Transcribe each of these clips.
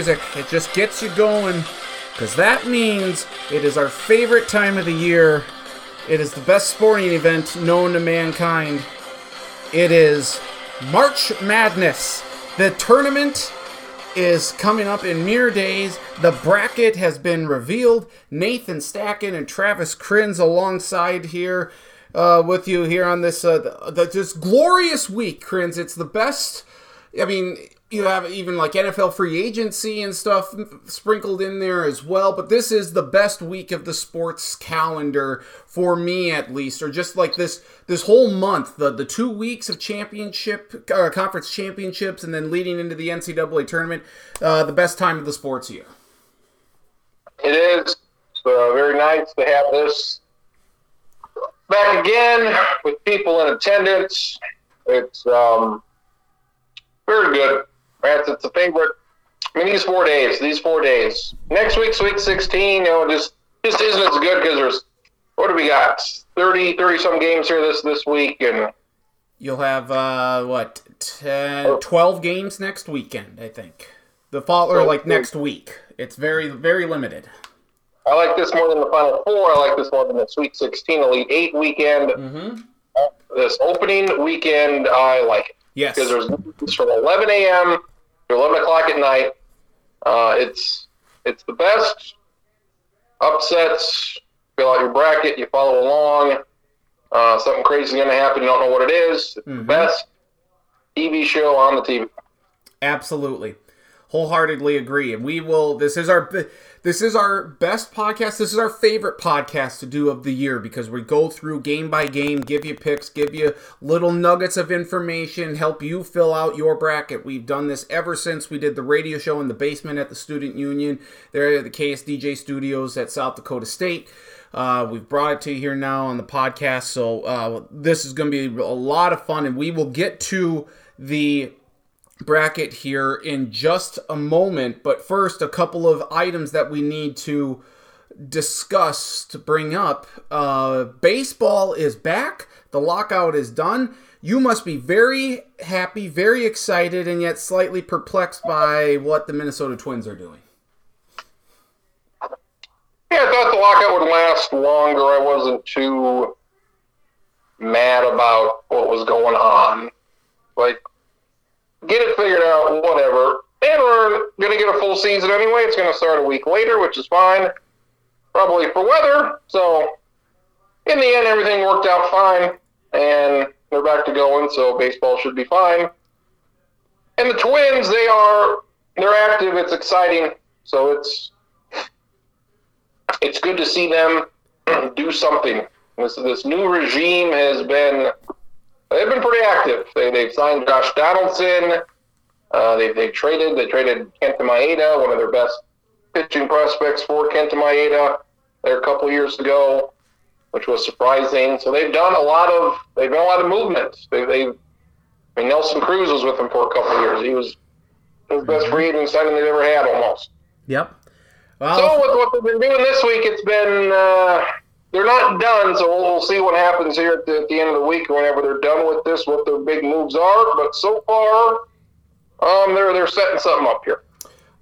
music, it just gets you going. Because that means it is our favorite time of the year. It is the best sporting event known to mankind. It is March Madness. The tournament is coming up in mere days. The bracket has been revealed. Nathan Stacken and Travis Krins alongside here uh, with you here on this uh, the, this glorious week, Krins. It's the best. I mean, you have even like NFL free agency and stuff sprinkled in there as well. But this is the best week of the sports calendar for me, at least, or just like this this whole month. The the two weeks of championship uh, conference championships, and then leading into the NCAA tournament. Uh, the best time of the sports year. It is very nice to have this back again with people in attendance. It's um, very good. Right, it's a favorite. I mean, these four days, these four days. Next week's week 16, you know, just just isn't as good because there's what do we got? 30, 30 some games here this this week, and you'll have uh, what 10, 12 games next weekend, I think. The fall or like next week. It's very very limited. I like this more than the Final Four. I like this more than the Sweet 16 Elite Eight weekend. Mm-hmm. This opening weekend, I like it. Yes. Because there's from 11 a.m. to 11 o'clock at night. Uh, it's it's the best upsets. Fill out your bracket. You follow along. Uh, something crazy is going to happen. You don't know what it is. Mm-hmm. best TV show on the TV. Absolutely, wholeheartedly agree. And we will. This is our this is our best podcast. This is our favorite podcast to do of the year because we go through game by game, give you picks, give you little nuggets of information, help you fill out your bracket. We've done this ever since we did the radio show in the basement at the Student Union, there at the KSDJ studios at South Dakota State. Uh, we've brought it to you here now on the podcast, so uh, this is going to be a lot of fun, and we will get to the bracket here in just a moment. But first, a couple of items that we need to discuss to bring up. Uh, baseball is back, the lockout is done. You must be very happy, very excited, and yet slightly perplexed by what the Minnesota Twins are doing. Yeah, I thought the lockout would last longer. I wasn't too mad about what was going on. Like, get it figured out, whatever. And we're going to get a full season anyway. It's going to start a week later, which is fine, probably for weather. So, in the end, everything worked out fine, and they're back to going, so baseball should be fine. And the Twins, they are they're active. It's exciting, so it's it's good to see them do something. This this new regime has been they've been pretty active. They, they've signed Josh Donaldson. Uh, they, they traded they traded Kenta Maeda, one of their best pitching prospects for Kenta Maeda there a couple years ago, which was surprising. So they've done a lot of they've done a lot of movement. They, they I mean Nelson Cruz was with them for a couple years. He was his best free agent signing they've ever had almost. Yep. Well, so with what they've been doing this week, it's been uh, they're not done, so we'll see what happens here at the, at the, end of the week, or whenever they're done with this, what their big moves are. But so far, um, they're they're setting something up here.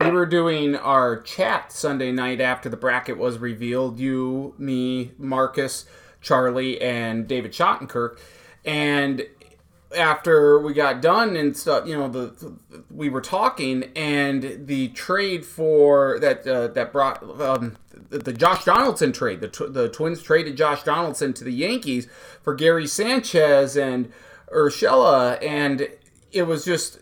We were doing our chat Sunday night after the bracket was revealed. You, me, Marcus, Charlie, and David Schottenkirk, and after we got done and stuff, you know, the, we were talking, and the trade for that uh, that brought um, the, Josh Donaldson trade. The the Twins traded Josh Donaldson to the Yankees for Gary Sanchez and Urshela, and it was just.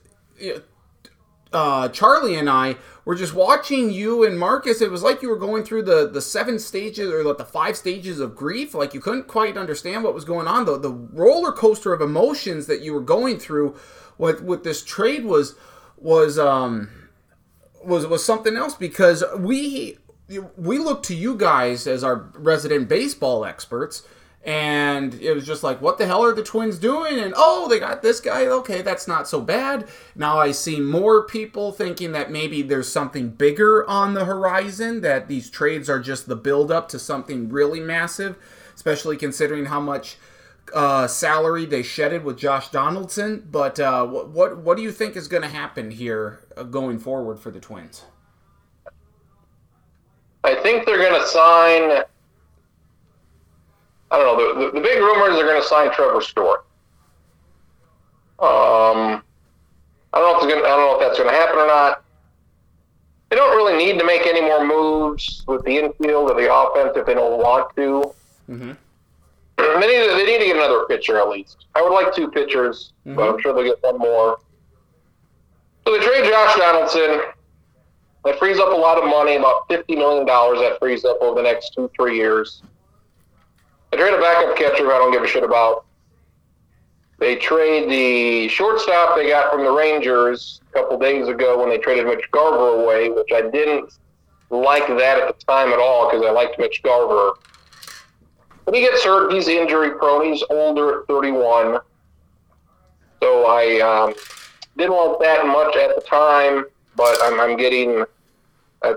uh, Charlie and I were just watching you and Marcus. It was like you were going through the, the seven stages or like the five stages of grief. Like you couldn't quite understand what was going on. The, the roller coaster of emotions that you were going through with, with this trade was was um was was something else because we we look to you guys as our resident baseball experts and it was just like what the hell are the twins doing and oh they got this guy okay that's not so bad now i see more people thinking that maybe there's something bigger on the horizon that these trades are just the build up to something really massive especially considering how much uh, salary they shedded with Josh Donaldson. But uh, what, what what do you think is going to happen here uh, going forward for the Twins? I think they're going to sign. I don't know. The, the, the big rumor is they're going to sign Trevor Story. Um, I don't know if it's I don't know if that's going to happen or not. They don't really need to make any more moves with the infield or the offense if they don't want to. Mm-hmm. They need, to, they need to get another pitcher at least. I would like two pitchers, mm-hmm. but I'm sure they'll get one more. So they trade Josh Donaldson. That frees up a lot of money, about $50 million that frees up over the next two, three years. They trade a backup catcher I don't give a shit about. They trade the shortstop they got from the Rangers a couple days ago when they traded Mitch Garver away, which I didn't like that at the time at all because I liked Mitch Garver. But he gets hurt. He's injury prone. He's older at 31. So I um, didn't want that much at the time, but I'm, I'm getting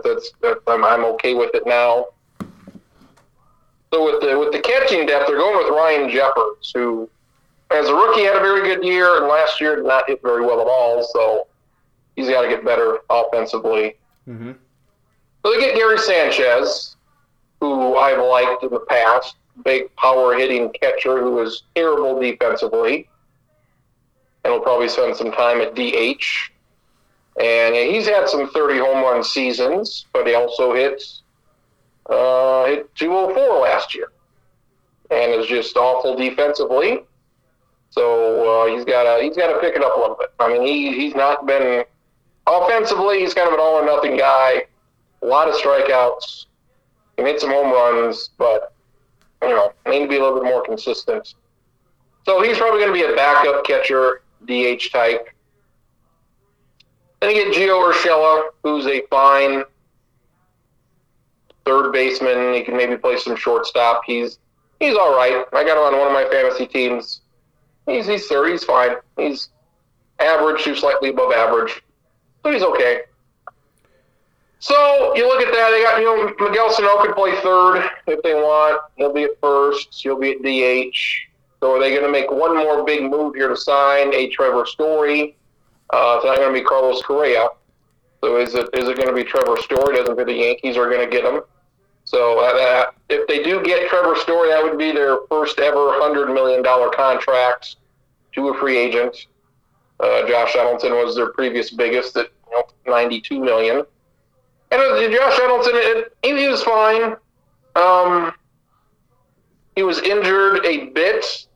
that's, that's I'm, I'm okay with it now. So with the with the catching depth, they're going with Ryan Jeffers, who, as a rookie, had a very good year, and last year did not hit very well at all. So he's got to get better offensively. Mm-hmm. So they get Gary Sanchez, who I've liked in the past, big power hitting catcher who is terrible defensively, and will probably spend some time at DH. And he's had some 30 home run seasons, but he also hits uh, hit 204 last year, and is just awful defensively. So uh, he's got to he's got to pick it up a little bit. I mean, he he's not been offensively. He's kind of an all or nothing guy. A lot of strikeouts. He made some home runs, but you know, need to be a little bit more consistent. So he's probably going to be a backup catcher, DH type. Then you get Gio Urshela, who's a fine third baseman. He can maybe play some shortstop. He's he's all right. I got him on one of my fantasy teams. He's he's third. He's fine. He's average to slightly above average, so he's okay. So you look at that. They got you know Miguel Sano could play third if they want. He'll be at first. He'll be at DH. So are they going to make one more big move here to sign a Trevor Story? Uh, it's not going to be Carlos Correa. So is it is it going to be Trevor Story? Doesn't think the Yankees are going to get him. So uh, if they do get Trevor Story, that would be their first ever hundred million dollar contract to a free agent. Uh, Josh Donaldson was their previous biggest at you know, ninety two million. And uh, Josh Donaldson, he was fine. Um, he was injured a bit.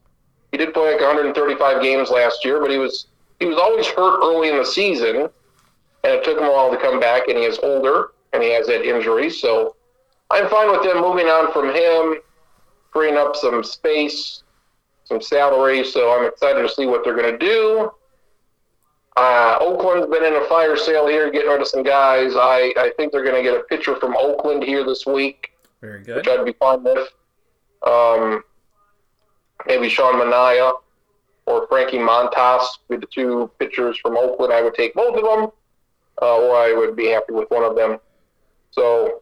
He did play like 135 games last year, but he was he was always hurt early in the season, and it took him a while to come back. And he is older, and he has that injury, so I'm fine with them moving on from him, freeing up some space, some salary. So I'm excited to see what they're going to do. Uh, Oakland's been in a fire sale here, getting rid of some guys. I, I think they're going to get a pitcher from Oakland here this week. Very good. Which I'd be fine with. Um, maybe Sean Manaea or Frankie Montas be the two pitchers from Oakland. I would take both of them, uh, or I would be happy with one of them. So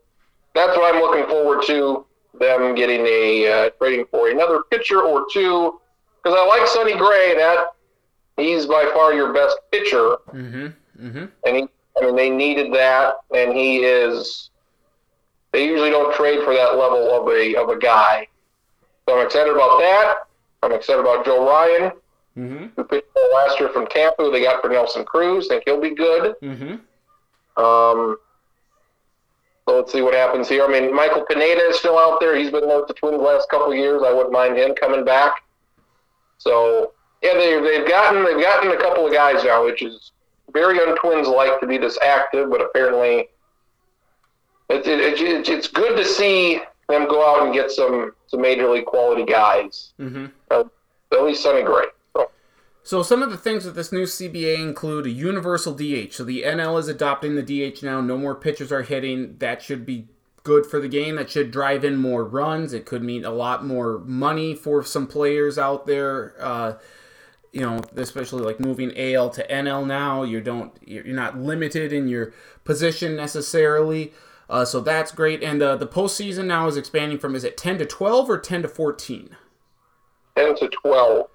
that's what I'm looking forward to. Them getting a uh, trading for another pitcher or two because I like Sonny Gray. That he's by far your best pitcher. Mm-hmm. Mm-hmm. And he, I mean, they needed that, and he is. They usually don't trade for that level of a of a guy. So I'm excited about that. I'm excited about Joe Ryan, mm-hmm. last year from Tampa, they got for Nelson Cruz. Think he'll be good. Mm-hmm. Um, so let's see what happens here. I mean, Michael Pineda is still out there. He's been with the Twins the last couple of years. I wouldn't mind him coming back. So yeah, they they've gotten they've gotten a couple of guys now, which is very un-Twins like to be this active, but apparently it, it, it, it's good to see them go out and get some some major league quality guys. Mm-hmm. Uh, at least Sonny Gray. So some of the things with this new CBA include a universal DH. So the NL is adopting the DH now. No more pitchers are hitting. That should be good for the game. That should drive in more runs. It could mean a lot more money for some players out there. Uh, you know, especially like moving AL to NL now. You don't. You're not limited in your position necessarily. Uh, so that's great. And uh, the postseason now is expanding from is it 10 to 12 or 10 to 14? 10 ten to twelve.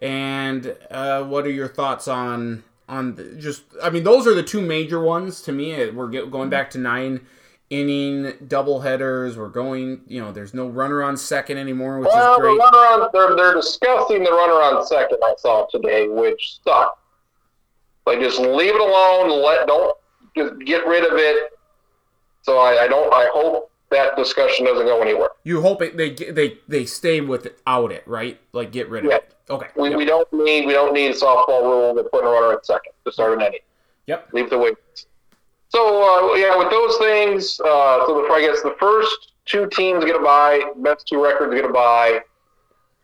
And uh, what are your thoughts on on the, just? I mean, those are the two major ones to me. We're get, going back to nine inning double headers. We're going, you know, there's no runner on second anymore, which Well, is the runner on they're they're discussing the runner on second. I saw today, which sucked. Like just leave it alone. Let don't just get rid of it. So I, I don't. I hope that discussion doesn't go anywhere. You hope it, they they they stay without it, right? Like get rid of Yeah. it. Okay. We, yep. we don't need we don't need a softball rule that putting a runner at second to start an inning. Yep. Leave the way. So uh, yeah, with those things, uh, so the, I guess the first two teams get a buy, best two records get a buy.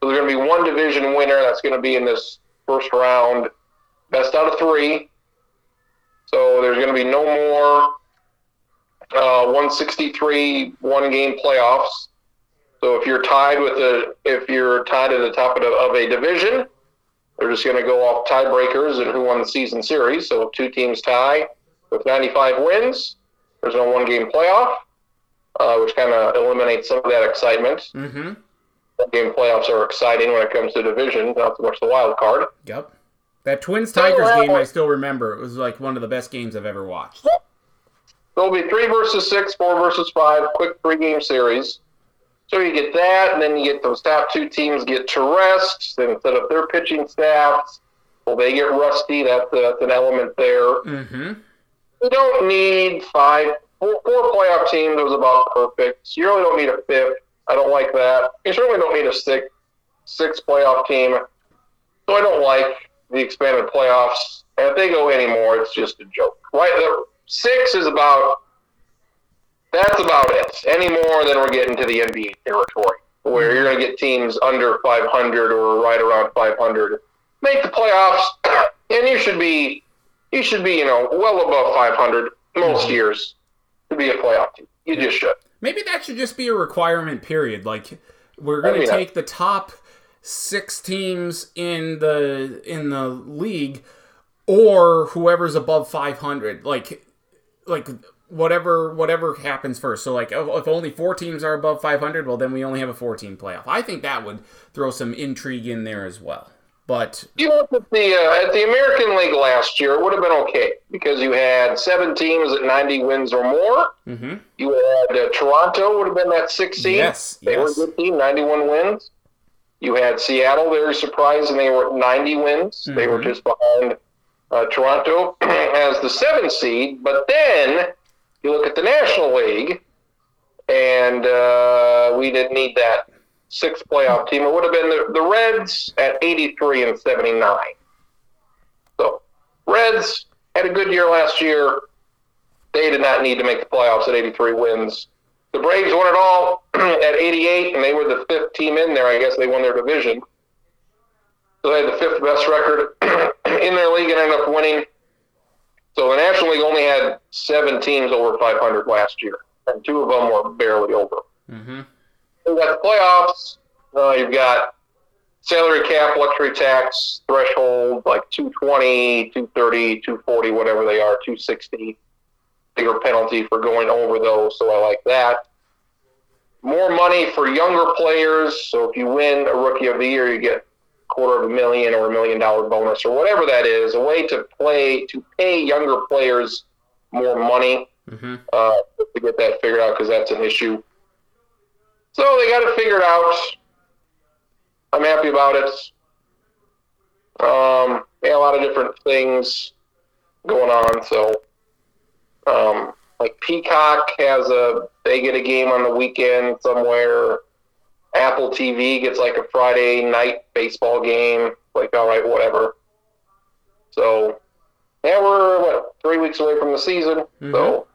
So there's going to be one division winner that's going to be in this first round, best out of three. So there's going to be no more uh, 163 one game playoffs. So if you're tied with a if you're tied at the top of, the, of a division, they're just going to go off tiebreakers and who won the season series. So if two teams tie with 95 wins, there's no one game playoff, uh, which kind of eliminates some of that excitement. Mm-hmm. One game playoffs are exciting when it comes to division, not so much the wild card. Yep. That Twins Tigers game, I still remember. It was like one of the best games I've ever watched. There'll be three versus six, four versus five, quick three game series. So you get that, and then you get those top two teams get to rest and set up their pitching staffs. Well, they get rusty. That's, that's an element there. Mm-hmm. You don't need five, four, four playoff teams It was about perfect. You really don't need a fifth. I don't like that. You certainly don't need a six, six playoff team. So I don't like the expanded playoffs. And if they go anymore, it's just a joke. Right? The six is about. That's about it. Any more, then we're getting to the NBA territory, where you're going to get teams under 500 or right around 500 make the playoffs, and you should be you should be, you know, well above 500 most mm-hmm. years to be a playoff team. You just should. Maybe that should just be a requirement. Period. Like we're going to take the top six teams in the in the league, or whoever's above 500. Like like whatever whatever happens first. So like if only four teams are above 500, well then we only have a four team playoff. I think that would throw some intrigue in there as well. But You know, at the uh, at the American League last year, it would have been okay because you had seven teams at 90 wins or more. mhm. You had uh, Toronto would have been that six seed. Yes, they yes. were a good team, 91 wins. You had Seattle, very surprised, and they were at 90 wins. They were Mhm. just behind uh, Toronto as the seven seed. But then you look at the National League, and uh, we didn't need that sixth playoff team. It would have been the, the Reds at 83 and 79. So, Reds had a good year last year. They did not need to make the playoffs at 83 wins. The Braves won it all at 88, and they were the fifth team in there. I guess they won their division. So they had the fifth best record in their league and ended up winning. So the National League only had seven teams over 500 last year, and two of them were barely over. Mhm. You've got the playoffs. Uh, you've got salary cap, luxury tax threshold, like 220, 230, 240, whatever they are, 260. Bigger penalty for going over those, so I like that. More money for younger players. So if you win a Rookie of the Year, you get quarter of a million or a million dollar bonus or whatever that is. A way to play to pay younger players more money Mhm. uh, to get that figured out because that's an issue. So they got it figured out. I'm happy about it. Um, yeah, a lot of different things going on. So, um, like Peacock has a, they get a game on the weekend somewhere. Apple TV gets like a Friday night baseball game. Like, all right, whatever. So, yeah, we're what three weeks away from the season. So,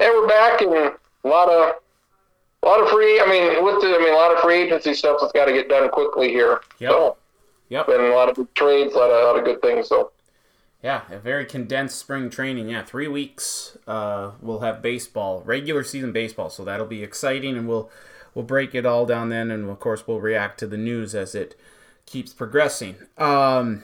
yeah, we're back and a lot of a lot of free. I mean, with the I mean, a lot of free agency stuff that's got to get done quickly here. Yep. So, Yep. been a lot of trades, a lot of, a lot of good things. So, Yeah, a very condensed spring training. Yeah, three weeks. Uh, we'll have baseball, regular season baseball, so that'll be exciting, and we'll we'll break it all down then, and of course we'll react to the news as it keeps progressing. Um,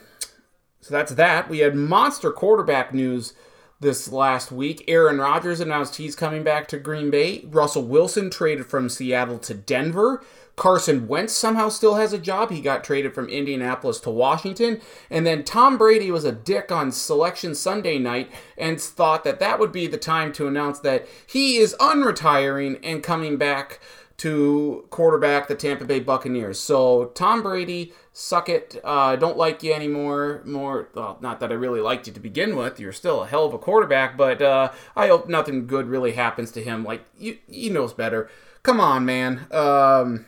so that's that. We had monster quarterback news this last week. Aaron Rodgers announced he's coming back to Green Bay. Russell Wilson traded from Seattle to Denver. Carson Wentz somehow still has a job. He got traded from Indianapolis to Washington. And then Tom Brady was a dick on Selection Sunday night and thought that that would be the time to announce that he is unretiring and coming back to quarterback the Tampa Bay Buccaneers. So Tom Brady, suck it. I uh, don't like you anymore. More, well, not that I really liked you to begin with. You're still a hell of a quarterback, but uh, I hope nothing good really happens to him. Like you, he knows better. Come on, man. Um,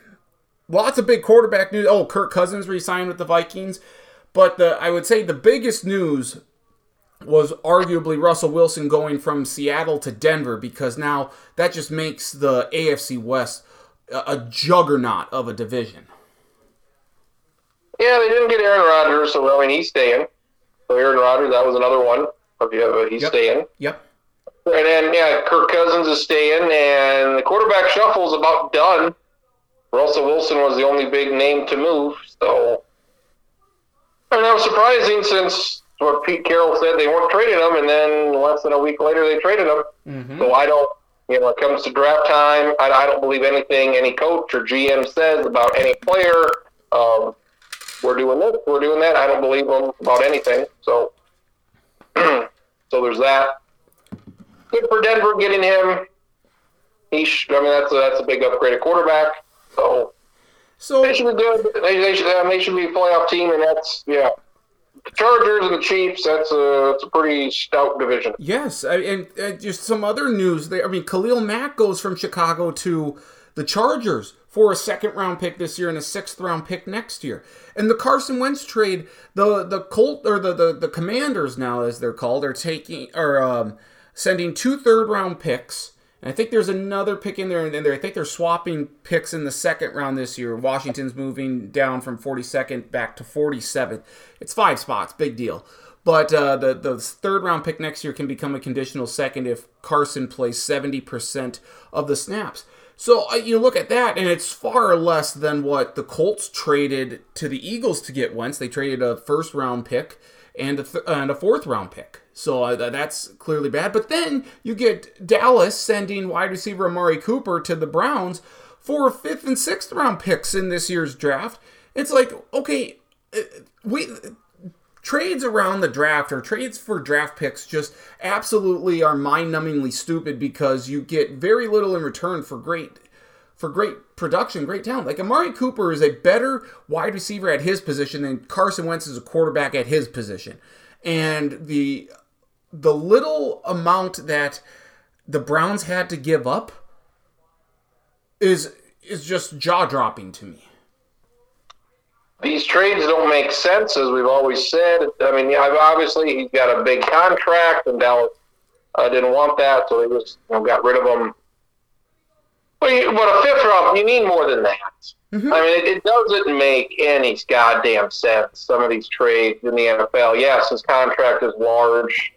lots of big quarterback news. Oh, Kirk Cousins re-signed with the Vikings, but the I would say the biggest news was arguably Russell Wilson going from Seattle to Denver because now that just makes the AFC West a juggernaut of a division. Yeah, they didn't get Aaron Rodgers, so I mean he's staying. So Aaron Rodgers, that was another one. If you have, he's yep. staying. Yep. And then yeah, Kirk Cousins is staying, and the quarterback shuffle is about done. Russell Wilson was the only big name to move, so I mean that was surprising since what Pete Carroll said they weren't trading him, and then less than a week later they traded him. Mm-hmm. So I don't you know, it comes to draft time, I, I don't believe anything any coach or GM says about any player. Um, we're doing this, we're doing that. I don't believe them about anything. So, so there's that. Good for Denver getting him. He, should, I mean, that's a, that's a big upgrade at quarterback. So, so they should be good. They, they should they should be a playoff team, and that's yeah. Chargers and the Chiefs, that's a, a pretty stout division. Yes, and, and just some other news. There, I mean, Khalil Mack goes from Chicago to the Chargers for a second round pick this year and a sixth round pick next year. And the Carson Wentz trade, the the Colt or the the, the Commanders now as they're called are taking are um, sending two third round picks I think there's another pick in there, and then there I think they're swapping picks in the second round this year. Washington's moving down from 42nd back to 47th. It's five spots, big deal. But uh, the the third round pick next year can become a conditional second if Carson plays 70% of the snaps. So uh, you look at that, and it's far less than what the Colts traded to the Eagles to get Wentz. They traded a first round pick and a, th- and a fourth round pick. So uh, that's clearly bad. But then you get Dallas sending wide receiver Amari Cooper to the Browns for fifth and sixth round picks in this year's draft. It's like, okay, uh, we trades around the draft or trades for draft picks just absolutely are mind-numbingly stupid because you get very little in return for great for great production, great talent. Like Amari Cooper is a better wide receiver at his position than Carson Wentz is a quarterback at his position. And the the little amount that the Browns had to give up is is just jaw dropping to me. These trades don't make sense, as we've always said. I mean, obviously he's got a big contract, and Dallas uh, didn't want that, so he just you know, got rid of him. But, you, but a fifth round, you need more than that. Mm-hmm. I mean, it, it, doesn't make any goddamn sense. Some of these trades in the NFL. Yes, his contract is large.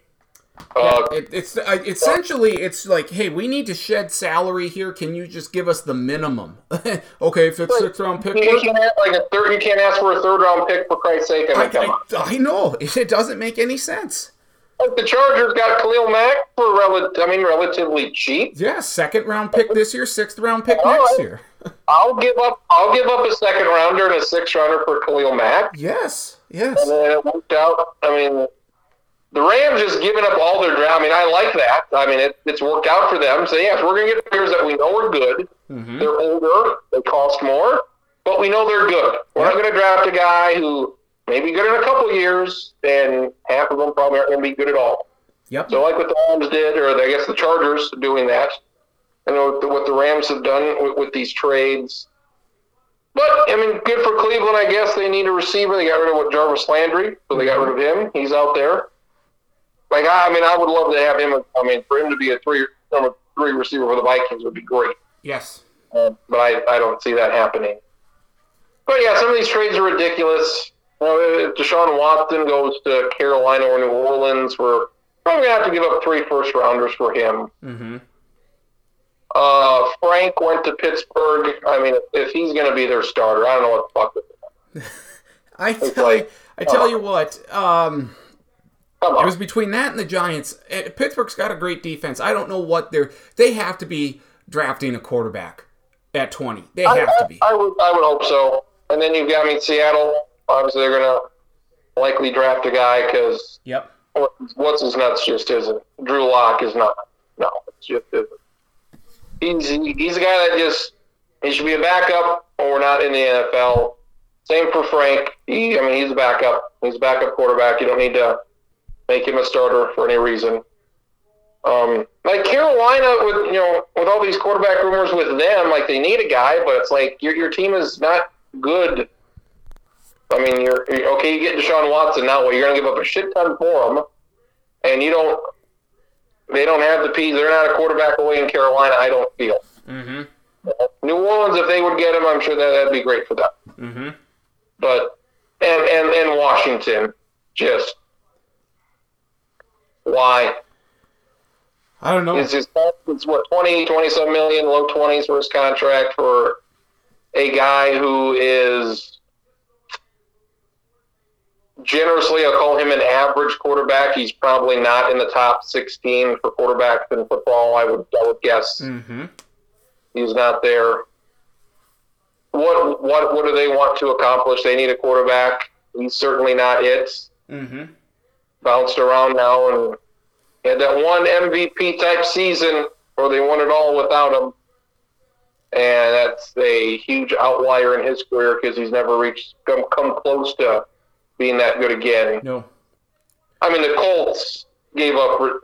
Uh, yeah, it, it's uh, essentially it's like, hey, we need to shed salary here. Can you just give us the minimum? okay, if it's six round pick, you can't have like a third. You can't ask for a third round pick for Christ's sake. I, mean, I, I, I know it doesn't make any sense. Like the Chargers got Khalil Mack for rel- I mean, relatively cheap. Yeah, second round pick this year, sixth round pick All next right. year. I'll give up. I'll give up a second rounder and a sixth rounder for Khalil Mack. Yes, yes. And then it worked out. I mean, the Rams just giving up all their draft. I mean, I like that. I mean, it, it's worked out for them. So yes, we're going to get players that we know are good. Mm-hmm. They're older. They cost more, but we know they're good. We're not going to draft a guy who may be good in a couple years, and half of them probably aren't going to be good at all. Yep. So like what the Rams did, or I guess the Chargers doing that. Know what the Rams have done with, with these trades. But I mean, good for Cleveland. I guess they need a receiver. They got rid of what Jarvis Landry, so they got rid of him. He's out there. Like I mean, I would love to have him. I mean, for him to be a three number three receiver for the Vikings would be great. Yes. Uh, but I, I don't see that happening. But yeah, some of these trades are ridiculous. You know, if Deshaun Watson goes to Carolina or New Orleans, we're probably gonna have to give up three first rounders for him. Mm-hmm. Uh, Frank went to Pittsburgh. I mean, if, if he's gonna be their starter, I don't know what the fuck. I tell like, you, I tell uh, you what. Um, it was between that and the Giants. Eh, Pittsburgh's got a great defense. I don't know what they're. They have to be drafting a quarterback. at 20. They have to be. I, I would I would hope so. And then you've got I mean Seattle. Obviously, they're gonna likely draft a guy because Yep. what's his nuts just isn't. Drew Lock is not. No, it's just isn't. He's he's a guy that just he should be a backup or not in the NFL. Same for Frank. He, I mean, he's a backup. He's a backup quarterback. You don't need to make him a starter for any reason. Um, like Carolina, with you know, with all these quarterback rumors with them, like they need a guy, but it's like your your team is not good. I mean, you're, you're okay. You get Deshaun Watson now. Well, you're going to give up a shit ton for him, and you don't. They don't have the piece. They're not a quarterback away in Carolina. I don't feel. Mm-hmm. New Orleans, if they would get him, I'm sure that that'd be great for them. Mm-hmm. But and and and Washington, just why? I don't know. It's just it's what 20, 20 some million, low twenties for his contract for a guy who is generously, I'll call him an average quarterback. He's probably not in the top sixteen for quarterbacks in football. I would I would guess Mm-hmm. he's not there. What what what do they want to accomplish? They need a quarterback. He's certainly not it. Mm-hmm. Bounced around now and had that one MVP type season where they won it all without him. And that's a huge outlier in his career because he's never reached come come close to being that good again. No. I mean, the Colts gave up ri-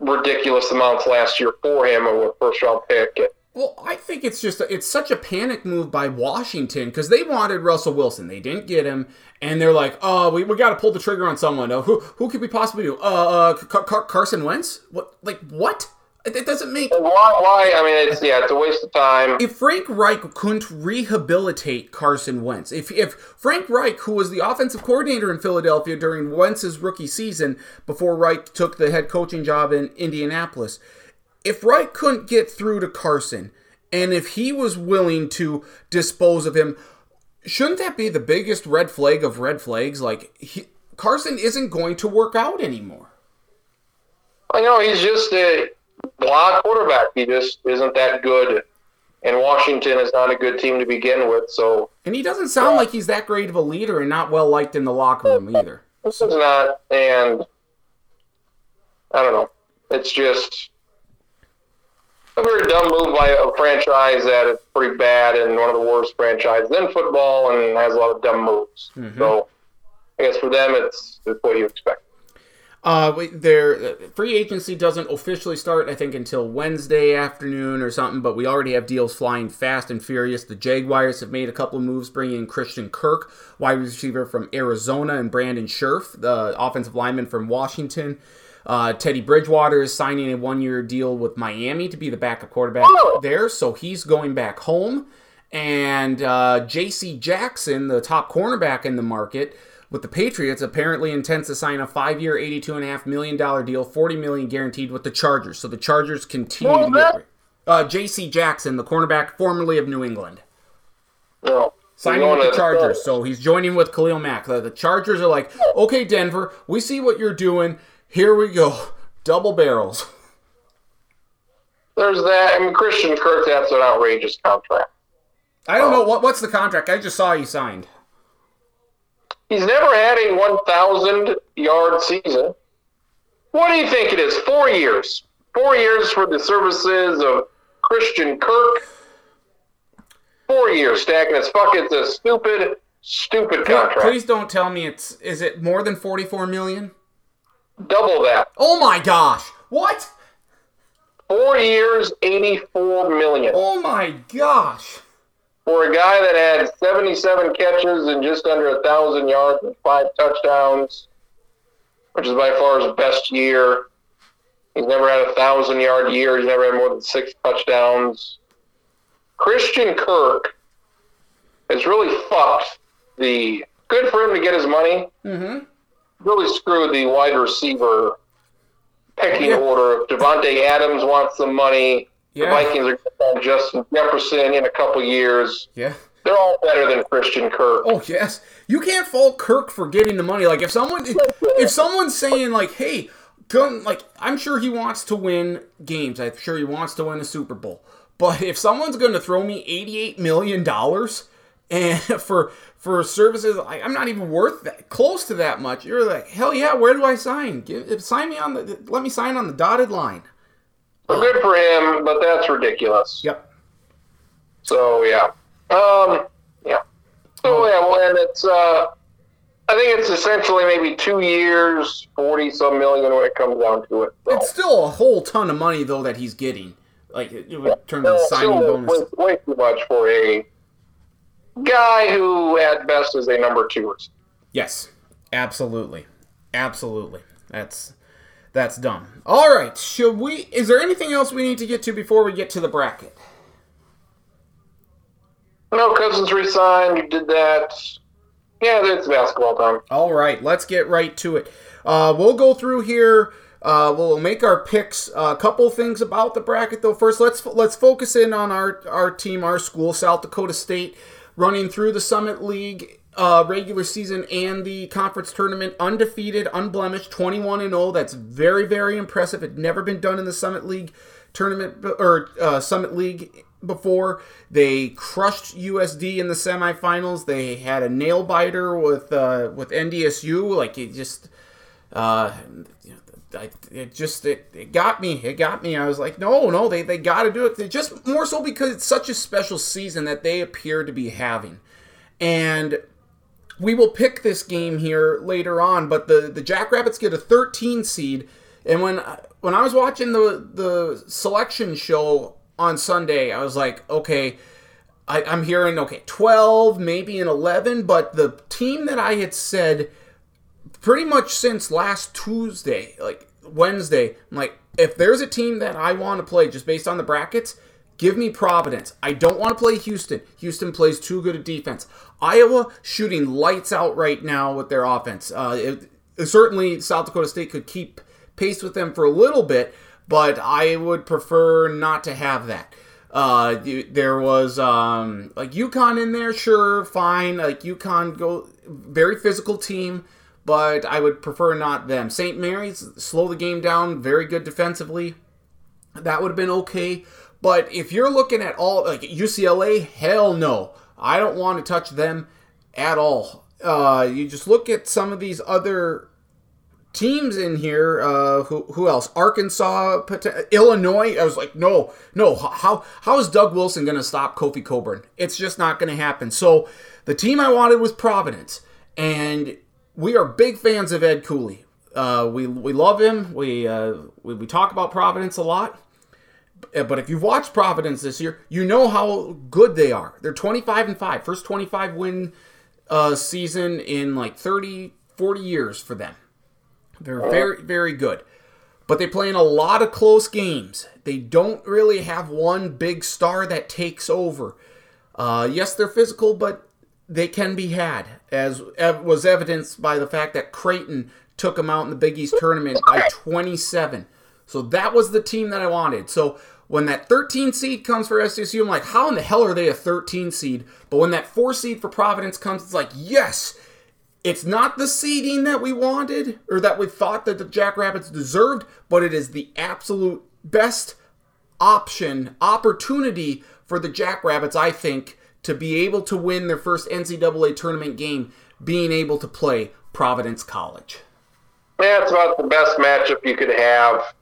ridiculous amounts last year for him with a first round pick. Well, I think it's just it's such a panic move by Washington because they wanted Russell Wilson, they didn't get him, and they're like, "Oh, we, we got to pull the trigger on someone. Uh, who who could we possibly do? Uh, uh Car- Car- Carson Wentz? What? Like what? It, it doesn't make. Why? Why? I mean, it's yeah, it's a waste of time. If Frank Reich couldn't rehabilitate Carson Wentz, if if Frank Reich, who was the offensive coordinator in Philadelphia during Wentz's rookie season before Reich took the head coaching job in Indianapolis, if Reich couldn't get through to Carson, and if he was willing to dispose of him, shouldn't that be the biggest red flag of red flags? Like he, Carson isn't going to work out anymore. I know he's just a blah quarterback. He just isn't that good. And Washington is not a good team to begin with, so And he doesn't sound like he's that great of a leader and not well liked in the locker room either. this is not. And I don't know. It's just a very dumb move by a franchise that is pretty bad and one of the worst franchises in football and has a lot of dumb moves. So I guess for them, it's, it's what you expect. Uh, their free agency doesn't officially start, I think, until Wednesday afternoon or something. But we already have deals flying fast and furious. The Jaguars have made a couple of moves, bringing in Christian Kirk, wide receiver from Arizona, and Brandon Scherff, the offensive lineman from Washington. Uh, Teddy Bridgewater is signing a one-year deal with Miami to be the backup quarterback Oh. there, so he's going back home. And uh, J.C. Jackson, the top cornerback in the market with the Patriots, apparently intends to sign a and a half million dollar deal, 40 million guaranteed with the Chargers. So the Chargers continue to get. Uh, J.C. Jackson, the cornerback formerly of New England, signing with the Chargers. So he's joining with Khalil Mack. The Chargers are like, okay, Denver, we see what you're doing. Here we go, double barrels. There's that. I mean, Christian Kirk, that's an outrageous contract. I don't oh. know what what's the contract. I just saw he signed. He's never had a 1,000 yard season. What do you think it is? Four years. Four years for the services of Christian Kirk. Four years stacking his fuck. It's a stupid, stupid contract. Please don't tell me it's is it more than 44 million? Double that. Oh my gosh. What? Four years, 84 million. Oh my gosh. For a guy that had 77 catches and just under a 1,000 yards and five touchdowns, which is by far his best year. He's never had a 1,000 yard year. He's never had more than six touchdowns. Christian Kirk has really fucked the. Good for him to get his money. Mhm. Really screwed the wide receiver pecking Yeah. order. If Davante Adams wants some money, Yeah. the Vikings are going to Justin Jefferson in a couple years. Yeah. They're all better than Christian Kirk. Oh yes. You can't fault Kirk for getting the money. Like if someone if someone's saying like, "Hey, come like I'm sure he wants to win games. I'm sure he wants to win a Super Bowl." But if someone's going to throw me eighty-eight million dollars and for for services, I, I'm not even worth that close to that much. You're like, hell yeah, where do I sign? Give, sign me on the. Let me sign on the dotted line. Well, good for him, but that's ridiculous. Yep. So yeah, um, yeah. So yeah, well, and it's uh, I think it's essentially maybe two years, forty some million when it comes down to it. So. It's still a whole ton of money though that he's getting. Like it would turn the Uh, signing bonus. way, way too much for a guy who at best is a number two. or something. Yes, absolutely, absolutely. That's that's dumb. All right, should we? Is there anything else we need to get to before we get to the bracket? No, Cousins resigned. You did that. Yeah, it's basketball time. All right, let's get right to it. Uh, we'll go through here. Uh, we'll make our picks. A couple things about the bracket, though. First, let's let's focus in on our our team, our school, South Dakota State, running through the Summit League uh, regular season and the conference tournament, undefeated, unblemished, twenty one and zero. That's very very impressive. It never been done in the Summit League tournament or uh, Summit League before. They crushed USD in the semifinals. They had a nail biter with uh, with NDSU. Like it just, uh, I, it just it, it got me. It got me. I was like, no, no, they they got to do it. They just more so because it's such a special season that they appear to be having, and we will pick this game here later on. But the the Jackrabbits get a 13 seed, and when when I was watching the the selection show on Sunday, I was like, okay, I, I'm hearing okay 12, maybe an 11, but the team that I had said pretty much since last Tuesday, like Wednesday, I'm like, if there's a team that I want to play just based on the brackets, give me Providence. I don't want to play Houston. Houston plays too good a defense. Iowa shooting lights out right now with their offense. Uh, it, certainly, South Dakota State could keep pace with them for a little bit, but I would prefer not to have that. Uh, there was um, like UConn in there, sure, fine. Like UConn, go very physical team, but I would prefer not them. St. Mary's slow the game down, very good defensively. That would have been okay. But if you're looking at all like UCLA, hell no, I don't want to touch them at all. Uh, you just look at some of these other teams in here. Uh, who who else? Arkansas, Illinois. I was like, no, no. How how is Doug Wilson going to stop Kofi Cockburn? It's just not going to happen. So the team I wanted was Providence, and we are big fans of Ed Cooley. Uh, we we love him. We, uh, we we talk about Providence a lot. Uh, But if you've watched Providence this year, you know how good they are. They're 25 and 5. First 25 win uh, season in like 30, 40 years for them. They're very, very good. But they play in a lot of close games. They don't really have one big star that takes over. Uh, yes, they're physical, but they can be had, as was evidenced by the fact that Creighton took them out in the Big East tournament by 27. So that was the team that I wanted. So when that 13 seed comes for SDSU, I'm like, how in the hell are they a 13 seed? But when that 4 seed for Providence comes, it's like, yes, it's not the seeding that we wanted or that we thought that the Jackrabbits deserved, but it is the absolute best option, opportunity for the Jackrabbits, I think, to be able to win their first NCAA tournament game, being able to play Providence College. Yeah, it's about the best matchup you could have.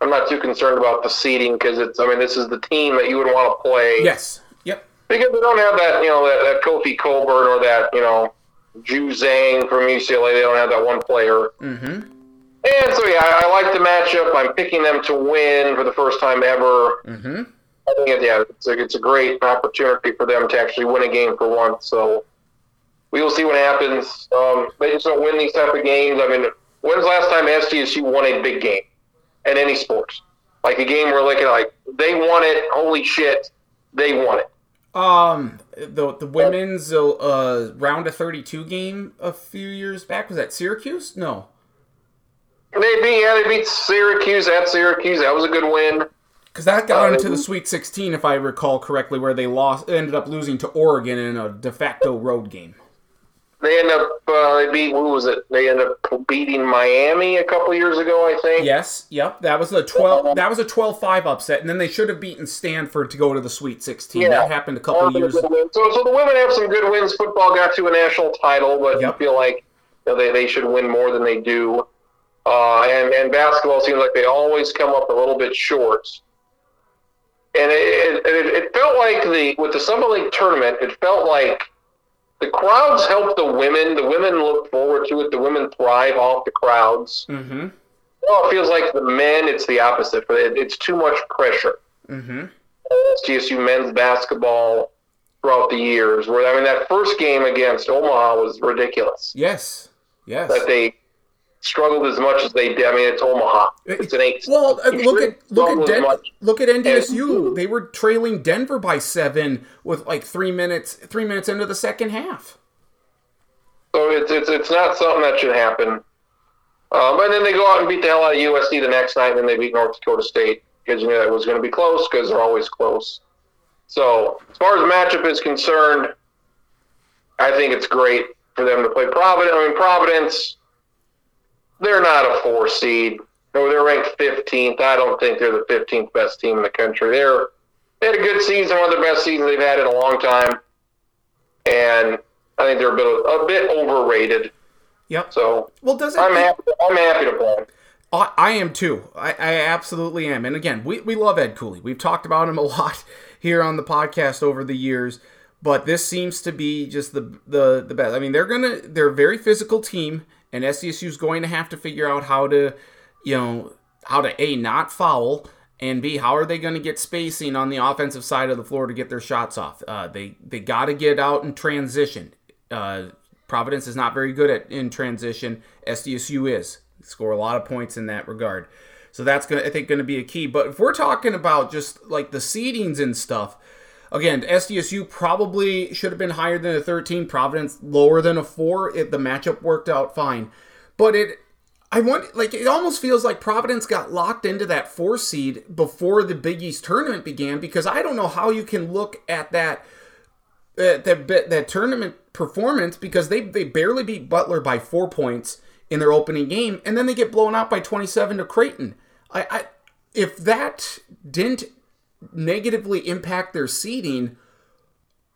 I'm not too concerned about the seeding because it's. I mean, this is the team that you would want to play. Yes. Yep. Because they don't have that, you know, that, that Kofi Cockburn or that, you know, Juzang from UCLA. They don't have that one player. Mm-hmm. And so, yeah, I, I like the matchup. I'm picking them to win for the first time ever. Mm-hmm. I think, yeah, it's a, it's a great opportunity for them to actually win a game for once. So we will see what happens. Um, they just don't win these type of games. I mean, when's the last time SDSU won a big game in any sports? Like a game where like like they won it. Holy shit, they won it. Um, the the women's uh round of 32 game a few years back was that Syracuse? No. They beat yeah they beat Syracuse at Syracuse. That was a good win. Because that got Uh, into the Sweet 16, if I recall correctly, where they lost, ended up losing to Oregon in a de facto road game. They end up uh, they beat. Who was it? They ended up beating Miami a couple years ago, I think. Yes, yep. That was a twelve. That was a 12-5 upset, and then they should have beaten Stanford to go to the Sweet Sixteen. Yeah. That happened a couple Um, years. So, so the women have some good wins. Football got to a national title, but Yep. you feel like you know, they they should win more than they do. Uh, and and basketball seems like they always come up a little bit short. And it, it, it felt like the with the Summit League tournament, it felt like the crowds help the women. The women look forward to it. The women thrive off the crowds. Mm-hmm. Well, it feels like the men, it's the opposite. It, it's too much pressure. Mm-hmm. GSU men's basketball throughout the years. Where I mean, that first game against Omaha was ridiculous. Yes. Yes. That they struggled as much as they did. I mean, it's Omaha. It's an eight. Well, uh, look at look at Den- look at NDSU. They were trailing Denver by seven with like three minutes three minutes into the second half. So it's it's it's not something that should happen. Um, and then they go out and beat the hell out of USC the next night, and then they beat North Dakota State because you knew that was going to be close because they're always close. So as far as the matchup is concerned, I think it's great for them to play Providence. I mean, Providence, they're not a four seed. No, they're ranked 15th. I don't think they're the 15th best team in the country. They're they had a good season, one of the best seasons they've had in a long time, and I think they're a bit a bit overrated. Yep. So Well, does it? I'm happy. I'm happy to play. I, I am too. I, I absolutely am. And again, we, we love Ed Cooley. We've talked about him a lot here on the podcast over the years. But this seems to be just the the the best. I mean, they're gonna they're a very physical team, and SDSU is going to have to figure out how to, you know, how to a not foul and b how are they going to get spacing on the offensive side of the floor to get their shots off. Uh, they they got to get out and transition. Uh, Providence is not very good at in transition. SDSU is score a lot of points in that regard. So that's to I think going to be a key. But if we're talking about just like the seedings and stuff, again, SDSU probably should have been higher than a 13. Providence lower than a 4. It, the matchup worked out fine. But it I want like it almost feels like Providence got locked into that 4 seed before the Big East tournament began because I don't know how you can look at that that that, that tournament performance because they they barely beat Butler by 4 points in their opening game and then they get blown out by 27 to Creighton. I, I if that didn't negatively impact their seeding,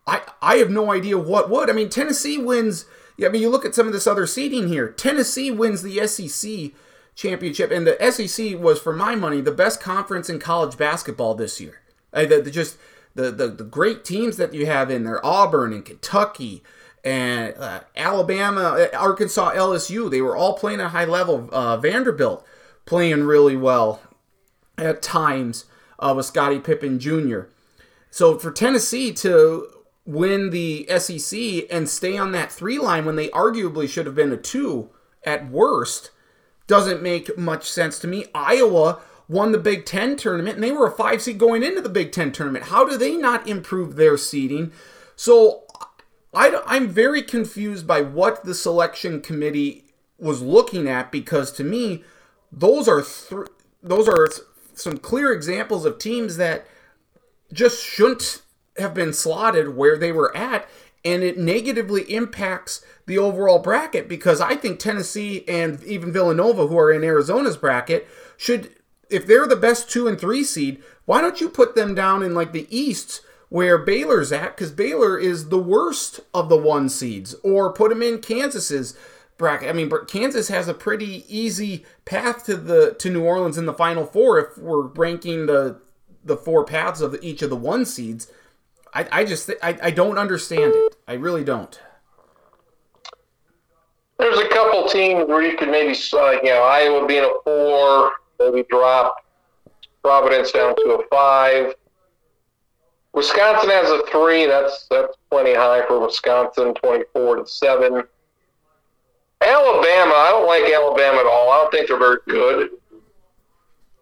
I I have no idea what would. I mean, Tennessee wins. I mean, you look at some of this other seeding here. Tennessee wins the SEC championship, and the SEC was, for my money, the best conference in college basketball this year. Uh, the, the- just the, the the great teams that you have in there: Auburn and Kentucky. And uh, Alabama, uh, Arkansas, LSU, they were all playing at a high level. Uh, Vanderbilt playing really well at times uh, with Scottie Pippen Jr. So for Tennessee to win the SEC and stay on that three line when they arguably should have been a two at worst doesn't make much sense to me. Iowa won the Big Ten tournament and they were a five seed going into the Big Ten tournament. How do they not improve their seeding? So I, I'm very confused by what the selection committee was looking at because to me, those are th- those are some clear examples of teams that just shouldn't have been slotted where they were at and it negatively impacts the overall bracket because I think Tennessee and even Villanova who are in Arizona's bracket should if they're the best 2 and 3 seed why don't you put them down in like the east where Baylor's at? Cuz Baylor is the worst of the 1 seeds or put them in Kansas's bracket. I mean, Kansas has a pretty easy path to the to New Orleans in the Final Four if we're ranking the the four paths of each of the one seeds. I, I just thi- I, I don't understand it. I really don't. There's a couple teams where you could maybe, uh, you know, Iowa being a four, maybe drop Providence down to a five. Wisconsin has a three. That's that's plenty high for Wisconsin. Twenty-four to seven. Alabama, I don't like Alabama at all. I don't think they're very good.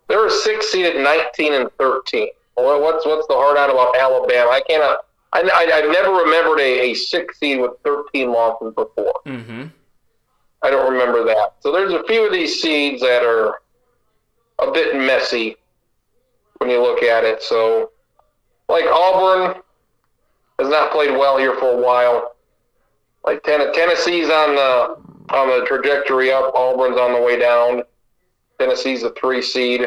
They're a six seed at nineteen and thirteen. What's what's the hard out about Alabama? I cannot. I, I, I've never remembered a, a six seed with thirteen losses before. Mm-hmm. I don't remember that. So there's a few of these seeds that are a bit messy when you look at it. So, like Auburn has not played well here for a while. Like Tennessee's on the on the trajectory up. Auburn's on the way down. Tennessee's a three seed.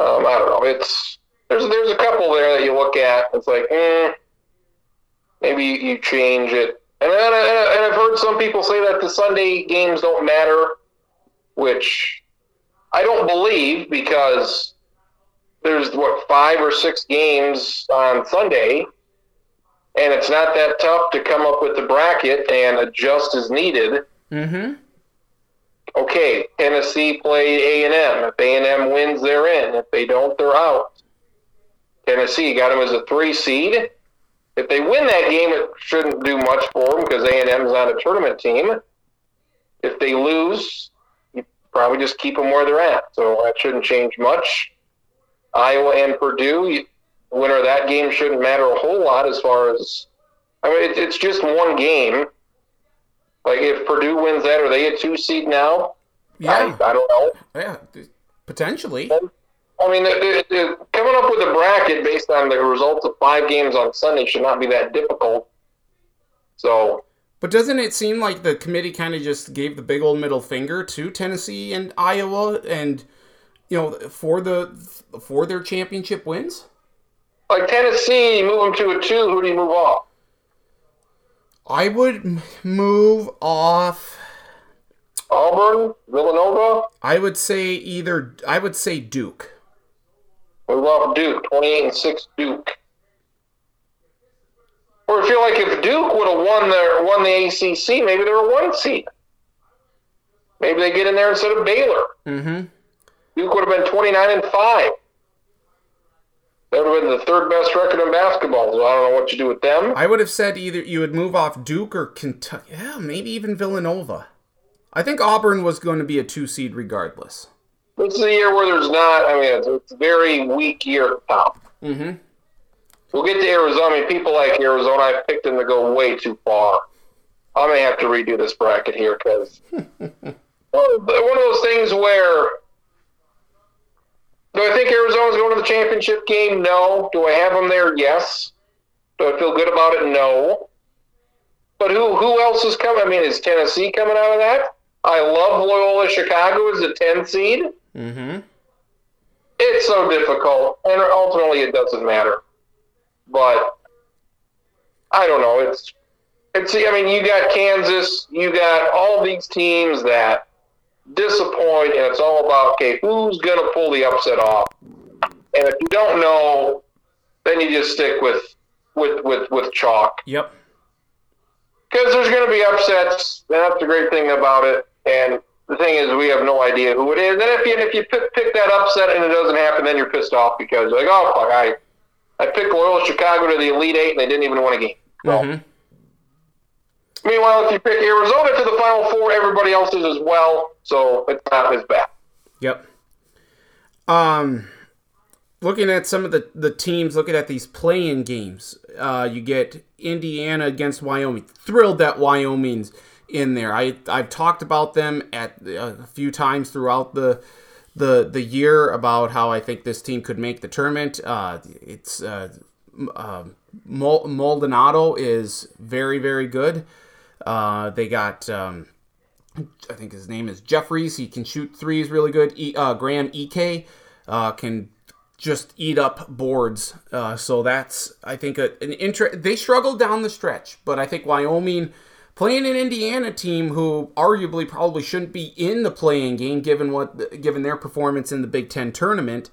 Um, I don't know. It's there's there's a couple there that you look at. It's like, eh, maybe you change it. And, and, and I've heard some people say that the Sunday games don't matter, which I don't believe because there's what five or six games on Sunday, and it's not that tough to come up with the bracket and adjust as needed. Mm-hmm. Okay, Tennessee played A and M. If A and M wins, they're in. If they don't, they're out. Tennessee got them as a three seed. If they win that game, it shouldn't do much for them because A and M is not a tournament team. If they lose, you probably just keep them where they're at. So that shouldn't change much. Iowa and Purdue, you, winner of that game shouldn't matter a whole lot as far as. I mean, it, it's just one game. Like if Purdue wins that, are they a two seed now? Yeah, I, I don't know. yeah, potentially. I mean, the, the, the, coming up with a bracket based on the results of five games on Sunday should not be that difficult. So, But doesn't it seem like the committee kind of just gave the big old middle finger to Tennessee and Iowa, and you know, for the for their championship wins? Like Tennessee, you move them to a two. Who do you move off? I would move off. Auburn, Villanova, I would say either. I would say Duke. move off Duke. Twenty-eight and six, Duke. Or I feel like if Duke would have won their won the ACC, maybe they're a one seed. Maybe they get in there instead of Baylor. Mm-hmm. Duke would have been twenty-nine and five. That would have been the third best record in basketball. So I don't know what you do with them. I would have said either you would move off Duke or Kentucky. Yeah, maybe even Villanova. I think Auburn was going to be a two seed regardless. This is a year where there's not. I mean, it's, it's a very weak year top. Mm-hmm. We'll get to Arizona. I mean, people like Arizona, I picked them to go way too far. I may have to redo this bracket here because one of those things where do I think Arizona's going to the championship game? No. Do I have them there? Yes. Do I feel good about it? No. But who who else is coming? I mean, is Tennessee coming out of that? I love Loyola Chicago as a 10 seed. Mm-hmm. It's so difficult, and ultimately it doesn't matter. But I don't know. It's it's. I mean, you got Kansas, you got all these teams that disappoint, and it's all about okay, who's going to pull the upset off? And if you don't know, then you just stick with with with with chalk Yep. because there's going to be upsets. And that's the great thing about it. And the thing is, we have no idea who it is. And if you if you pick, pick that upset and it doesn't happen, then you're pissed off because you're like, oh fuck, I I picked Loyola Chicago to the Elite Eight and they didn't even win a game. Well, Mm-hmm. Meanwhile, if you pick Arizona to the Final Four, everybody else is as well, so it's not as bad. Yep. Um, looking at some of the the teams, looking at these play-in games, uh, you get Indiana against Wyoming. Thrilled that Wyoming's in there. I I've talked about them at a few times throughout the the the year about how I think this team could make the tournament. Uh, it's uh, uh, Maldonado is very very good. Uh, they got. Um, I think his name is Jeffries. He can shoot threes really good. E, uh, Graham Ike uh, can just eat up boards. Uh, so that's I think a, an interest. They struggled down the stretch, but I think Wyoming playing an Indiana team who arguably probably shouldn't be in the play-in game given what given their performance in the Big Ten tournament,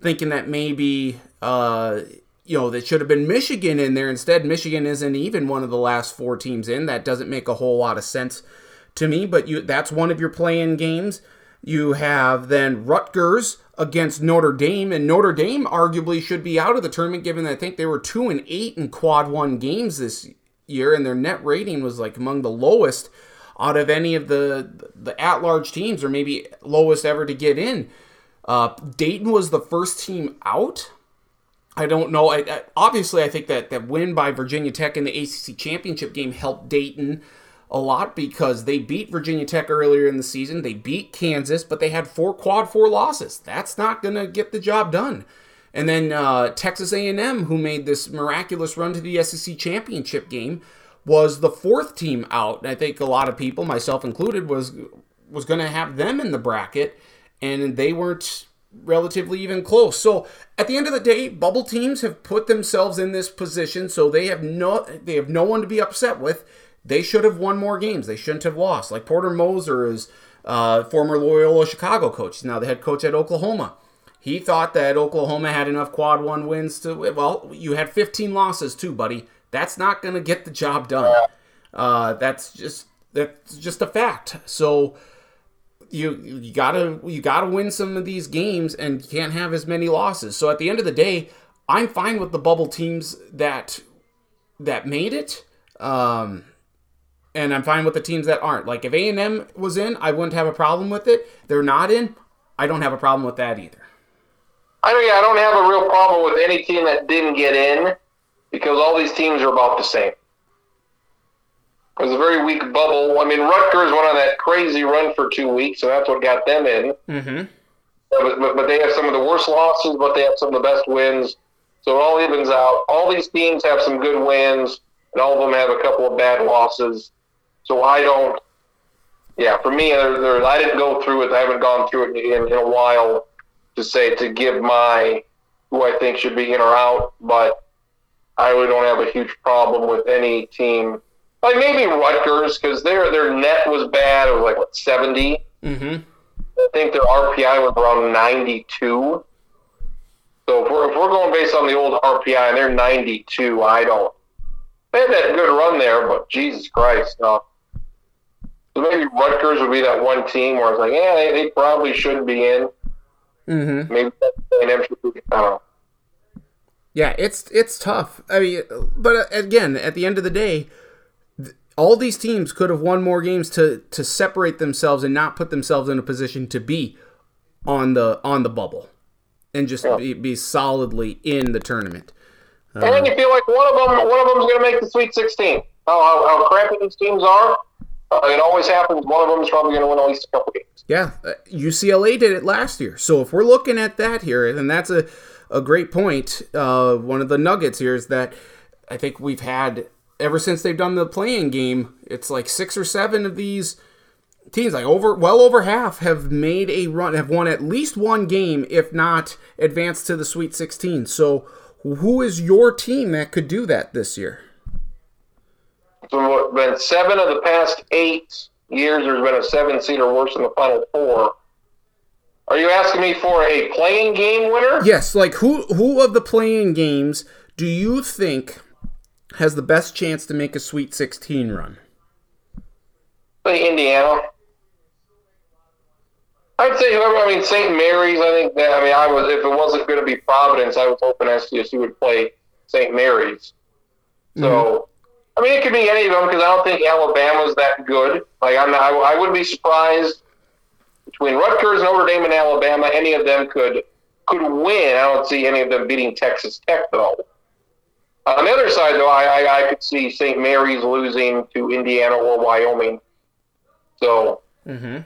thinking that maybe. Uh, you know, that should have been Michigan in there. Instead, Michigan isn't even one of the last four teams in. That doesn't make a whole lot of sense to me, but you that's one of your play-in games. You have then Rutgers against Notre Dame, and Notre Dame arguably should be out of the tournament given that I think they were two and eight in quad one games this year, and their net rating was like among the lowest out of any of the the at large teams, or maybe lowest ever to get in. Uh, Dayton was the first team out. I don't know. I, I, obviously, I think that that win by Virginia Tech in the ACC championship game helped Dayton a lot because they beat Virginia Tech earlier in the season. They beat Kansas, but they had four quad four losses. That's not going to get the job done. And then uh, Texas A&M, who made this miraculous run to the SEC championship game, was the fourth team out. I think a lot of people, myself included, was was going to have them in the bracket, and they weren't relatively even close. So at the end of the day, bubble teams have put themselves in this position, so they have no they have no one to be upset with. They should have won more games. They shouldn't have lost. Like Porter Moser is uh, former Loyola Chicago coach, He's now the head coach at Oklahoma. He thought that Oklahoma had enough quad one wins to. Well, you had 15 losses too, buddy. That's not going to get the job done. Uh, that's just that's just a fact. So you you gotta you gotta win some of these games and you can't have as many losses. So at the end of the day, I'm fine with the bubble teams that that made it. Um, and I'm fine with the teams that aren't. Like if A and M was in, I wouldn't have a problem with it. They're not in, I don't have a problem with that either. I yeah, I don't have a real problem with any team that didn't get in because all these teams are about the same. It was a very weak bubble. I mean, Rutgers went on that crazy run for two weeks, and that's what got them in. Mm-hmm. But, but, but they have some of the worst losses, but they have some of the best wins. So it all evens out. All these teams have some good wins, and all of them have a couple of bad losses. So I don't. Yeah, for me, there, there, I didn't go through it. I haven't gone through it in, in a while to say to give my who I think should be in or out, but I really don't have a huge problem with any team like maybe Rutgers because their their net was bad. It was like what 70 Mm-hmm. I think their RPI was around ninety two. So if we're if we're going based on the old RPI and they're ninety two, I don't. They had that good run there, but Jesus Christ, no. So maybe Rutgers would be that one team where it's like, yeah, they, they probably shouldn't be in. Mm-hmm. Maybe A&M. I don't know. Yeah, it's it's tough. I mean, but uh, again, at the end of the day, all these teams could have won more games to to separate themselves and not put themselves in a position to be on the on the bubble and just Yeah. be, be solidly in the tournament. and then you feel like one of them, one of them's going to make the Sweet 16. How, how, how crappy these teams are, uh, it always happens. One of them is probably going to win at least a couple games. Yeah, uh, UCLA did it last year. So if we're looking at that here, then that's a, a great point. Uh, one of the nuggets here is that I think we've had ever since they've done the play-in game, it's like six or seven of these teams, like over well over half, have made a run, have won at least one game, if not advanced to the Sweet 16. So who is your team that could do that this year? So been seven of the past eight years, there's been a seven seed or worse in the final four. Are you asking me for a play-in game winner? Yes, like who who of the play-in games do you think has the best chance to make a Sweet 16 run? Indiana. I'd say whoever. I mean, St. Mary's. I think that. I mean, I was. If it wasn't going to be Providence, I was hoping SDSU would play St. Mary's. So, mm-hmm. I mean, it could be any of them because I don't think Alabama's that good. Like, I'm not, I, I wouldn't be surprised between Rutgers, Notre Dame, and Alabama. Any of them could could win. I don't see any of them beating Texas Tech though. On the other side, though, I, I, I could see St. Mary's losing to Indiana or Wyoming. So Mm-hmm.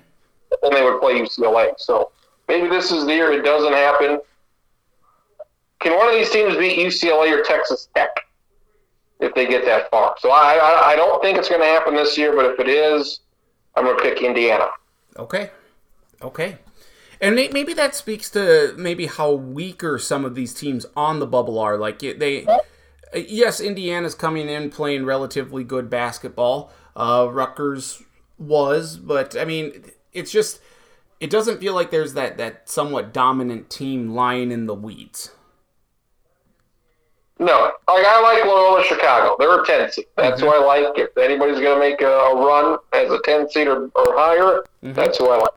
then they would play UCLA. So maybe this is the year it doesn't happen. Can one of these teams beat UCLA or Texas Tech if they get that far? So I I, I don't think it's going to happen this year, but if it is, I'm going to pick Indiana. Okay. Okay. And maybe that speaks to maybe how weaker some of these teams on the bubble are. Like they, Uh, yes, Indiana's coming in playing relatively good basketball. Uh, Rutgers was, but I mean, it's just it doesn't feel like there's that that somewhat dominant team lying in the weeds. No, like I like Loyola Chicago. They're a 10 seed. That's mm-hmm. who I like. If anybody's going to make a, run as a 10 seed or, or higher, mm-hmm. that's who I like.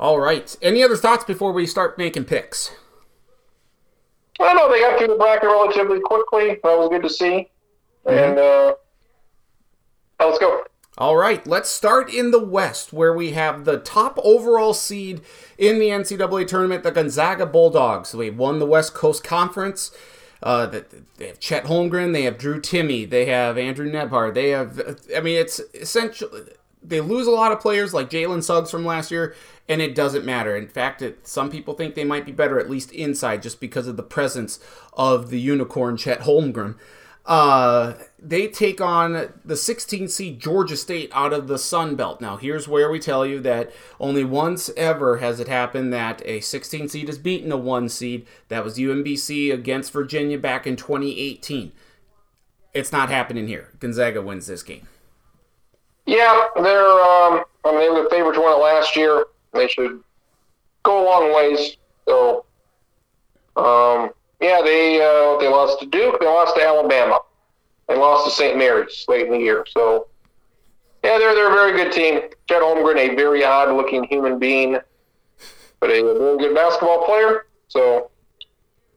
All right. Any other thoughts before we start making picks? I know they got through the bracket relatively quickly. But that was good to see. And uh, let's go. All right, let's start in the West, where we have the top overall seed in the NCAA tournament, the Gonzaga Bulldogs. They won the West Coast Conference. Uh, they have Chet Holmgren, they have Drew Timme, they have Andrew Nembhard. They have, I mean, it's essentially they lose a lot of players like Jalen Suggs from last year, and it doesn't matter. In fact, it, some people think they might be better at least inside just because of the presence of the unicorn Chet Holmgren. Uh, they take on the 16 seed Georgia State out of the Sun Belt. Now, here's where we tell you that only once ever has it happened that a 16 seed has beaten a one seed. That was UMBC against Virginia back in 2018. It's not happening here. Gonzaga wins this game. Yeah, they're. Um, I mean, they were the favorite to win it last year. They should go a long ways. So, um, yeah, they uh, they lost to Duke. They lost to Alabama. They lost to St. Mary's late in the year. So, yeah, they're they're a very good team. Chet Holmgren, a very odd-looking human being, but a very good basketball player. So,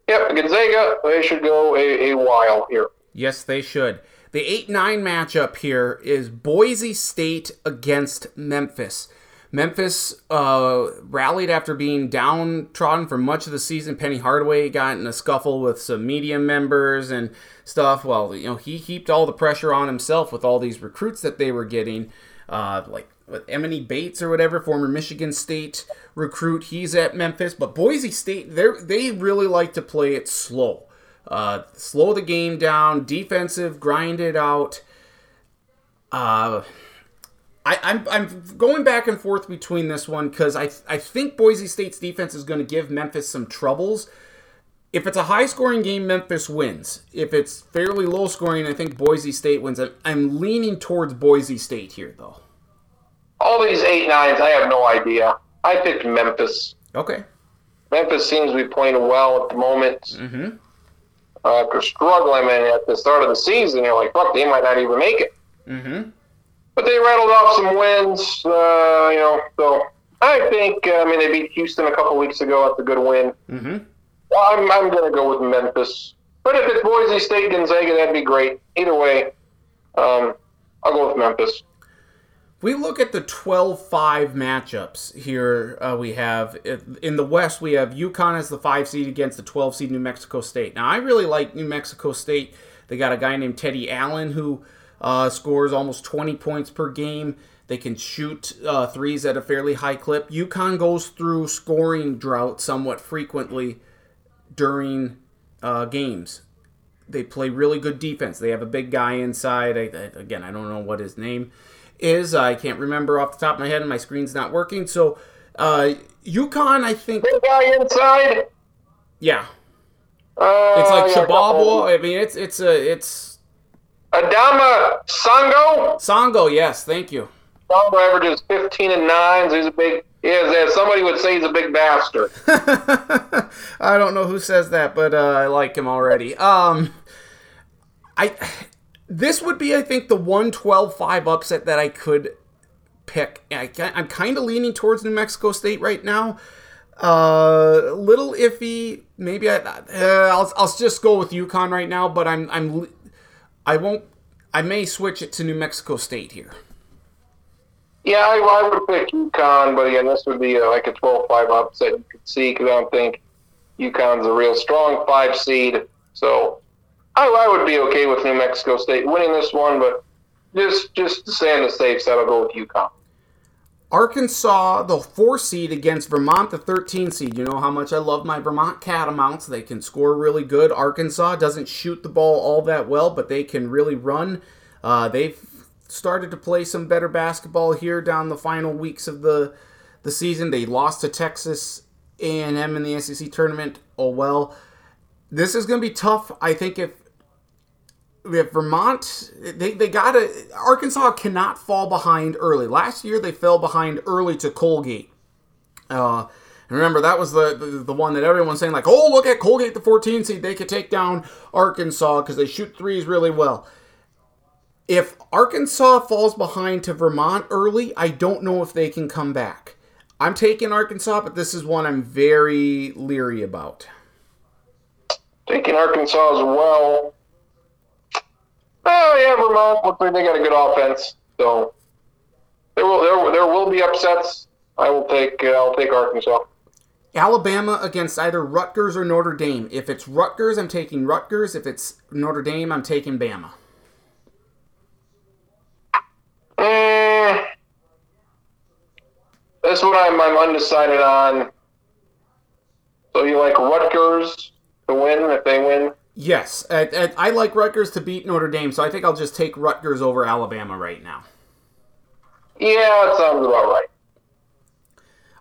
yep, Gonzaga. They should go a, a while here. Yes, they should. The 8 9 matchup here is Boise State against Memphis. Memphis uh, rallied after being downtrodden for much of the season. Penny Hardaway got in a scuffle with some media members and stuff. Well, you know, he heaped all the pressure on himself with all these recruits that they were getting, uh, like Emoni Bates or whatever, former Michigan State recruit. He's at Memphis, but Boise State, they they really like to play it slow. Uh, slow the game down, defensive, grind it out. Uh, I, I'm, I'm going back and forth between this one because I, I think Boise State's defense is going to give Memphis some troubles. If it's a high scoring game, Memphis wins. If it's fairly low scoring, I think Boise State wins. I'm leaning towards Boise State here, though. All these eight nines, I have no idea. I picked Memphis. Okay. Memphis seems to be playing well at the moment. Mm-hmm uh, are struggling. At the start of the season, you're like, fuck, they might not even make it. Mm-hmm. But they rattled off some wins, uh, you know. So I think, uh, I mean, they beat Houston a couple weeks ago. That's a good win. Mm-hmm. Well, I'm, I'm going to go with Memphis. But if it's Boise State Gonzaga, that'd be great. Either way, um, I'll go with Memphis we look at the 12-5 matchups here uh, we have in the west we have UConn as the 5 seed against the 12 seed new mexico state now i really like new mexico state they got a guy named teddy allen who uh, scores almost 20 points per game they can shoot uh, threes at a fairly high clip UConn goes through scoring drought somewhat frequently during uh, games they play really good defense they have a big guy inside I, I, again i don't know what his name is. I can't remember off the top of my head, and my screen's not working. So, uh, UConn, I think. Big guy inside. Yeah. Uh, it's like yeah, Shababo. I mean, it's it's a it's. Adama Sanogo. Sanogo, yes, thank you. Songo averages fifteen and nines. He's a big. Is, as somebody would say, he's a big bastard. I don't know who says that, but uh, I like him already. Um, I this would be, I think, the 112 5 upset that I could pick. I, am kind of leaning towards New Mexico State right now. A uh, little iffy. Maybe I, uh, I'll, I'll just go with UConn right now, but I'm I'm I won't. I may switch it to New Mexico State here. Yeah, I, I would pick UConn, but again, this would be a, like a 12-5 upset you could see because I don't think UConn's a real strong five seed. So I, I would be okay with New Mexico State winning this one, but just just to stay on the safe side, I'll go with UConn. Arkansas, the four seed against Vermont, the 13 seed. You know how much I love my Vermont Catamounts. They can score really good. Arkansas doesn't shoot the ball all that well, but they can really run. Uh, they've started to play some better basketball here down the final weeks of the the season. They lost to Texas A&M in the SEC tournament. Oh well. This is going to be tough. I think if Vermont, they, they got to, Arkansas cannot fall behind early. Last year they fell behind early to Colgate. Uh, remember, that was the, the, the one that everyone's saying, like, oh, look at Colgate, the 14 seed. They could take down Arkansas because they shoot threes really well. If Arkansas falls behind to Vermont early, I don't know if they can come back. I'm taking Arkansas, but this is one I'm very leery about. Taking Arkansas as well. Oh yeah, Vermont looks like they got a good offense. So there will there, there will be upsets. I will take uh, I'll take Arkansas. Alabama against either Rutgers or Notre Dame. If it's Rutgers, I'm taking Rutgers. If it's Notre Dame, I'm taking Bama. Mm, that's what I'm, I'm undecided on. So you like Rutgers to win if they win? Yes, I, I, I like Rutgers to beat Notre Dame, so I think I'll just take Rutgers over Alabama right now. Yeah, that sounds about right.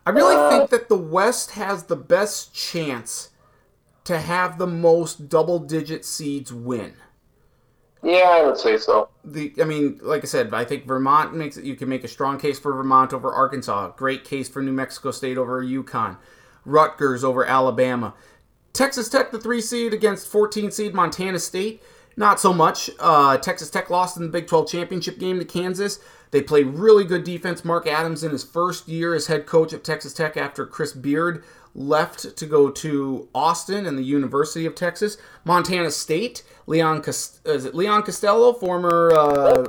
I really uh, think that the West has the best chance to have the most double-digit seeds win. Yeah, I would say so. The, I mean, like I said, I think Vermont makes it. You can make a strong case for Vermont over Arkansas. Great case for New Mexico State over UConn. Rutgers over Alabama. Texas Tech, the three seed against 14 seed Montana State. Not so much. Uh, Texas Tech lost in the Big 12 championship game to Kansas. They played really good defense. Mark Adams in his first year as head coach at Texas Tech after Chris Beard left to go to Austin and the University of Texas. Montana State, Leon Cost- is it Leon Costello, former uh,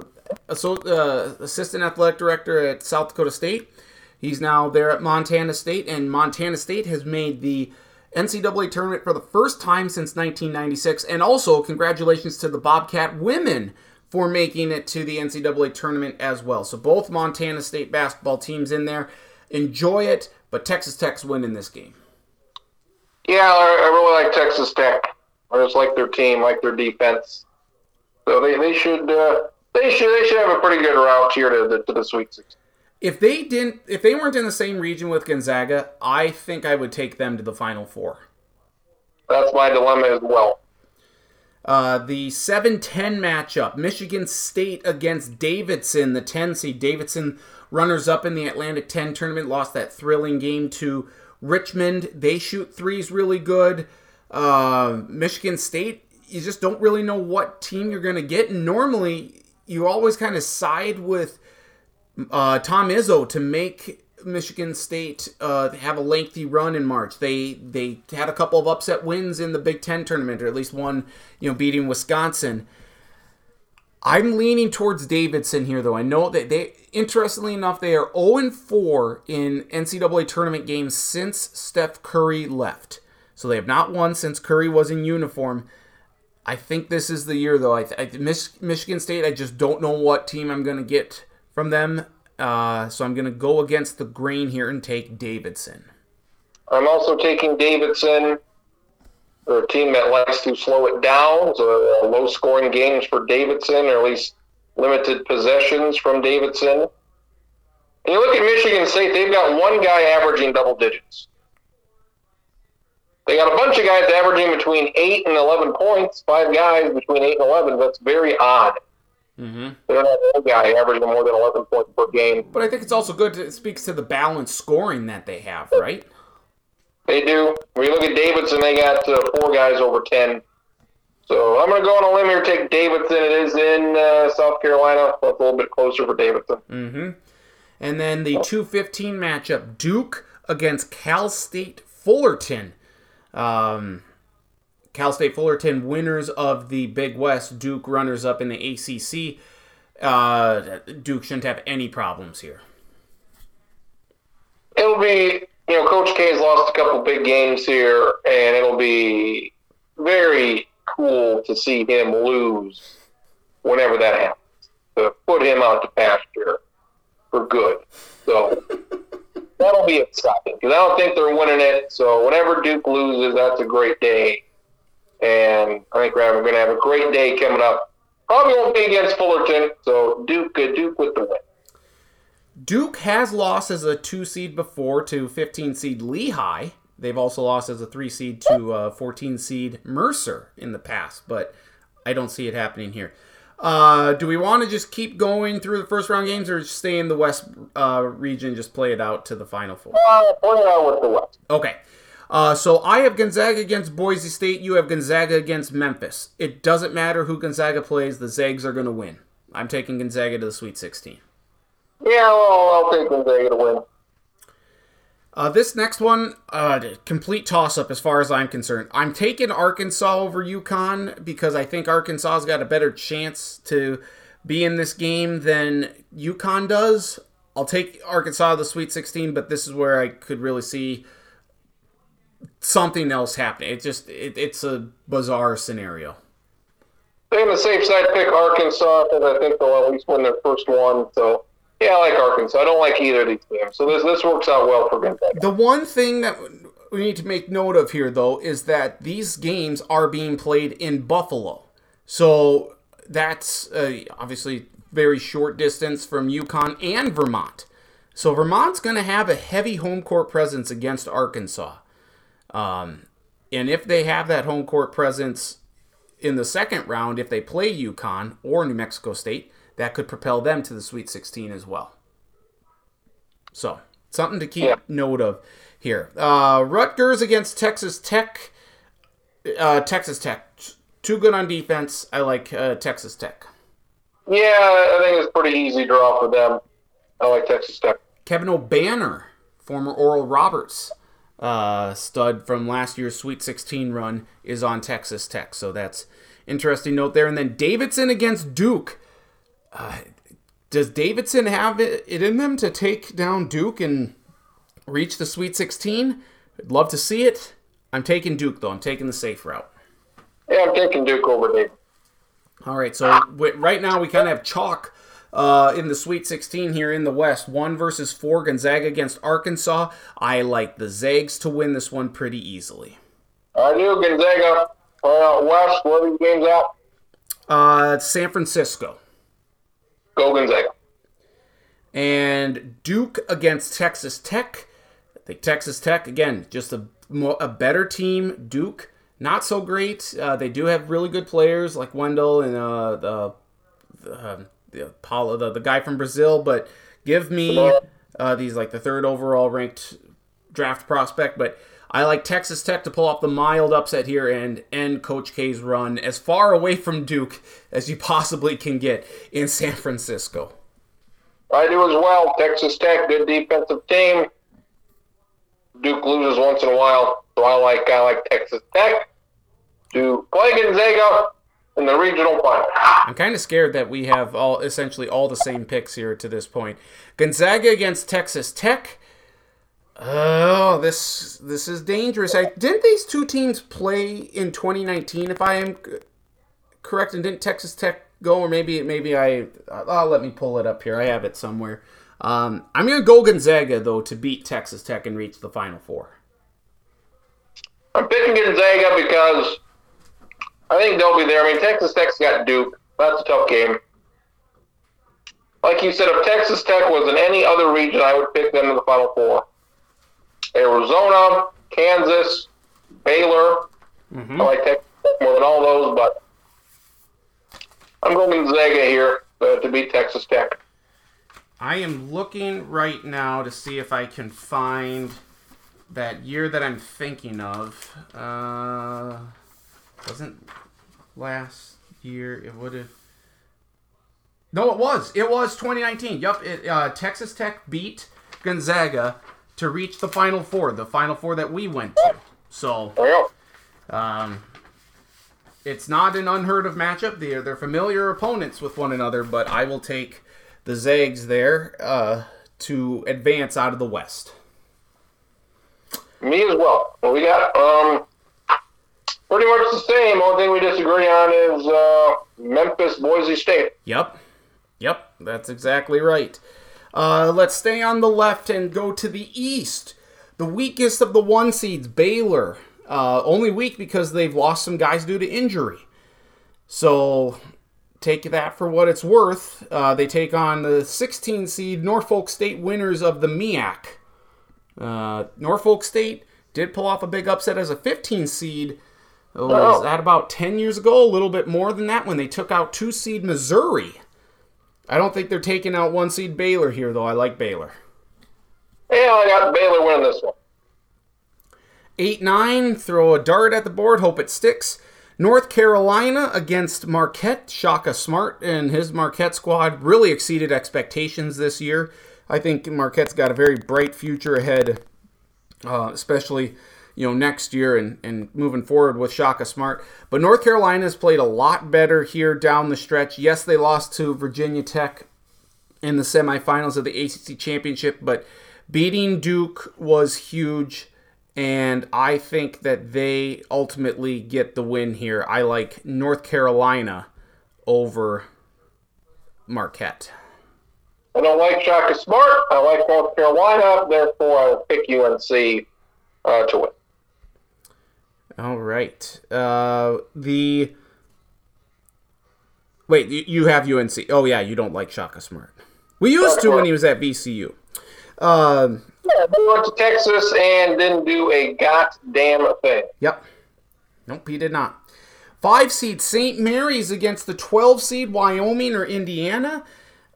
uh, assistant athletic director at South Dakota State. He's now there at Montana State, and Montana State has made the NCAA tournament for the first time since 1996. And also, congratulations to the Bobcat women for making it to the NCAA tournament as well. So, both Montana State basketball teams in there. Enjoy it, but Texas Tech's winning this game. Yeah, I, really like Texas Tech. I just like their team, like their defense. So they, they should uh, they should they should have a pretty good route here to the to Sweet Sixteen. If they didn't, if they weren't in the same region with Gonzaga, I think I would take them to the Final Four. That's my dilemma as well. Uh, the 7 10 matchup Michigan State against Davidson, the 10 seed. Davidson, runners up in the Atlantic 10 tournament, lost that thrilling game to Richmond. They shoot threes really good. Uh, Michigan State, you just don't really know what team you're going to get. And normally, you always kind of side with uh, Tom Izzo to make Michigan State uh, have a lengthy run in March. They they had a couple of upset wins in the Big Ten tournament, or at least one, you know, beating Wisconsin. I'm leaning towards Davidson here, though. I know that they, interestingly enough, they are 0 4 in NCAA tournament games since Steph Curry left. So they have not won since Curry was in uniform. I think this is the year, though. I, I Mich- Michigan State. I just don't know what team I'm going to get from them. Uh, so I'm going to go against the grain here and take Davidson. I'm also taking Davidson. They're a team that likes to slow it down, so low scoring games for Davidson, or at least limited possessions from Davidson. And you look at Michigan State, they've got one guy averaging double digits. They got a bunch of guys averaging between 8 and 11 points, five guys between 8 and 11. That's very odd. Mm-hmm. They don't have guy averaging more than 11 points per game. But I think it's also good. To, it speaks to the balanced scoring that they have, right? They do. When you look at Davidson, they got uh, four guys over 10. So I'm going to go on a limb here, take Davidson. It is in uh, South Carolina. That's a little bit closer for Davidson. Mm-hmm. And then the 215 matchup Duke against Cal State Fullerton. Um, Cal State Fullerton winners of the Big West. Duke runners up in the ACC. Uh, Duke shouldn't have any problems here. It'll be, you know, Coach K has lost a couple big games here, and it'll be very cool to see him lose whenever that happens. To put him out to pasture for good. So that'll be exciting because I don't think they're winning it. So whenever Duke loses, that's a great day. And I think we're going to have a great day coming up. Probably won't be against Fullerton. So Duke, Duke with the win. Duke has lost as a two seed before to 15 seed Lehigh. They've also lost as a three seed to uh, 14 seed Mercer in the past, but I don't see it happening here. Uh, do we want to just keep going through the first round games or stay in the West uh, region, just play it out to the Final Four? Uh, play it out with the West. Okay. Uh, so I have Gonzaga against Boise State. You have Gonzaga against Memphis. It doesn't matter who Gonzaga plays. The Zags are going to win. I'm taking Gonzaga to the Sweet 16. Yeah, well, I'll take Gonzaga to win. Uh, this next one, uh, complete toss up as far as I'm concerned. I'm taking Arkansas over UConn because I think Arkansas's got a better chance to be in this game than UConn does. I'll take Arkansas to the Sweet 16, but this is where I could really see something else happening. It just it, it's a bizarre scenario. Stay on the safe side, pick Arkansas because I think they'll at least win their first one. So yeah, I like Arkansas. I don't like either of these teams. So this this works out well for Gonzaga. The one thing that we need to make note of here, though, is that these games are being played in Buffalo. So that's uh, obviously very short distance from UConn and Vermont. So Vermont's going to have a heavy home court presence against Arkansas. Um, and if they have that home court presence in the second round, if they play UConn or New Mexico State, that could propel them to the Sweet 16 as well. So something to keep yeah. note of here. Uh, Rutgers against Texas Tech. Uh, Texas Tech, too good on defense. I like uh, Texas Tech. Yeah, I think it's pretty easy draw for them. I like Texas Tech. Kevin Obanor, former Oral Roberts uh, stud from last year's Sweet 16 run, is on Texas Tech. So that's interesting note there. And then Davidson against Duke. Uh, does Davidson have it in them to take down Duke and reach the Sweet 16? I'd love to see it. I'm taking Duke, though. I'm taking the safe route. Yeah, I'm taking Duke over David. All right, so right now we kind of have chalk uh, in the Sweet 16 here in the West. One versus four, Gonzaga against Arkansas. I like the Zags to win this one pretty easily. I do Gonzaga uh, West. Where are these games at? Uh, San Francisco. Go Gonzaga. And Duke against Texas Tech. I think Texas Tech again, just a a better team. Duke not so great. Uh, they do have really good players like Wendell and uh, the the, um, the Paulo, the, the guy from Brazil. But give me uh, these like the third overall ranked draft prospect. But I like Texas Tech to pull off the mild upset here and end Coach K's run as far away from Duke as you possibly can get in San Francisco. I do as well. Texas Tech, good defensive team. Duke loses once in a while, so I like I like Texas Tech to play Gonzaga in the regional final. I'm kind of scared that we have all essentially all the same picks here to this point. Gonzaga against Texas Tech. Oh, this this is dangerous. I didn't these two teams play in 2019 if I am correct and didn't Texas Tech go or maybe maybe I I'll let me pull it up here. I have it somewhere. Um, I'm going to go Gonzaga though to beat Texas Tech and reach the final 4. I'm picking Gonzaga because I think they'll be there. I mean, Texas Tech's got Duke. That's a tough game. Like you said, if Texas Tech was in any other region, I would pick them in the Final Four. Arizona, Kansas, Baylor. Mm-hmm. I like Texas Tech more than all those, but I'm going Gonzaga here uh, to beat Texas Tech. I am looking right now to see if I can find that year that I'm thinking of. Uh, wasn't last year. It would have. No, it was. It was 2019. Yup. It, uh, Texas Tech beat Gonzaga to reach the Final Four, the Final Four that we went to. So, um, it's not an unheard of matchup. They're they're familiar opponents with one another, but I will take the Zags there uh, to advance out of the West. Me as well. Well, we got um, pretty much the same. Only thing we disagree on is uh, Memphis, Boise State. Yep. Yep, that's exactly right. Uh, let's stay on the left and go to the east. The weakest of the one seeds, Baylor. Uh, only weak because they've lost some guys due to injury. So take that for what it's worth. Uh, they take on the 16 seed Norfolk State winners of the MEAC. Uh, Norfolk State did pull off a big upset as a 15 seed was that about 10 years ago, a little bit more than that, when they took out two seed Missouri. I don't think they're taking out one seed Baylor here, though. I like Baylor. Yeah, I got Baylor winning this one. 8 9, throw a dart at the board, hope it sticks. North Carolina against Marquette. Shaka Smart and his Marquette squad really exceeded expectations this year. I think Marquette's got a very bright future ahead, uh, especially you know next year and, and moving forward with Shaka Smart. But North Carolina has played a lot better here down the stretch. Yes, they lost to Virginia Tech in the semifinals of the ACC championship, but beating Duke was huge. And I think that they ultimately get the win here. I like North Carolina over Marquette. I don't like Shaka Smart. I like North Carolina. Therefore, I will pick UNC uh, to win. All right. Uh, the wait, you- have UNC. Oh yeah, you don't like Shaka Smart. We used to when he was at VCU. Um, Yeah, they went to Texas and didn't do a goddamn thing. Yep. Nope, he did not. Five seed St. Mary's against the 12 seed Wyoming or Indiana.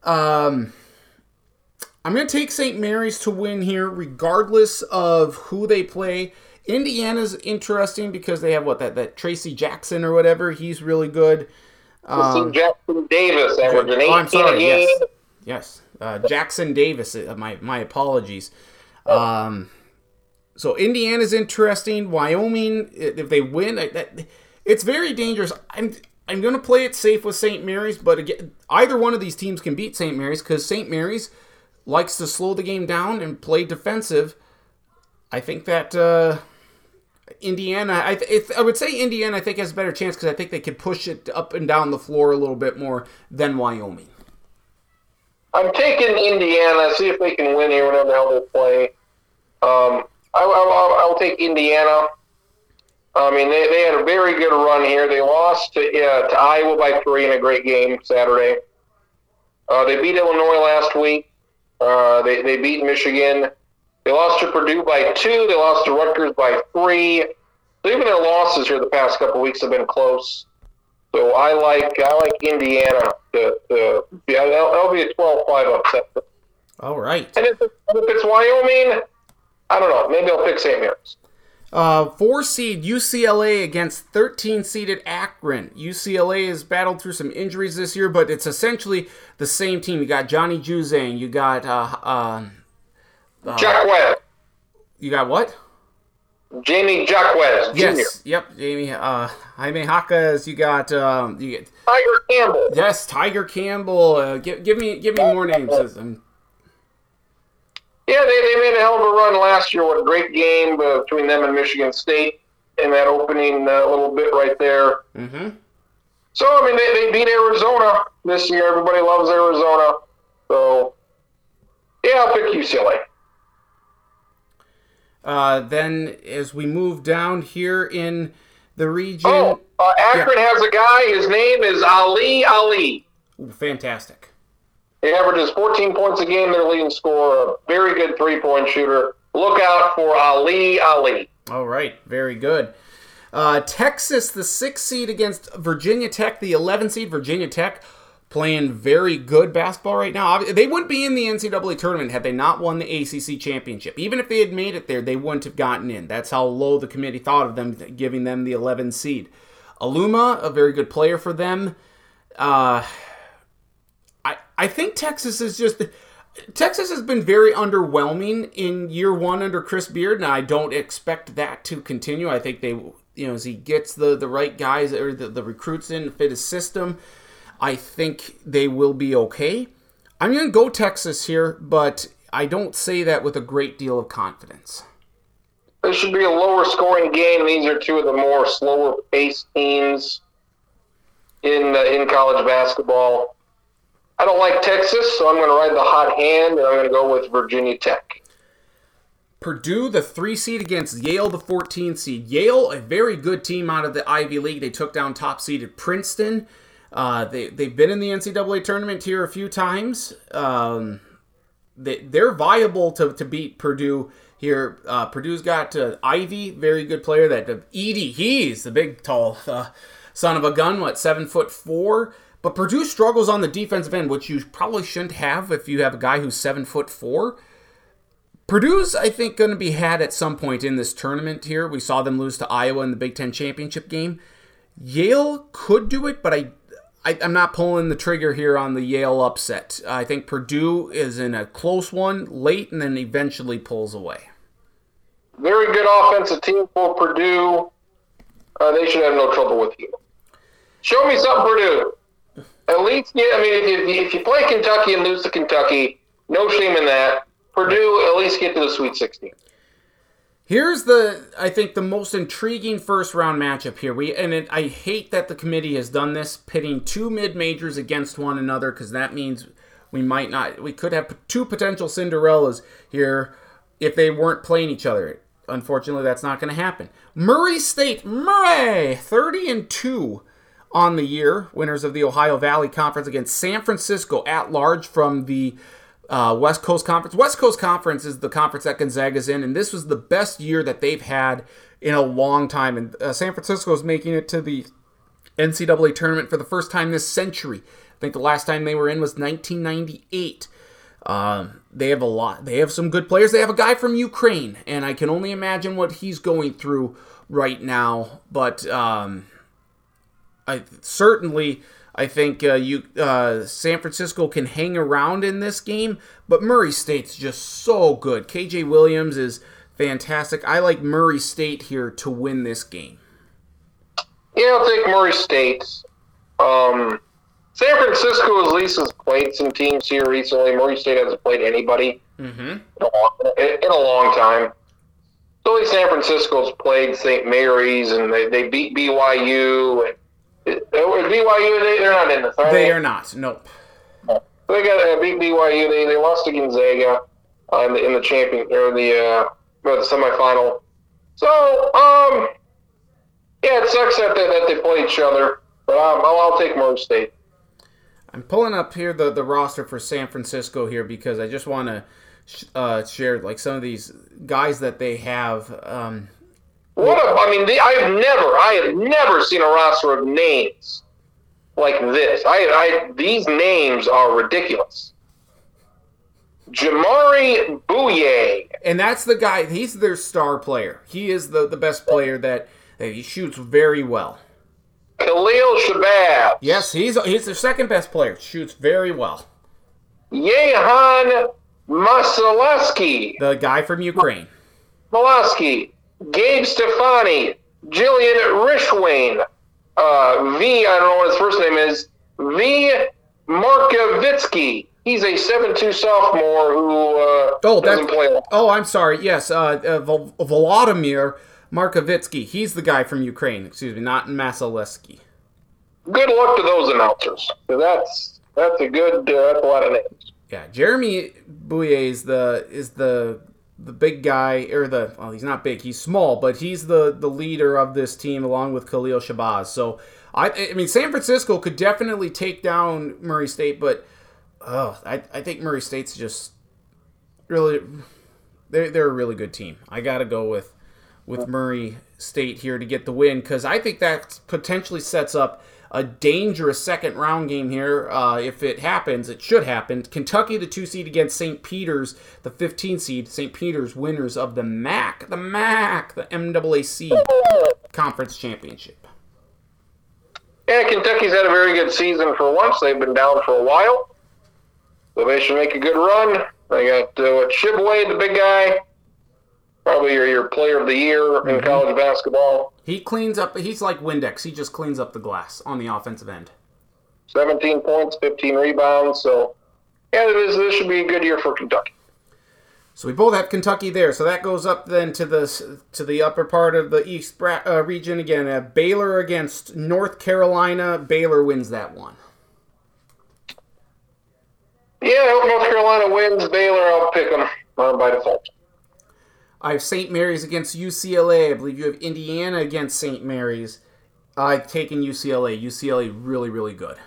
Um, I'm going to take St. Mary's to win here, regardless of who they play. Indiana's interesting because they have what that that Trayce Jackson or whatever. He's really good. Is Jackson Davis Oh, I'm sorry. game. Yes, yes. Uh, Jackson Davis. Uh, my my apologies. Um, so Indiana's interesting. Wyoming, if they win, I- that, it's very dangerous. I'm I'm gonna play it safe with St. Mary's, but again, either one of these teams can beat St. Mary's because St. Mary's likes to slow the game down and play defensive. I think that uh, Indiana, I, th- I would say Indiana, I think has a better chance because I think they could push it up and down the floor a little bit more than Wyoming. I'm taking Indiana. See if they can win here. Whatever the hell they play. Um, I, I, I'll take Indiana. I mean, they, they had a very good run here. They lost to, uh, to Iowa by three in a great game Saturday. Uh, they beat Illinois last week. Uh, they, they beat Michigan. They lost to Purdue by two. They lost to Rutgers by three. So even their losses here the past couple weeks have been close. So I like I like Indiana to, to yeah that'll, that'll be a 12-5 upset. All right. And if, if it's Wyoming, I don't know. Maybe I'll pick St. Mary's. Uh, four seed UCLA against 13 seeded Akron. UCLA has battled through some injuries this year, but it's essentially the same team. You got Johnny Juzang. You got uh, uh, Jaquez, you got what? Jamie Jaquez Jr. Yes. Yep. Jamie. Uh, Jaime Jaquez. You got um, you get Tiger Campbell. yes. Tiger Campbell. Uh, give, give me give me more names. Um, Yeah, they, they made a hell of a run last year. What a great game uh, between them and Michigan State in that opening uh, little bit right there. mm-hmm. So, I mean, they, they beat Arizona this year. Everybody loves Arizona. So, yeah, I'll pick UCLA. Uh, then as we move down here in the region, Oh, uh, Akron has a guy. His name is Ali Ali. Ooh, fantastic. He averages 14 points a game, their leading scorer. A very good three point shooter. Look out for Ali Ali. All right, very good. Uh, Texas, the six seed against Virginia Tech, the 11 seed. Virginia Tech playing very good basketball right now. They wouldn't be in the NCAA tournament had they not won the ACC championship. Even if they had made it there, they wouldn't have gotten in. That's how low the committee thought of them, giving them the 11 seed. Aluma, a very good player for them. Uh, I I think Texas is just Texas has been very underwhelming in year one under Chris Beard, and I don't expect that to continue. I think they, you know, as he gets the the right guys or the, the recruits in to fit his system, I think they will be okay. I'm going to go Texas here, but I don't say that with a great deal of confidence. This should be a lower scoring game. These are two of the more slower paced teams in uh, in college basketball. I don't like Texas, so I'm going to ride the hot hand, and I'm going to go with Virginia Tech. Purdue, the three seed against Yale, the 14 seed. Yale, a very good team out of the Ivy League. They took down top seeded Princeton. Uh, they, they've been in the NCAA tournament here a few times. Um, they, they're viable to, to beat Purdue here. Uh, Purdue's got uh, Ivey, very good player. That uh, Edey, he's the big, tall uh, son of a gun, what, seven foot four? But Purdue struggles on the defensive end, which you probably shouldn't have if you have a guy who's seven foot four. Purdue's, I think, going to be had at some point in this tournament here. We saw them lose to Iowa in the Big Ten championship game. Yale could do it, but I, I, I'm not pulling the trigger here on the Yale upset. I think Purdue is in a close one late and then eventually pulls away. Very good offensive team for Purdue. Uh, they should have no trouble with you. Show me something, Purdue. At least, yeah, I mean, if if you play Kentucky and lose to Kentucky, no shame in that. Purdue at least get to the Sweet 16. Here's the I think the most intriguing first round matchup here. We and it, I hate that the committee has done this, pitting two mid majors against one another because that means we might not we could have two potential Cinderellas here if they weren't playing each other. unfortunately, that's not going to happen. Murray State, Murray, 30 and 2 on the year, winners of the Ohio Valley Conference against San Francisco at large from the uh, West Coast Conference. West Coast Conference is the conference that Gonzaga's in, and this was the best year that they've had in a long time. And uh, San Francisco is making it to the NCAA tournament for the first time this century. I think the last time they were in was 1998. Um, they have a lot. They have some good players. They have a guy from Ukraine, and I can only imagine what he's going through right now. But um, I certainly I think uh, you uh, San Francisco can hang around in this game, but Murray State's just so good. KJ Williams is fantastic. I like Murray State here to win this game. Yeah, I'll take Murray State. Um, San Francisco at least has played some teams here recently. Murray State hasn't played anybody mm-hmm. in, a long, in, a long, time. So like San Francisco's played St. Mary's and they, they beat BYU. And, BYU, they, they're not in this. Are they, they are not. Nope. they got a beat BYU. They, they lost to Gonzaga uh, in, the, in the champion or the uh, the semifinal. So um, yeah, it sucks that they, that they play each other, but um, I'll, I'll take Murray State. I'm pulling up here the, the roster for San Francisco here because I just want to uh, share like some of these guys that they have. Um, what a, I mean, I have never, I have never seen a roster of names like this. I, I these names are ridiculous. Jamaree Bouyea. And that's the guy, he's their star player. He is the, the best player that, he shoots very well. Khalil Shabazz. Yes, he's he's their second best player. Shoots very well. Yehan Masalewski. The guy from Ukraine. Malasky. Gabe Stefani. Jillian Rishwain. Uh, v, I don't know what his first name is. V. Markovetskyy. He's a seven-two sophomore who uh, oh, doesn't play. Oh, I'm sorry. Yes, uh, uh, Volodymyr Markovetskyy. He's the guy from Ukraine. Excuse me, not Masalewski. Good luck to those announcers. That's that's a good. Uh, that's a lot of names. Yeah, Jeremy Bouyea is the is the the big guy or the well he's not big he's small but he's the the leader of this team along with Khalil Shabazz. So I I mean San Francisco could definitely take down Murray State but oh I, I think Murray State's just really they're, they're a really good team. I gotta go with with Murray State here to get the win because I think that potentially sets up a dangerous second round game here. Uh, if it happens, it should happen. Kentucky, the two seed against St. Peter's, the 15 seed. St. Peter's winners of the MAC, the MAC, the MAAC conference championship. Yeah, Kentucky's had a very good season for once. They've been down for a while, so they should make a good run. They got uh, Tshiebwe, the big guy probably your, your player of the year mm-hmm. in college basketball. He cleans up. He's like Windex. He just cleans up the glass on the offensive end. 17 points, 15 rebounds. So, yeah, this, this should be a good year for Kentucky. So we both have Kentucky there. So that goes up then to the to the upper part of the East uh, region again. Uh, Baylor against North Carolina. Baylor wins that one. Yeah, I hope North Carolina wins. Baylor, I'll pick them by default. I have St. Mary's against UCLA. I believe you have Indiana against St. Mary's. I've taken UCLA. UCLA really, really good.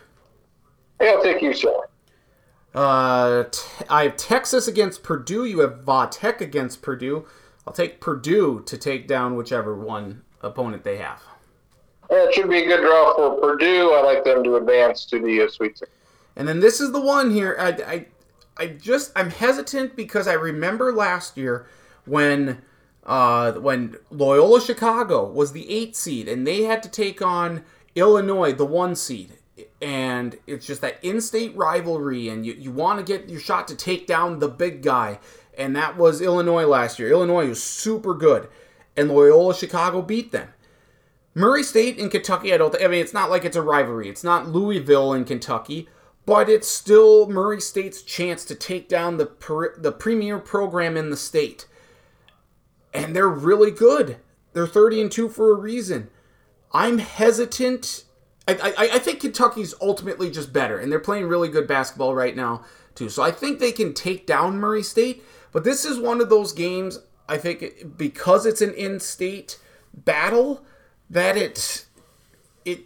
Yeah, I'll take UCLA. Uh, t- I have Texas against Purdue. You have Vatech against Purdue. I'll take Purdue to take down whichever one opponent they have. Yeah, it should be a good draw for Purdue. I like them to advance to the uh, Sweet Sixteen. And then this is the one here. I, I, I just I'm hesitant because I remember last year when uh, when Loyola Chicago was the eight seed and they had to take on Illinois, the one seed. And it's just that in state rivalry, and you, you want to get your shot to take down the big guy. And that was Illinois last year. Illinois was super good, and Loyola Chicago beat them. Murray State and Kentucky, I don't. I mean, it's not like it's a rivalry. It's not Louisville and Kentucky, but it's still Murray State's chance to take down the the premier program in the state and they're really good. They're 30 and 2 for a reason. I'm hesitant. I, I, I think Kentucky's ultimately just better, and they're playing really good basketball right now, too. So I think they can take down Murray State, but this is one of those games I think because it's an in-state battle, that it it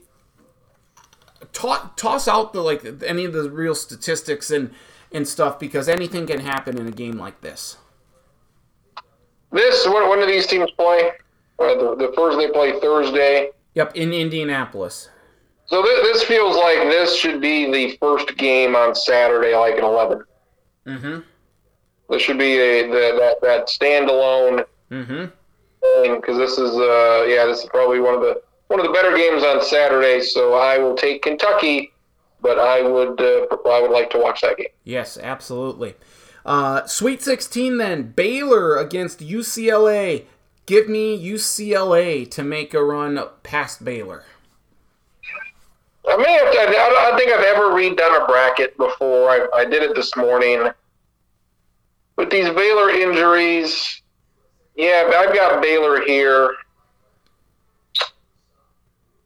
toss out the like any of the real statistics and and stuff because anything can happen in a game like this. This when, when do these teams play? Uh, the, the first they play Thursday. Yep, in Indianapolis. So this, this feels like this should be the first game on Saturday, like at eleven. Mm-hmm. This should be a, the, that that standalone Mm-hmm. because this is uh yeah this is probably one of the one of the better games on Saturday. So I will take Kentucky, but I would uh, I would like to watch that game. Yes, absolutely. Uh, Sweet 16 then. Baylor against UCLA. Give me UCLA to make a run past Baylor. I don't- I don't think I've ever redone a bracket before. I, I did it this morning. With these Baylor injuries, yeah, I've got Baylor here.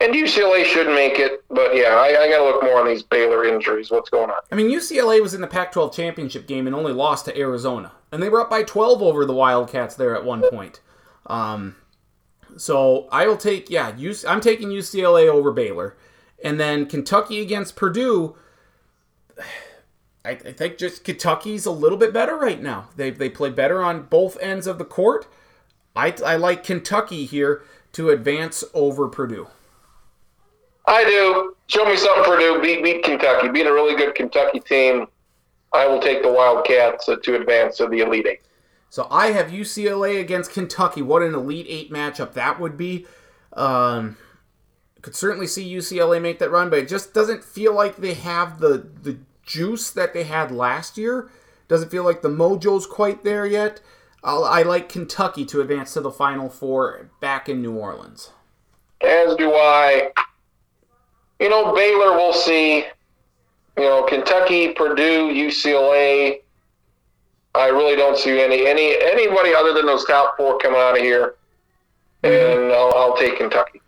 And UCLA should make it, but yeah, I, I got to look more on these Baylor injuries. What's going on? I mean, UCLA was in the Pac 12 championship game and only lost to Arizona. And they were up by 12 over the Wildcats there at one point. Um, so I will take, yeah, UC, I'm taking UCLA over Baylor. And then Kentucky against Purdue. I, I think just Kentucky's a little bit better right now. They, they play better on both ends of the court. I, I like Kentucky here to advance over Purdue. I do. Show me something Purdue. Beat, beat Kentucky. Beat a really good Kentucky team. I will take the Wildcats uh, to advance to the Elite Eight. So I have UCLA against Kentucky. What an Elite Eight matchup that would be. Um, could certainly see UCLA make that run, but it just doesn't feel like they have the the juice that they had last year. Doesn't feel like the mojo's quite there yet. I'll, I like Kentucky to advance to the Final Four back in New Orleans. As do I. You know, Baylor, we'll see. You know, Kentucky, Purdue, UCLA. I really don't see any any anybody other than those top four coming out of here, mm-hmm. and I'll, I'll take Kentucky.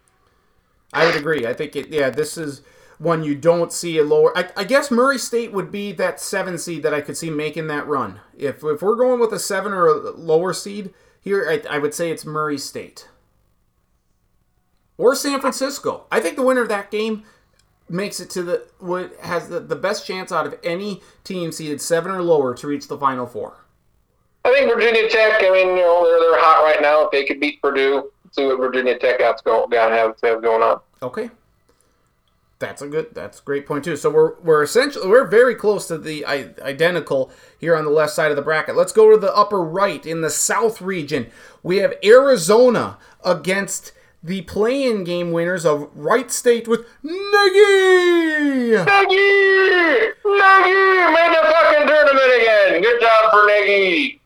I would agree. I think it. Yeah, this is one you don't see a lower. I, I guess Murray State would be that seven seed that I could see making that run. If if we're going with a seven or a lower seed here, I, I would say it's Murray State or San Francisco. I think the winner of that game makes it to the what has the, the best chance out of any team seeded seven or lower to reach the final four. I think Virginia Tech. I mean, you know, they're they're hot right now. If they could beat Purdue, see what Virginia Tech got go got have, have going on. Okay. That's a good. That's a great point too. So we're we're essentially we're very close to the I, identical here on the left side of the bracket. Let's go to the upper right in the South region. We have Arizona against the play-in game winners of Wright State with Nagy. Nagy, Nagy made the fucking tournament again. Good job for Nagy.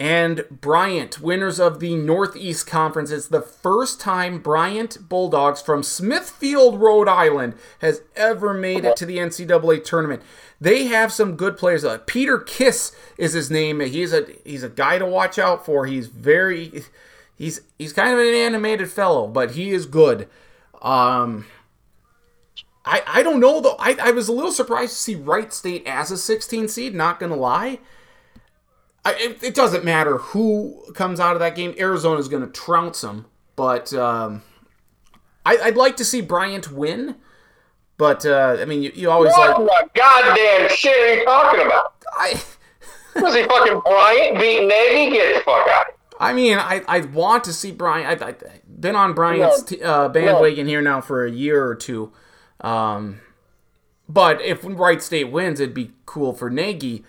and Bryant, winners of the Northeast Conference. It's the first time Bryant Bulldogs from Smithfield, Rhode Island, has ever made it to the NCAA tournament. They have some good players. Uh, Peter Kiss is his name. He's a he's a guy to watch out for. He's very he's he's kind of an animated fellow, but he is good. Um, I I don't know though. I, I was a little surprised to see Wright State as a 16 seed. Not gonna lie. I, it, it doesn't matter who comes out of that game. Arizona is going to trounce them. But um, I, I'd like to see Bryant win. But uh, I mean, you, you always What like. the goddamn shit are you talking about? I, Was he fucking Bryant beat Nagy? Get the fuck out. I mean, I, I want to see Bryant. I've, I've been on Bryant's t- uh, bandwagon here now for a year or two. Um, but if Wright State wins, it'd be cool for Nagy.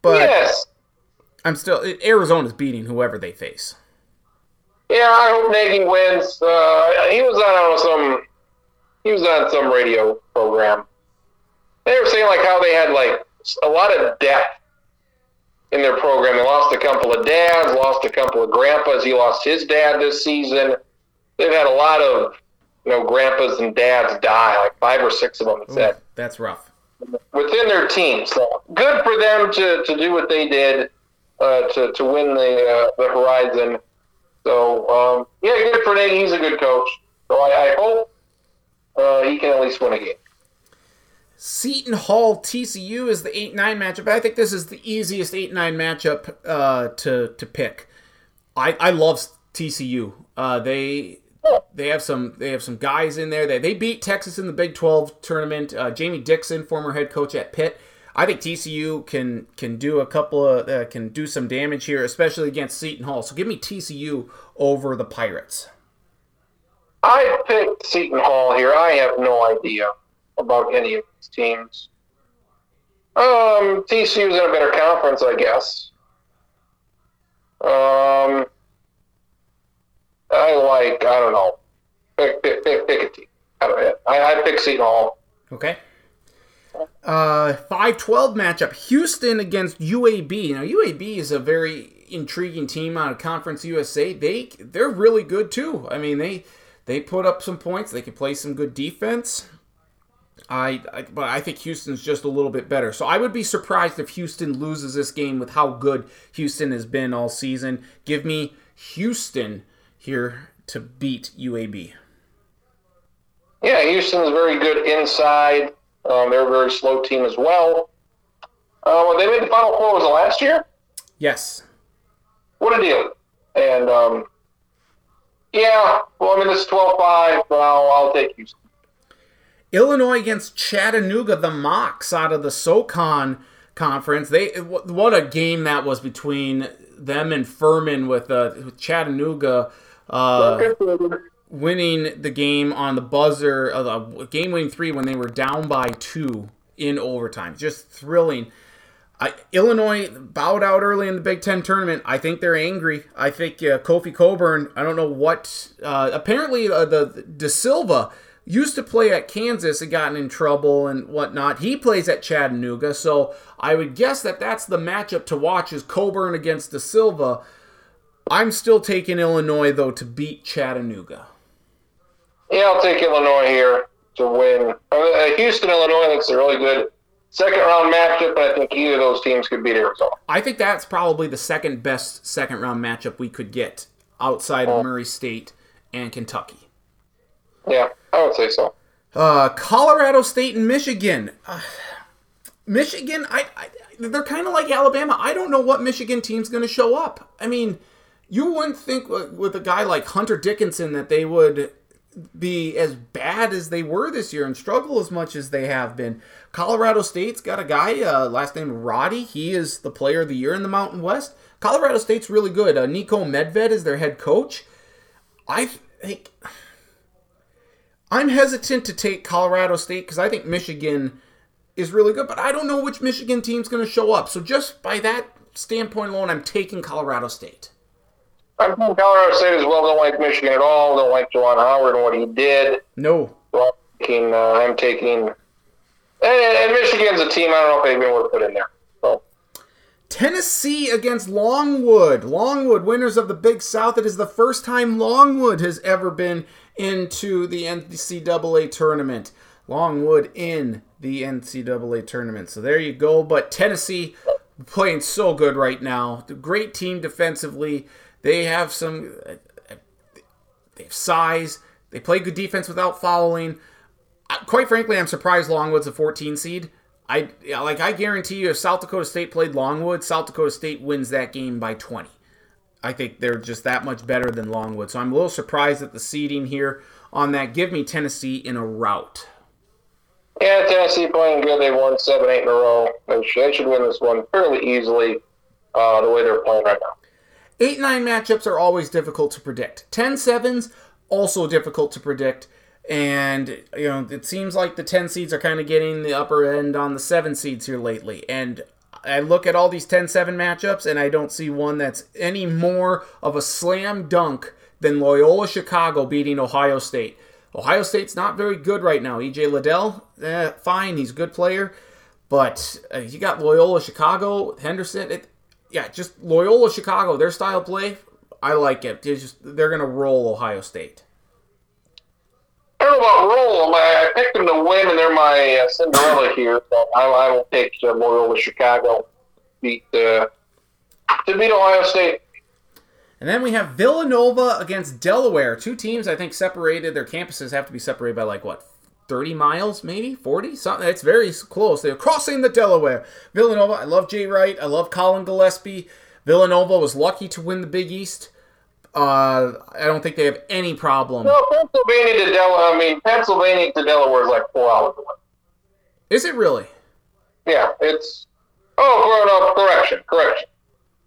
But Yes. I'm still Arizona's beating whoever they face. Yeah, I hope Nagy wins. Uh, he was on some. He was on some radio program. They were saying like how they had like a lot of depth in their program. They lost a couple of dads, lost a couple of grandpas. He lost his dad this season. They've had a lot of you know grandpas and dads die, like five or six of them. It said That's rough. within their team. So good for them to, to do what they did uh, to to win the uh, the Horizon. So um, yeah, good for Nate. He's a good coach. So I, I hope uh, he can at least win a game. Seton Hall TCU is the 8 9 matchup. I think this is the easiest 8 9 matchup uh, to, to pick. I, I love TCU. Uh, they they have some they have some guys in there. They they beat Texas in the Big 12 tournament. Uh, Jamie Dixon, former head coach at Pitt. I think TCU can can do a couple of uh, can do some damage here, especially against Seton Hall. So give me TCU over the Pirates. I picked Seton Hall here. I have no idea about any of teams. Um, TCU's in a better conference, I guess. Um, I like, I don't know, pick, pick, pick, pick a team. I, don't, I, I pick Seton Hall. Okay. Uh, 5-12 matchup. Houston against UAB. Now, UAB is a very intriguing team out of Conference USA. They, they're really good, too. I mean, they they put up some points. They can play some good defense. I, I, but I think Houston's just a little bit better. So I would be surprised if Houston loses this game with how good Houston has been all season. Give me Houston here to beat UAB. Yeah, Houston's very good inside. Um, they're a very slow team as well. Uh, they made the Final Four, was it last year? Yes. What a deal. And um, yeah, well, I mean, it's 12 5, but I'll, I'll take Houston. Illinois against Chattanooga, the Mocs out of the SoCon conference. They what a game that was between them and Furman with, uh, with Chattanooga uh, winning the game on the buzzer, uh, game winning three when they were down by two in overtime. Just thrilling. Illinois bowed out early in the Big Ten tournament. I think they're angry. I think uh, Kofi Cockburn. I don't know what. Uh, apparently, uh, the De Silva used to play at Kansas and gotten in trouble and whatnot. He plays at Chattanooga, so I would guess that that's the matchup to watch is Cockburn against De Silva. I'm still taking Illinois though to beat Chattanooga. Yeah, I'll take Illinois here to win. Uh, Houston, Illinois looks a really good second round matchup, but I think either of those teams could beat Arizona. I think that's probably the second best second round matchup we could get outside of Murray State and Kentucky. Yeah, I would say so. Uh, Colorado State and Michigan. Uh, Michigan, I, I they're kind of like Alabama. I don't know what Michigan team's going to show up. I mean, you wouldn't think with a guy like Hunter Dickinson that they would be as bad as they were this year and struggle as much as they have been. Colorado State's got a guy, uh, last name Roddy. He is the player of the year in the Mountain West. Colorado State's really good. Uh, Niko Medved is their head coach. I think I'm hesitant to take Colorado State because I think Michigan is really good, but I don't know which Michigan team's going to show up. So just by that standpoint alone, I'm taking Colorado State. I'm from Colorado State as well. Don't like Michigan at all. Don't like Juwan Howard and what he did. No. So I'm taking. Uh, I'm taking and, and, Michigan's a team I don't know if they've been put in there. Tennessee against Longwood. Longwood, winners of the Big South. It is the first time Longwood has ever been into the NCAA tournament. Longwood in the NCAA tournament. So there you go. But Tennessee playing so good right now. Great team defensively. They have some. They have size. They play good defense without fouling. Quite frankly, I'm surprised Longwood's a 14 seed. I like. I guarantee you, if South Dakota State played Longwood, South Dakota State wins that game by 20. I think they're just that much better than Longwood. So I'm a little surprised at the seeding here on that. Give me Tennessee in a rout. Yeah, Tennessee playing good. They won seven, eight in a row. They should, they should win this one fairly easily. Uh, the way they're playing right now. 8 9 matchups are always difficult to predict. 10 7s, also difficult to predict. And, you know, it seems like the 10 seeds are kind of getting the upper end on the 7 seeds here lately. And I look at all these 10 7 matchups, and I don't see one that's any more of a slam dunk than Loyola Chicago beating Ohio State. Ohio State's not very good right now. EJ Liddell, eh, fine, he's a good player. But uh, you got Loyola Chicago, Henderson. It, yeah, just Loyola Chicago, their style play, I like it. They're they're gonna roll Ohio State. I don't know about roll. I picked them to win, and they're my uh, Cinderella here. So I, I will take uh, Loyola Chicago beat uh, to beat Ohio State. And then we have Villanova against Delaware. Two teams I think separated. Their campuses have to be separated by like what 30 miles, maybe 40, something. It's very close. They're crossing the Delaware. Villanova. I love Jay Wright. I love Collin Gillespie. Villanova was lucky to win the Big East. Uh, I don't think they have any problem. No, Pennsylvania to Delaware. I mean, Pennsylvania to Delaware is like four hours away. Is it really? Yeah, it's. Oh, no, correction, correction.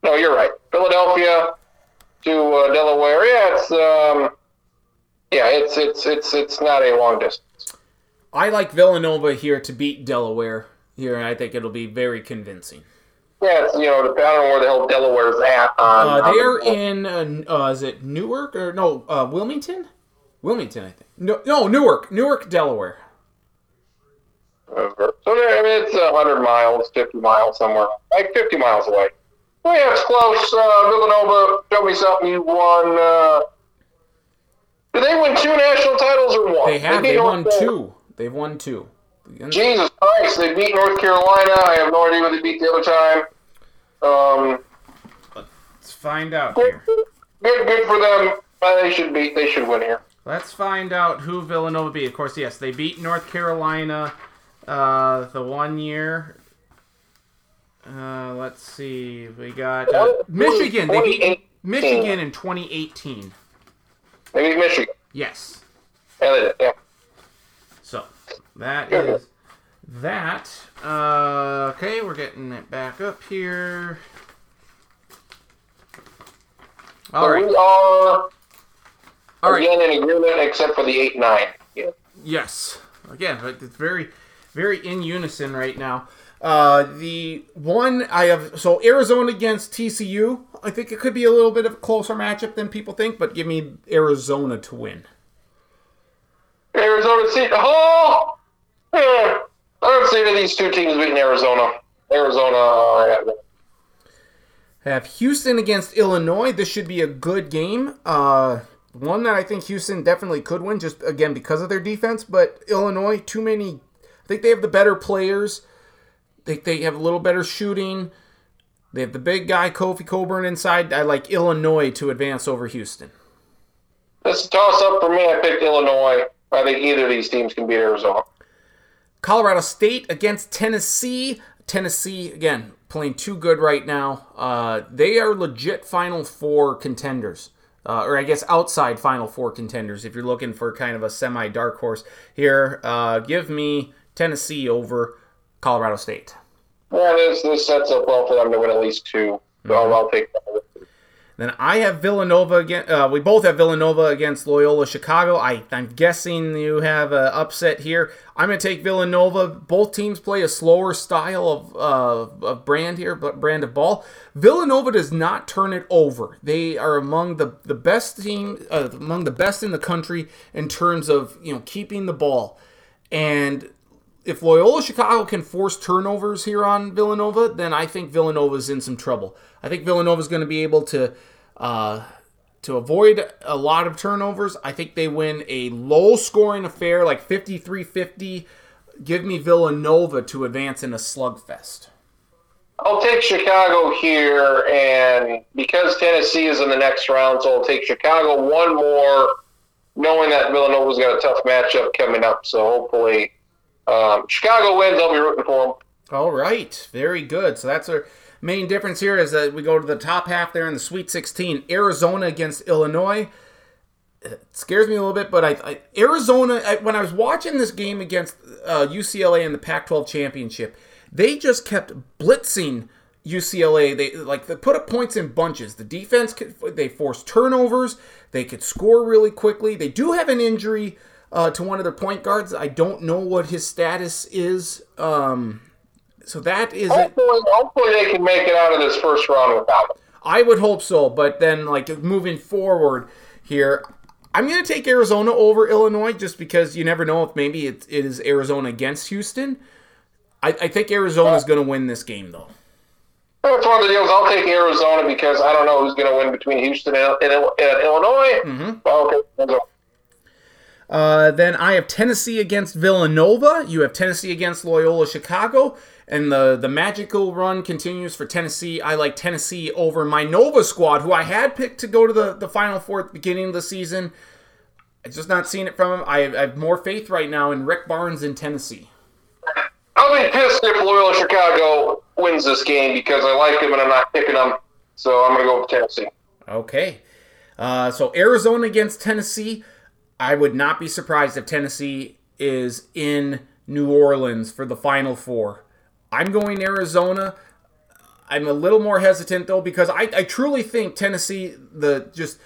No, you're right. Philadelphia to uh, Delaware. Yeah, it's um, yeah, it's it's it's it's not a long distance. I like Villanova here to beat Delaware here, and I think it'll be very convincing. Yeah, it's, you know, I don't know where the hell Delaware's at. On, Uh, on they the- are in, uh, uh, is it Newark or no, uh, Wilmington? Wilmington, I think. No, no, Newark, Newark, Delaware. So there, I mean, it's a hundred miles, fifty miles somewhere, like fifty miles away. Well, yeah, it's close. Uh, Villanova, show me something you won. Uh, did they win two national titles or one? They have, beat they won two. They've won two. Jesus Christ, they beat North Carolina. I have no idea what they beat the other time. Um, Let's find out here. good, good for them. Uh, they should beat. They should win here. Let's find out who Villanova beat. Of course, yes, they beat North Carolina uh, the one year. Uh, let's see. We got uh, Michigan. They beat Michigan in 2018. They beat Michigan. Yes. Yeah, they did. Yeah. That is that. Uh, okay, we're getting it back up here. All So right. We are All right. again in agreement, except for the eight nine. Yeah. Yes. Again, but it's very, very in unison right now. Uh, the one I have so Arizona against TCU. I think it could be a little bit of a closer matchup than people think, but give me Arizona to win. Arizona State. Oh, don't see these two teams beating Arizona. Arizona. Uh. Have Houston against Illinois. This should be a good game. Uh, one that I think Houston definitely could win, just again because of their defense. But Illinois, too many. I think they have the better players. They they have a little better shooting. They have the big guy Kofi Cockburn inside. I like Illinois to advance over Houston. This a toss up for me. I picked Illinois. I think either of these teams can beat Arizona. Colorado State against Tennessee. Tennessee again playing too good right now. Uh, they are legit Final Four contenders, uh, or I guess outside Final Four contenders. If you're looking for kind of a semi dark horse here, uh, give me Tennessee over Colorado State. Yeah, this this sets up well for them to win at least two. So I'll, I'll take that. Then I have Villanova again. Uh, we both have Villanova against Loyola Chicago. I, I'm guessing you have an upset here. I'm going to take Villanova. Both teams play a slower style of, uh, of brand here, but brand of ball. Villanova does not turn it over. They are among the the best team, uh, among the best in the country in terms of you know keeping the ball. And if Loyola Chicago can force turnovers here on Villanova, then I think Villanova's in some trouble. I think Villanova's going to be able to uh, to avoid a lot of turnovers. I think they win a low scoring affair like 53-50. Give me Villanova to advance in a slugfest. I'll take Chicago here, and because Tennessee is in the next round, so I'll take Chicago one more, knowing that Villanova's got a tough matchup coming up. So hopefully, um, Chicago wins. I'll be rooting for them. All right, very good. So that's our main difference here is that we go to the top half there in the Sweet 16. Arizona against Illinois. It scares me a little bit, but I, I Arizona. I, when I was watching this game against uh, UCLA in the Pac-12 championship, they just kept blitzing UCLA. They like they put up points in bunches. The defense could, they forced turnovers. They could score really quickly. They do have an injury uh, to one of their point guards. I don't know what his status is. Um, so that is it. Hopefully, hopefully they can make it out of this first round without them. I would hope so, but then like moving forward here, I'm going to take Arizona over Illinois just because you never know if maybe it, it is Arizona against Houston. I, I think Arizona is going to win this game though. That's one of the deals. I'll take Arizona because I don't know who's going to win between Houston and, and, and Illinois. Mm-hmm. Okay. Uh, then I have Tennessee against Villanova. You have Tennessee against Loyola Chicago. And the, the magical run continues for Tennessee. I like Tennessee over my Nova squad, who I had picked to go to the, the Final Four at the beginning of the season. I'm just not seeing it from him. I, I have more faith right now in Rick Barnes in Tennessee. I'll be pissed if Loyola Chicago wins this game because I like them and I'm not picking them. So I'm going to go with Tennessee. Okay. Uh, so Arizona against Tennessee. I would not be surprised if Tennessee is in New Orleans for the Final Four. I'm going Arizona. I'm a little more hesitant though because I, I truly think Tennessee the just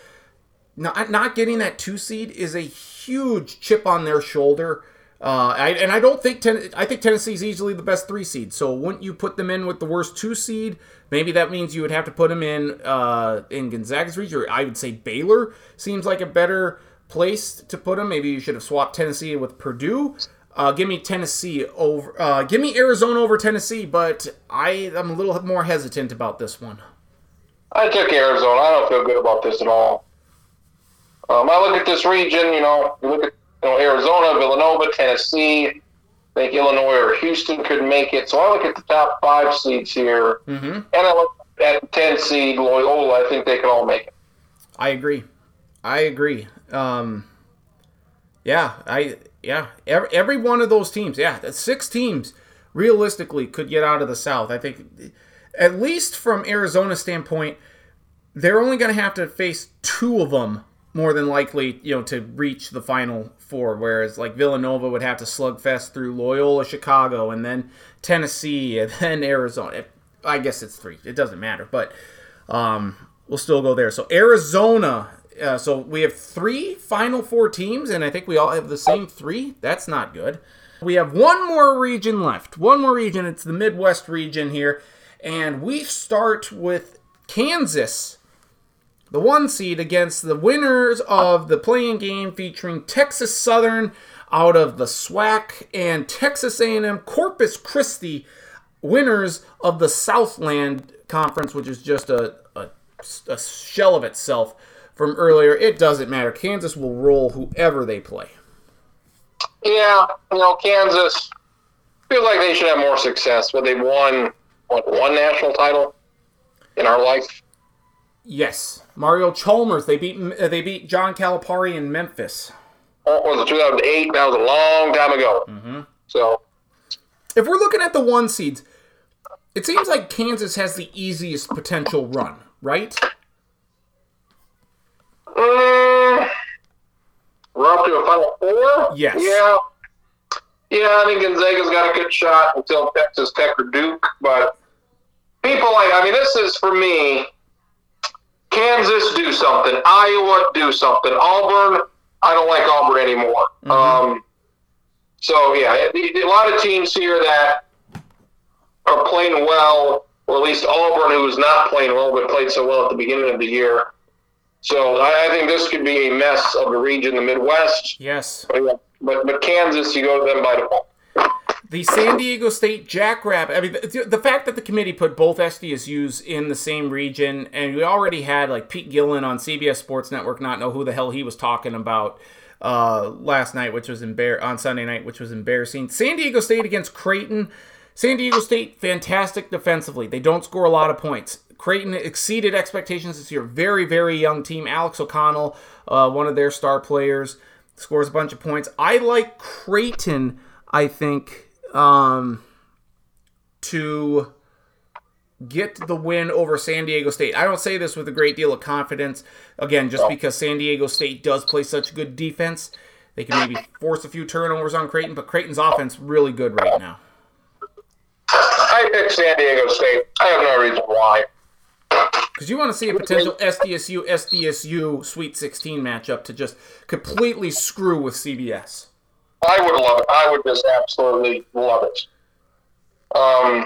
not not getting that two seed is a huge chip on their shoulder. Uh, I, and I don't think ten, I think Tennessee's easily the best three seed. So wouldn't you put them in with the worst two seed? Maybe that means you would have to put them in uh, in Gonzaga's region. Or I would say Baylor seems like a better place to put them. Maybe you should have swapped Tennessee with Purdue. Uh, give me Tennessee over. Uh, give me Arizona over Tennessee, but I am a little more hesitant about this one. I took Arizona. I don't feel good about this at all. Um, I look at this region. You know, you look at you know Arizona, Villanova, Tennessee. I think Illinois or Houston could make it. So I look at the top five seeds here, mm-hmm. and I look at ten seed Loyola. I think they can all make it. I agree. I agree. Um, yeah, I yeah, every, every one of those teams, yeah, six teams realistically could get out of the South. I think, at least from Arizona's standpoint, they're only going to have to face two of them more than likely, you know, to reach the final four. Whereas like Villanova would have to slugfest through Loyola, Chicago, and then Tennessee, and then Arizona. I guess it's three. It doesn't matter, but um, we'll still go there. So Arizona uh, so we have three Final Four teams, and I think we all have the same three. That's not good. We have one more region left. One more region. It's the Midwest region here. And we start with Kansas, the one seed, against the winners of the play-in game featuring Texas Southern out of the SWAC and Texas A&M Corpus Christi, winners of the Southland Conference, which is just a, a, a shell of itself from earlier, it doesn't matter. Kansas will roll whoever they play. Yeah, you know, Kansas feels like they should have more success, but they've won what, one national title in our life. Yes, Mario Chalmers. They beat uh, they beat John Calipari in Memphis. Oh, was it 2008? That was a long time ago. Mm-hmm. So, if we're looking at the one seeds, it seems like Kansas has the easiest potential run, right? Mm, we're up to a final four? Yes. Yeah. Yeah, I think Gonzaga's got a good shot until Texas Tech or Duke. But people like, I mean, this is for me Kansas, do something. Iowa, do something. Auburn, I don't like Auburn anymore. Mm-hmm. Um, so, yeah, a lot of teams here that are playing well, or at least Auburn, who is not playing well, but played so well at the beginning of the year. So I, I think this could be a mess of a region, the Midwest. Yes. But, but, Kansas, you go to them by default. The San Diego State Jackrabbit. I mean, the, the, fact that the committee put both SDSUs in the same region, and we already had like Pete Gillen on CBS Sports Network not know who the hell he was talking about uh, last night, which was embar- on Sunday night, which was embarrassing. San Diego State against Creighton. San Diego State, fantastic defensively. They don't score a lot of points. Creighton exceeded expectations this year. Very, very young team. Alex O'Connell, uh, one of their star players, scores a bunch of points. I like Creighton, I think, um, to get the win over San Diego State. I don't say this with a great deal of confidence. Again, just because San Diego State does play such good defense, they can maybe force a few turnovers on Creighton, but Creighton's offense really good right now. I pick San Diego State. I have no reason why. Because you want to see a potential SDSU SDSU Sweet 16 matchup to just completely screw with CBS. I would love it. I would just absolutely love it. Um,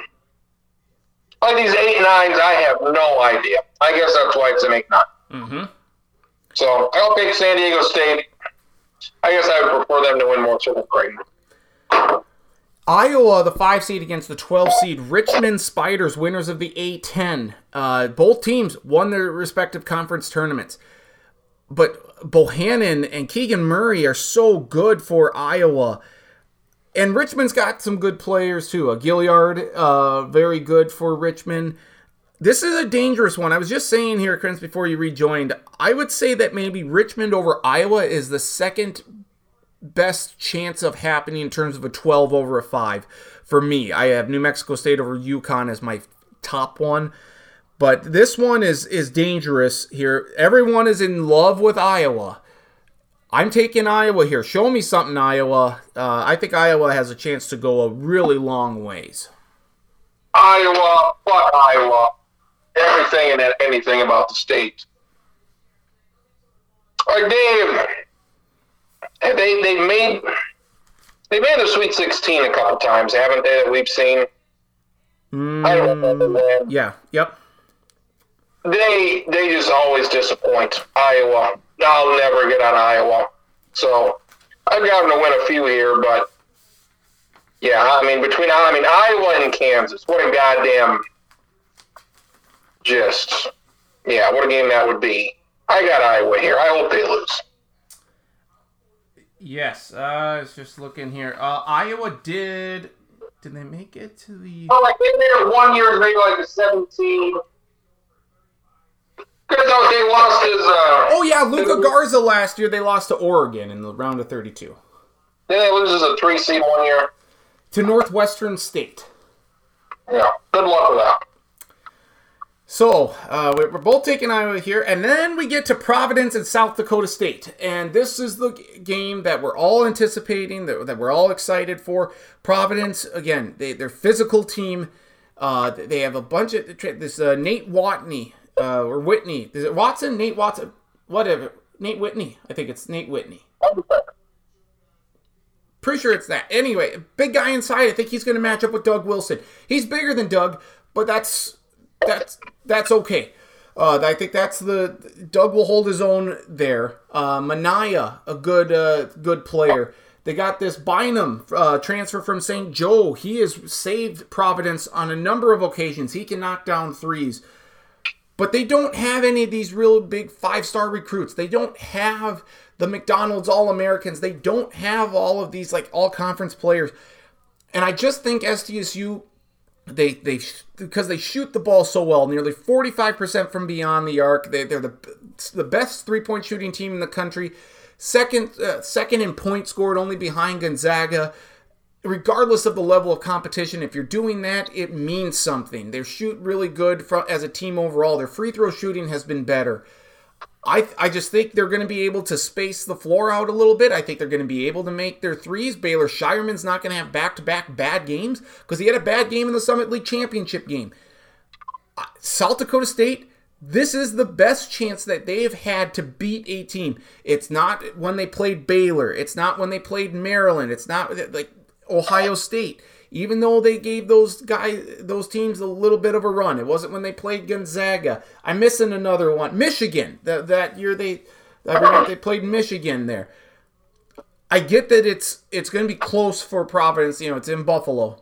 like these eight nines, I have no idea. I guess that's why it's an eight nine. Mm-hmm. So I'll pick San Diego State. I guess I would prefer them to win more than Creighton. Iowa, the five seed against the 12 seed Richmond Spiders, winners of the A10. Uh, both teams won their respective conference tournaments. But Bohannon and Keegan Murray are so good for Iowa. And Richmond's got some good players too. A Gilyard, uh, very good for Richmond. This is a dangerous one. I was just saying here, Chris, before you rejoined, I would say that maybe Richmond over Iowa is the second best chance of happening in terms of a 12 over a 5 for me. I have New Mexico State over UConn as my top one. But this one is is dangerous here. Everyone is in love with Iowa. I'm taking Iowa here. Show me something, Iowa. Uh, I think Iowa has a chance to go a really long ways. Iowa, fuck Iowa. Everything and anything about the state. Like Dave, they they made they made the Sweet 16 a couple times, haven't they? That we've seen. Mm, I don't remember, man. Yeah. Yep. They they just always disappoint. Iowa. I'll never get on Iowa. So I've got them to win a few here, but yeah, I mean between I mean Iowa and Kansas, what a goddamn just yeah, what a game that would be. I got Iowa here. I hope they lose. Yes, uh, I was just looking here. Uh, Iowa did. Did they make it to the? Oh, like they made it one year, maybe like a seventeen. Because oh, they lost his. Uh, Oh yeah, Luka Garza last year they lost to Oregon in the round of 32 then they lose as a three seed one year. to Northwestern State. Yeah, good luck with that. So uh, we- we're both taking Iowa here, and then we get to Providence and South Dakota State, and this is the game that we're all anticipating, that, that we're all excited for. Providence again, they, they're physical team. Uh, they have a bunch of this uh, Nate Watney uh, or Whitney. Is it Watson? Nate Watson? Whatever. Nate Whitney. I think it's Nate Whitney. Pretty sure it's that. Anyway, big guy inside. I think he's going to match up with Doug Wilson. He's bigger than Doug, but that's that's that's okay. Uh, I think that's the Doug will hold his own there. Uh, Minaya, a good uh, good player. They got this Bynum uh, transfer from St. Joe. He has saved Providence on a number of occasions. He can knock down threes. But they don't have any of these real big five star recruits. They don't have the McDonald's All Americans. They don't have all of these like all conference players. And I just think SDSU they they because they shoot the ball so well, nearly 45% from beyond the arc. They, they're the the best three point shooting team in the country. Second uh, second in points scored, only behind Gonzaga. Regardless of the level of competition, if you're doing that, it means something. They shoot really good from, as a team overall. Their free throw shooting has been better. I, I just think they're going to be able to space the floor out a little bit. I think they're going to be able to make their threes. Baylor Scheierman's not going to have back to back bad games because he had a bad game in the Summit League championship game. Uh, South Dakota State, this is the best chance that they have had to beat a team. It's not when they played Baylor. It's not when they played Maryland. It's not like Ohio State. Even though they gave those guys, those teams a little bit of a run, it wasn't when they played Gonzaga. I'm missing another one, Michigan. That that year they, they played Michigan there. I get that it's it's going to be close for Providence. You know, it's in Buffalo,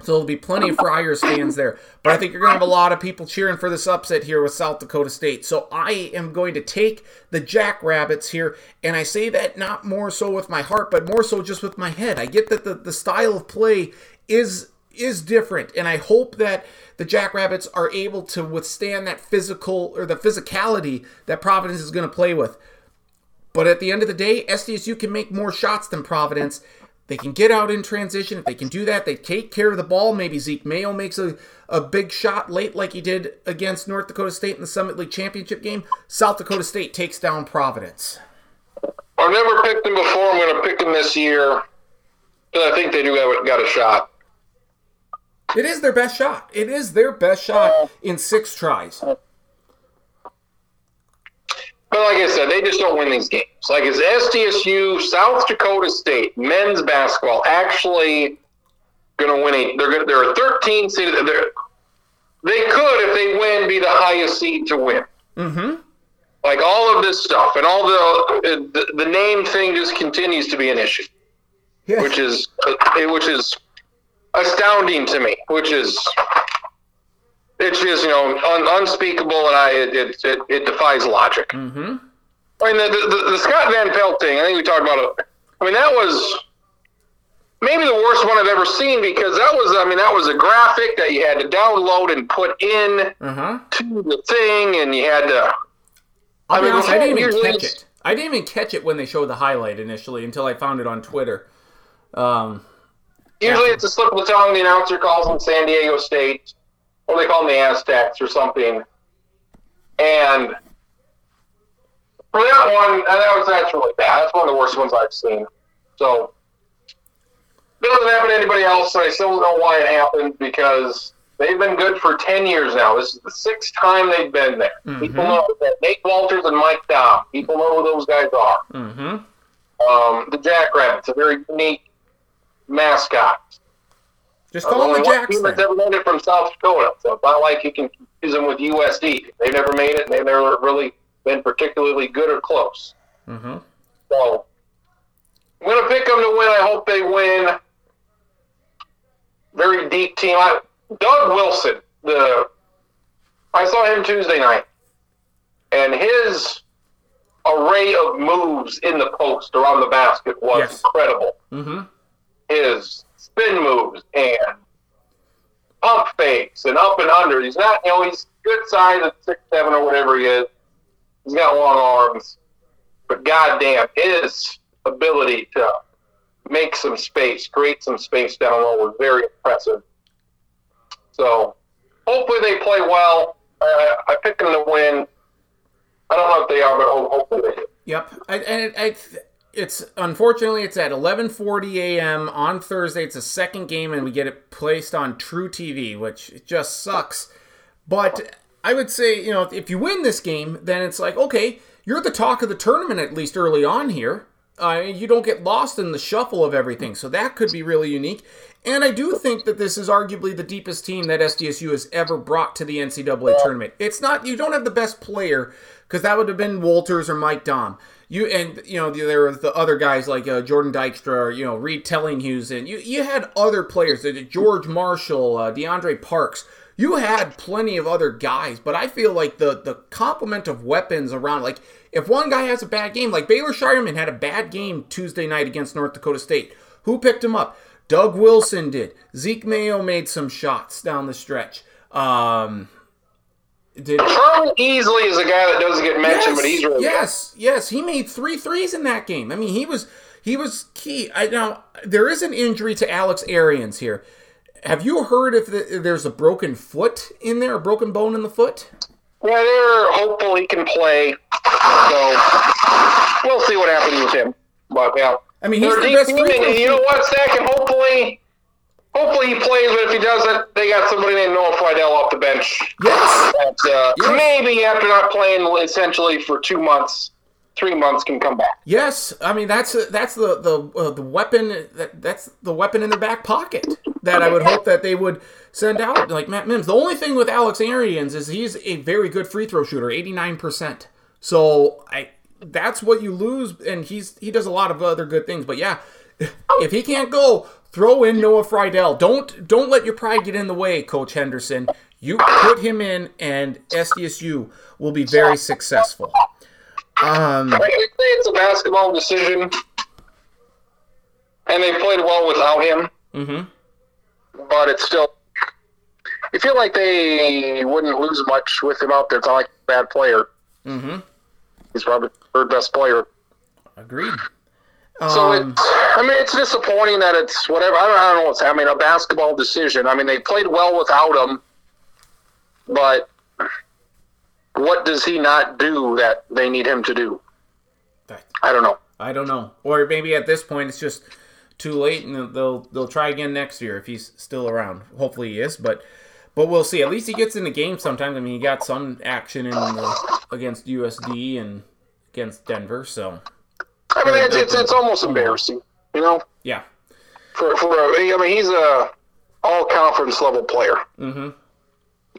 so there'll be plenty of Friars fans there. But I think you're going to have a lot of people cheering for this upset here with South Dakota State. So I am going to take the Jackrabbits here, and I say that not more so with my heart, but more so just with my head. I get that the, the style of play is is different, and I hope that the Jackrabbits are able to withstand that physical or the physicality that Providence is going to play with. But at the end of the day, SDSU can make more shots than Providence. They can get out in transition. If they can do that, they take care of the ball. Maybe Zeke Mayo makes a, a big shot late like he did against North Dakota State in the Summit League Championship game. South Dakota State takes down Providence. I've never picked them before. I'm going to pick them this year. But I think they do have got a shot. It is their best shot. It is their best shot uh, in six tries. Uh, but like I said, they just don't win these games. Like is SDSU, South Dakota State men's basketball actually going to win a? They're going. They're a 13 seed. They're, they could, if they win, be the highest seed to win. Mm-hmm. Like all of this stuff and all the the, the name thing just continues to be an issue, Yes. which is uh, which is astounding to me. Which is it's just you know un, unspeakable, and I it it, it, defies logic. mm-hmm. I mean, the, the, the Scott Van Pelt thing, I think we talked about it. I mean, that was maybe the worst one I've ever seen because that was, I mean, that was a graphic that you had to download and put in Uh-huh. to the thing, and you had to. I'll I mean, honest, I didn't even catch it. I didn't even catch it when they showed the highlight initially until I found it on Twitter. Um, Usually it's a slip of the tongue. The announcer calls them San Diego State. do they call them, the Aztecs or something. And for that one, and that was that's really bad. That's one of the worst ones I've seen. So it doesn't happen to anybody else, and I still don't know why it happened because they've been good for ten years now. This is the sixth time they've been there. People know that Nate Wolters and Mike Daum. People know who those guys are. Mm-hmm. Um, the Jackrabbits, a very unique mascot. Just call only them the one team that's ever made it from South Dakota, so it's not like you can use them with USD. They've never made it, and they've never really been particularly good or close. Mm-hmm. So I'm going to pick them to win. I hope they win. Very deep team. I, Doug Wilson, the I saw him Tuesday night, and his array of moves in the post around the basket was Yes. incredible. Mm-hmm. His spin moves and pump fakes and up and under. He's not, you know, he's good size at six seven or whatever he is. He's got long arms, but goddamn, his ability to make some space, create some space down low was very impressive. So hopefully they play well. Uh, I pick them to win. I don't know if they are, but ho- hopefully they do. Yep. I, and I, it's unfortunately it's at 11:40 a.m. on Thursday. It's a second game, and we get it placed on truTV, which it just sucks. But I would say, you know, if you win this game, then it's like okay, you're the talk of the tournament at least early on here. Uh, you don't get lost in the shuffle of everything, so that could be really unique. And I do think that this is arguably the deepest team that SDSU has ever brought to the NCAA tournament. It's not you don't have the best player because that would have been Wolters or Mike Daum. You and you know there were the other guys like uh, Jordan Dykstra, or, you know Reed Tellinghuisen. and you you had other players, uh, George Marshall, uh, DeAndre Parks. You had plenty of other guys, but I feel like the the complement of weapons around, like if one guy has a bad game, like Baylor Scheierman had a bad game Tuesday night against North Dakota State. Who picked him up? Doug Wilson did. Zeke Mayo made some shots down the stretch. Um, did Charlie Easley is a guy that doesn't get mentioned, but he's really good. yes, yes, he made three threes in that game. I mean, he was he was key. I now there is an injury to Alex Arians here. Have you heard if the, there's a broken foot in there, a broken bone in the foot? Yeah, they're hopeful he can play. So we'll see what happens with him. But yeah, I mean, he's They're the best and you know what, and hopefully, hopefully he plays. But if he doesn't, they got somebody named Noah Freidel off the bench. Yes. That uh, Yes. maybe after not playing essentially for two months, three months can come back. Yes, I mean that's that's the the uh, the weapon that that's the weapon in their back pocket that I would hope that they would send out like Matt Mims. The only thing with Alex Arians is he's a very good free throw shooter, eighty nine percent. So I that's what you lose, and he's he does a lot of other good things. But yeah, if he can't go, throw in Noah Freidel. Don't don't let your pride get in the way, Coach Henderson. You put him in, and SDSU will be very successful. Um, I I say it's a basketball decision, and they played well without him. mhm. but it's still. You feel like they wouldn't lose much with him out there. It's not like a bad player. Mm-hmm. He's probably third best player. Agreed. So Um, it's. I mean, it's disappointing that it's whatever. I don't, I don't know what's. I mean, a basketball decision. I mean, they played well without him, but what does he not do that they need him to do? I don't know. I don't know. Or maybe at this point it's just too late, and they'll they'll try again next year if he's still around. Hopefully he is, but but we'll see. At least he gets in the game sometimes. I mean, he got some action in the, against USD and against Denver. So I mean, it's it's, it's almost embarrassing, you know. yeah. For for a, I mean, he's a all conference level player. Mm-hmm.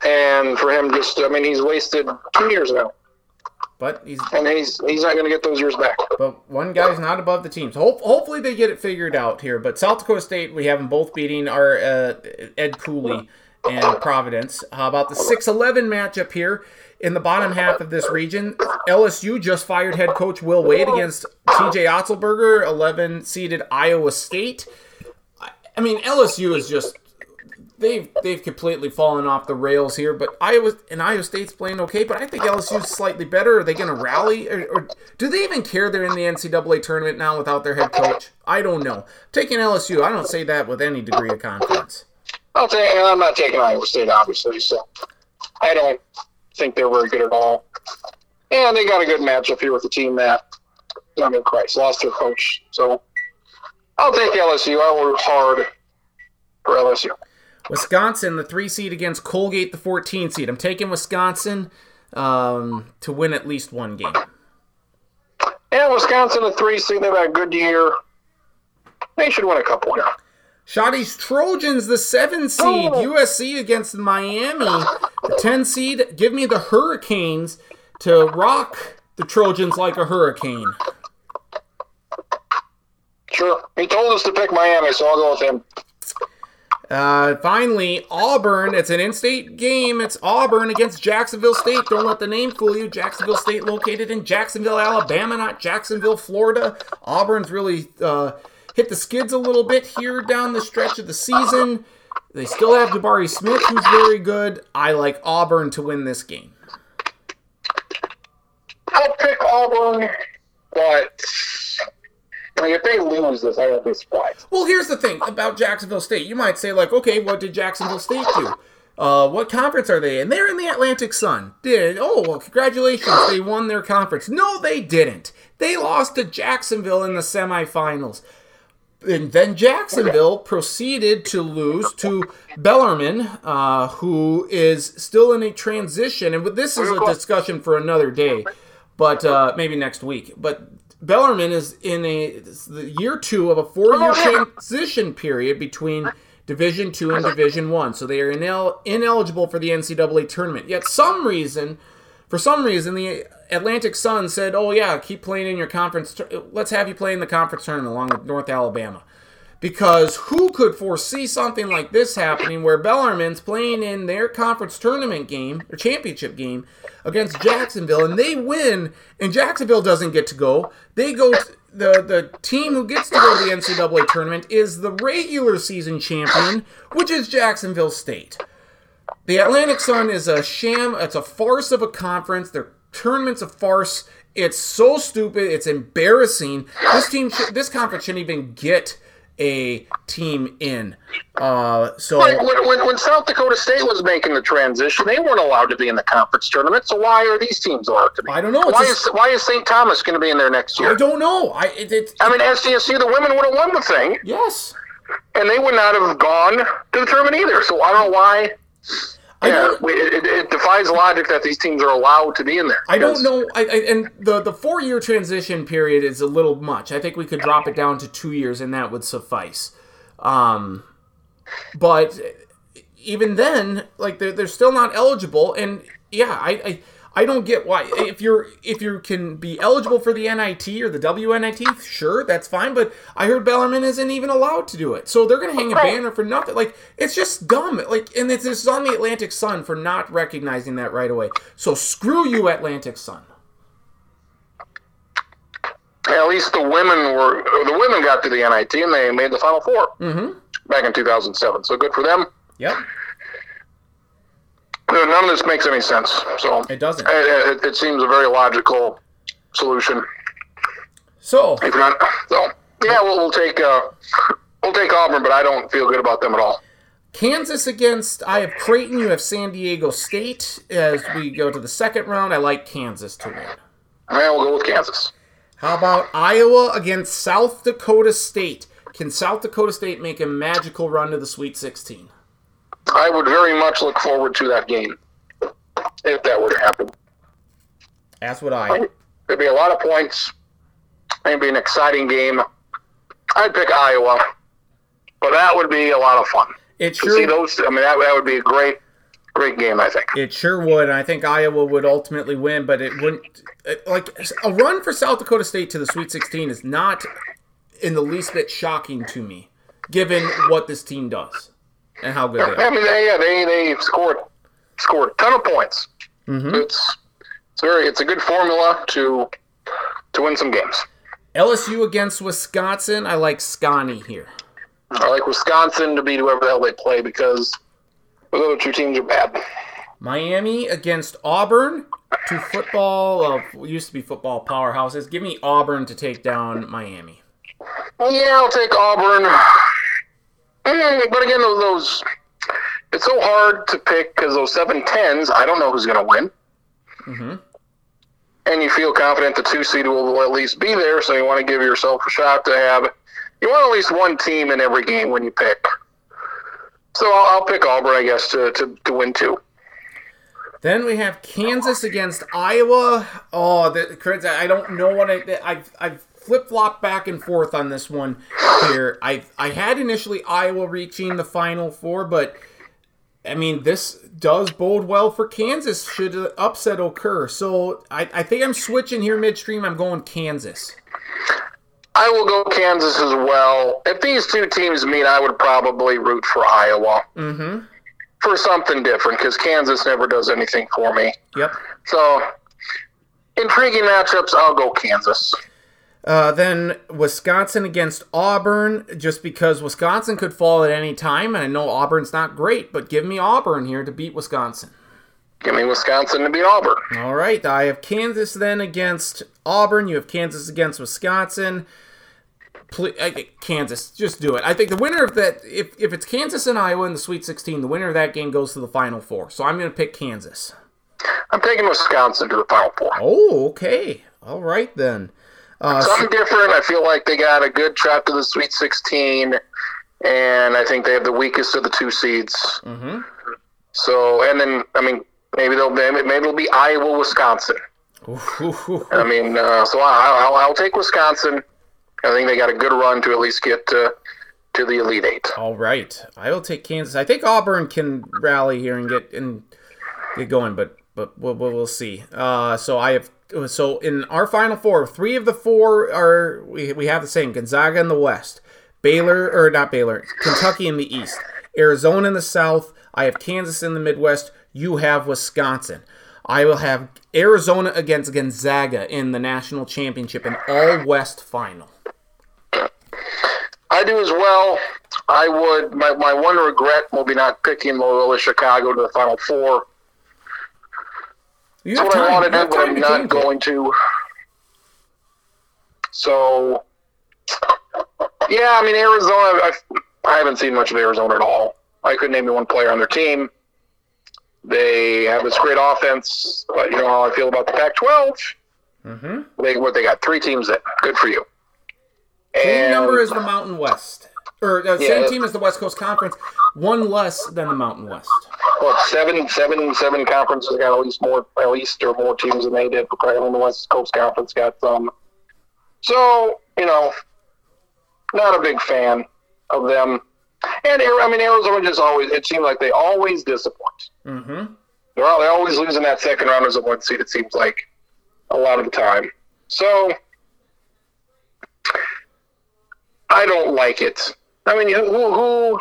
and for him just I mean he's wasted two years now, But he's and he's he's not going to get those years back. But one guy's not above the teams. Hope, hopefully they get it figured out here. But South Dakota State, we have them both beating our uh, Ed Cooley and Providence. How about the 6-11 matchup here in the bottom half of this region? LSU just fired head coach Will Wade against TJ Otzelberger, 11 seeded Iowa State. I, mean, LSU is just they've they've completely fallen off the rails here. But Iowa and Iowa State's playing okay. But I think LSU's slightly better. Are they going to rally, or, or do they even care they're in the NCAA tournament now without their head coach? I don't know. Taking LSU, I don't say that with any degree of confidence. I'll take. I'm not taking Iowa State, obviously. So I don't think they're very good at all. And they got a good matchup here with the team that I mean, Christ lost their coach. So I'll take LSU. I will root hard for LSU. Wisconsin, the three seed against Colgate, the 14 seed. I'm taking Wisconsin um, to win at least one game. Yeah, Wisconsin, the three seed. They've had a good year. They should win a couple here. Shotty's Trojans, the seven seed. Oh. USC against Miami, the 10 seed. Give me the Hurricanes to rock the Trojans like a hurricane. Sure. He told us to pick Miami, so I'll go with him. Uh, finally, Auburn. It's an in-state game. It's Auburn against Jacksonville State. Don't let the name fool you. Jacksonville State located in Jacksonville, Alabama, not Jacksonville, Florida. Auburn's really uh, hit the skids a little bit here down the stretch of the season. They still have Jabari Smith, who's very good. I like Auburn to win this game. I'll pick Auburn, but I mean, if they lose this, I won't be surprised. Well, here's the thing about Jacksonville State. You might say, like, okay, what did Jacksonville State do? Uh, what conference are they in? They're in the Atlantic Sun. Did oh well, congratulations, they won their conference. No, they didn't. They lost to Jacksonville in the semifinals. And then Jacksonville proceeded to lose to Bellarmine, uh, who is still in a transition. And this is a discussion for another day, but uh, maybe next week. But Bellarmine is in a the year two of a four-year transition period between Division Two and Division One, so they are inel- ineligible for the NCAA tournament. Yet, some reason, for some reason, the Atlantic Sun said, "Oh yeah, keep playing in your conference. Tur- let's have you play in the conference tournament along with North Alabama." Because who could foresee something like this happening where Bellarmine's playing in their conference tournament game, or championship game, against Jacksonville, and they win, and Jacksonville doesn't get to go. They go, the, the team who gets to go to the NCAA tournament is the regular season champion, which is Jacksonville State. The Atlantic Sun is a sham, it's a farce of a conference. Their tournament's a farce. It's so stupid, it's embarrassing. This team, sh- this conference shouldn't even get a team in. Uh, so Like when, when, when South Dakota State was making the transition, they weren't allowed to be in the conference tournament. So why are these teams allowed to be? I don't know. Why just- is why is St. Thomas going to be in there next year? I don't know. I it, it, I mean, SDSU, the women would have won the thing, yes. and they would not have gone to the tournament either. So I don't know why. Yeah, it, it, it defies logic that these teams are allowed to be in there. I don't know. I, I, and the the four year transition period is a little much. I think we could drop it down to two years, and that would suffice. Um, but even then, like they're, they're still not eligible. And yeah, I, I I don't get why if you're if you can be eligible for the NIT or the WNIT, sure, that's fine. But I heard Bellarmine isn't even allowed to do it, so they're gonna hang a banner for nothing. Like it's just dumb. Like and it's, it's on the Atlantic Sun for not recognizing that right away. So screw you, Atlantic Sun. At least the women were the women got to the NIT and they made the Final 4 Mm-hmm. back in 2007. So good for them. Yep, None of this makes any sense. So it doesn't. it, it, it seems a very logical solution. So If not, so yeah, we'll, we'll take uh, we'll take Auburn, but I don't feel good about them at all. Kansas against I have Creighton. You have San Diego State as we go to the second round. I like Kansas to win. Yeah, we'll go with Kansas. How about Iowa against South Dakota State? Can South Dakota State make a magical run to the Sweet 16? I would very much look forward to that game if that were to happen. That's what I. There'd be a lot of points. It'd be an exciting game. I'd pick Iowa, but that would be a lot of fun. It To see those, I mean, that, that would be a great, great game. I think. it sure would. And I think Iowa would ultimately win, but it wouldn't. it- Like a run for South Dakota State to the Sweet 16 is not in the least bit shocking to me, given what this team does and how good they are. I mean, they, yeah, they they scored scored a ton of points. Mhm. It's it's very it's a good formula to to win some games. LSU against Wisconsin. I like Scotty here. I like Wisconsin to beat whoever the hell they play because those other two teams are bad. Miami against Auburn. Two football, uh, used to be football powerhouses. Give me Auburn to take down Miami. Yeah, I'll take Auburn. But again, those, those it's so hard to pick because those seven tens, I don't know who's going to win. Mm-hmm. And you feel confident the two seed will at least be there, so you want to give yourself a shot to have. You want at least one team in every game when you pick. So I'll, I'll pick Auburn, I guess, to, to, to win two. Then we have Kansas against Iowa. Oh, the, I don't know what I I've, I've flip flop back and forth on this one here. I I had initially Iowa reaching the Final Four, but I mean this does bode well for Kansas should an upset occur. So I, I think I'm switching here midstream. I'm going Kansas. I will go Kansas as well. If these two teams meet, I would probably root for Iowa. Mm-hmm. For something different, because Kansas never does anything for me. Yep. So, intriguing matchups, I'll go Kansas. Uh, then Wisconsin against Auburn, just because Wisconsin could fall at any time, and I know Auburn's not great, but give me Auburn here to beat Wisconsin. Give me Wisconsin to beat Auburn. All right, I have Kansas then against Auburn. You have Kansas against Wisconsin. Please, Kansas, just do it. I think the winner of that, if, if it's Kansas and Iowa in the Sweet 16, the winner of that game goes to the Final Four. So I'm going to pick Kansas. I'm taking Wisconsin to the Final Four. Oh, okay. All right then. Uh, Something different. I feel like they got a good trap to the Sweet 16, and I think they have the weakest of the two seeds. Mm-hmm. So, and then I mean, maybe they'll maybe, it'll be Iowa, Wisconsin. I mean, uh, so I, will I'll take Wisconsin. I think they got a good run to at least get to, to the Elite Eight. All right, I will take Kansas. I think Auburn can rally here and get and get going, but but we'll, we'll see. Uh, so I have so in our final four, three of the four are we, we have the same Gonzaga in the West, Baylor or not Baylor, Kentucky in the East, Arizona in the South. I have Kansas in the Midwest. You have Wisconsin. I will have Arizona against Gonzaga in the national championship, an all West final. I do as well. I would. My, my one regret will be not picking Loyola Chicago to the Final Four. You That's what time. I want to do, but I'm not going to. So, yeah, I mean Arizona. I've, I haven't seen much of Arizona at all. I couldn't name me one player on their team. They have this great offense, but you know how I feel about the Pac-12. Mm-hmm. They what they got three teams in. Good for you. Same number is the Mountain West, or uh, yeah, same team as the West Coast Conference, one less than the Mountain West. Well, seven, seven, seven conferences got at least more, at least or more teams than they did. Apparently, the West Coast Conference got some. So you know, not a big fan of them. And I mean, Arizona just always. It seems like they always disappoint. Mm-hmm. They're, they're always losing that second round as a one seed. It seems like a lot of the time. So I don't like it. I mean, who who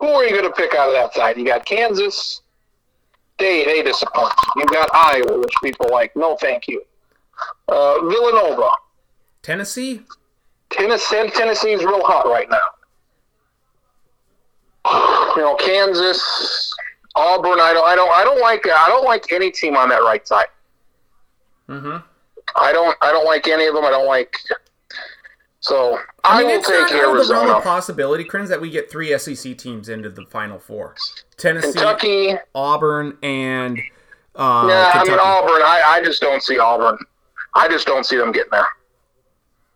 who are you going to pick out of that side? You got Kansas. They they disappoint. You got Iowa, which people like. No, thank you. Uh, Villanova. Tennessee. Tennessee Tennessee is real hot right now. You know, Kansas, Auburn. I don't. I don't. I don't like. I don't like any team on that right side. Mm-hmm. I don't. I don't like any of them. I don't like so I, I mean, will it's take not Arizona. Out of the possibility, Crins, that we get three SEC teams into the Final Four: Tennessee, Kentucky, Auburn, and uh, yeah. Kentucky. I mean Auburn. I, I just don't see Auburn. I just don't see them getting there.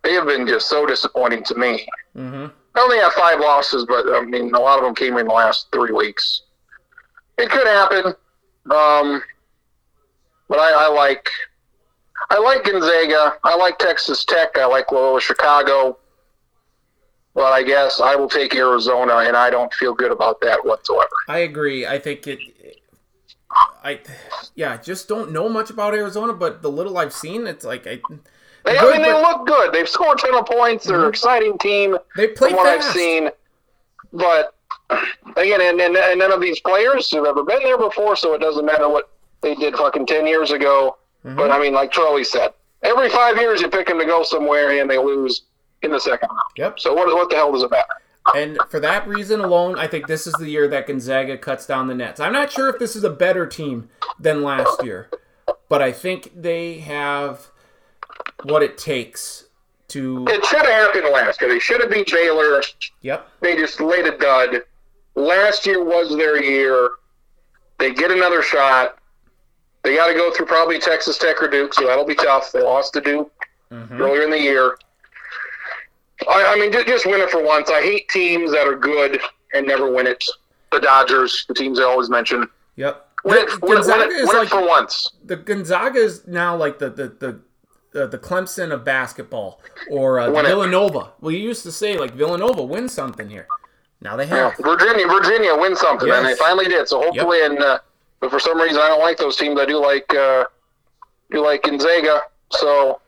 They have been just so disappointing to me. Mm-hmm. I only have five losses, but I mean a lot of them came in the last three weeks. It could happen, um, but I, I like I like Gonzaga. I like Texas Tech. I like Loyola Chicago. But I guess I will take Arizona, and I don't feel good about that whatsoever. I agree. I think it. I yeah, just don't know much about Arizona, but the little I've seen, it's like I. They, good, I mean, they look good. They've scored of points. They're mm-hmm. an exciting team. They play from what fast. I've seen, but again, and, and, and none of these players have ever been there before, so it doesn't matter what they did fucking ten years ago. Mm-hmm. But I mean, like Charlie said, every five years you pick them to go somewhere and they lose in the second round. Yep. So what, what the hell does it matter? And for that reason alone, I think this is the year that Gonzaga cuts down the nets. I'm not sure if this is a better team than last year, but I think they have what it takes to. It should have happened last year. They should have beat Baylor. Yep. They just laid a dud. last year was their year. They get another shot. They got to go through probably Texas Tech or Duke, so that'll be tough. They lost to Duke Mm-hmm. earlier in the year. I, I mean, ju- just win it for once. I hate teams that are good and never win it. The Dodgers, the teams I always mention. Yep. Win it, win it, win it, win it for once. the Gonzaga is now like the the the, uh, the Clemson of basketball or uh. Villanova. We used to say like Villanova win something here. Now they Yeah, have. Virginia, Virginia win something, and they finally did. So hopefully, in. uh, but for some reason I don't like those teams. I do like uh, do like Gonzaga. So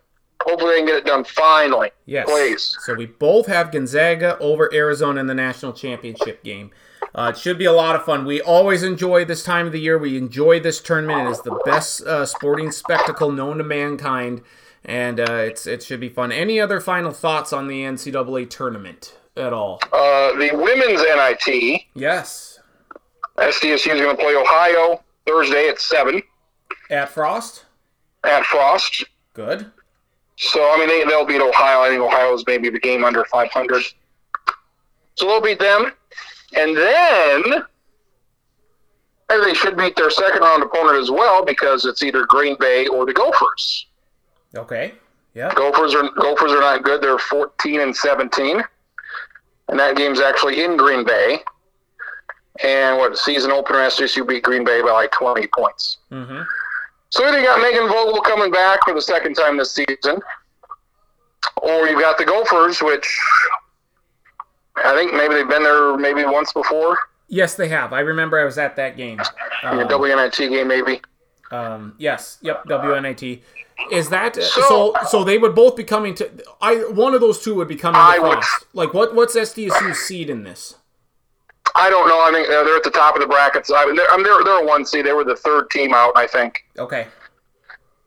hopefully they can get it done finally. Yes. please. So we both have Gonzaga over Arizona in the national championship game. Uh, it should be a lot of fun. We always enjoy this time of the year. We enjoy this tournament. It is the best uh, sporting spectacle known to mankind, and uh, it's it should be fun. Any other final thoughts on the NCAA tournament at all? Uh, the women's NIT, Yes. SDSU is going to play Ohio Thursday at seven At Frost. at Frost. Good. So I mean they they'll beat Ohio. I think Ohio's maybe the game under 500. So they'll beat them, and then they should beat their second round opponent as well because it's either Green Bay or the Gophers. Okay. Yeah. Gophers are Gophers are not good. They're 14 and 17, and that game's actually in Green Bay. And what season opener SDSU beat Green Bay by like 20 points. Mm-hmm. So either you got Megan Vogel coming back for the second time this season, or you've got the Gophers, which I think maybe they've been there maybe once before Yes, they have. I remember I was at that game. Um, WNIT game, maybe. Um, yes. Yep. WNIT. Is that so, So- so? they would both be coming to. I one of those two would be coming I to would- Like what? What's SDSU's seed in this? I don't know. I think they're they're at the top of the brackets. I mean, they're, I mean, they're, they're a one seed. They were the third team out, I think. Okay.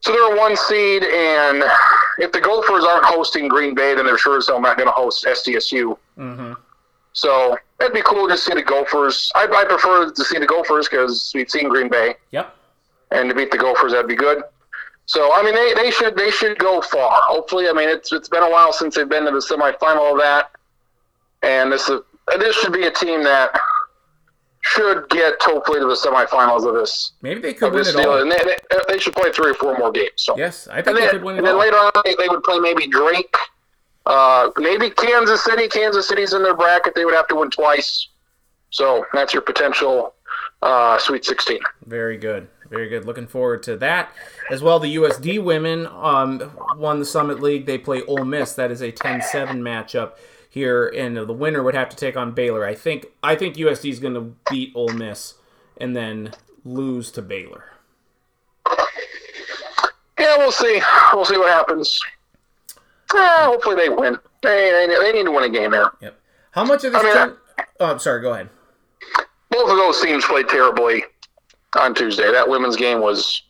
So they're a one seed, and if the Gophers aren't hosting Green Bay, then they're sure as hell not going to host SDSU. Mm-hmm. So it'd be cool to see the Gophers. I, I prefer to see the Gophers because we've seen Green Bay. Yep. and to beat the Gophers, that'd be good. So I mean, they, they should they should go far. Hopefully, I mean it's it's been a while since they've been to the semifinal of that, and this is this should be a team that should get hopefully to the semifinals of this Maybe they could win this it deal, all. and they, they, they should play three or four more games. So Yes, I think and they could win it and then later on they, they would play maybe Drake, uh, maybe Kansas City. Kansas City's in their bracket; they would have to win twice. So that's your potential uh, Sweet 16. Very good. Very good. Looking forward to that. As well, the USD women um, won the Summit League. They play Ole Miss. That is a 10-7 matchup here, and the winner would have to take on Baylor. I think I think USD is going to beat Ole Miss and then lose to Baylor. Yeah, we'll see. We'll see what happens. Eh, hopefully they win. They, they, they need to win a game there. Yep. How much of this? I mean, turn- oh, I'm sorry. Go ahead. Both of those teams played terribly on Tuesday. That women's game was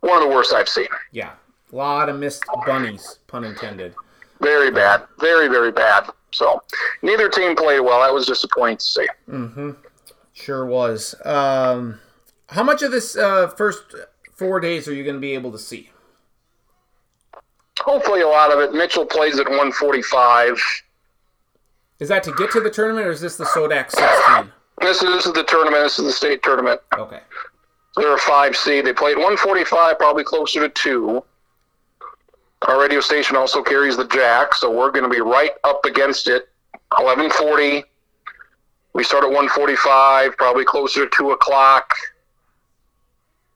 one of the worst I've seen. Yeah, a lot of missed bunnies, pun intended. Very bad. Very, very bad. So neither team played well. That was disappointing to see. Mm-hmm. Sure was. Um, how much of this uh, first four days are you going to be able to see? Hopefully a lot of it. Mitchell plays at 145. Is that to get to the tournament, or is this the Sodak 16? This is, this is the tournament. This is the state tournament. Okay. They're a five seed. They played 145, probably closer to two. Our radio station also carries the jack, so we're going to be right up against it. 1140. We start at 145, probably closer to two o'clock.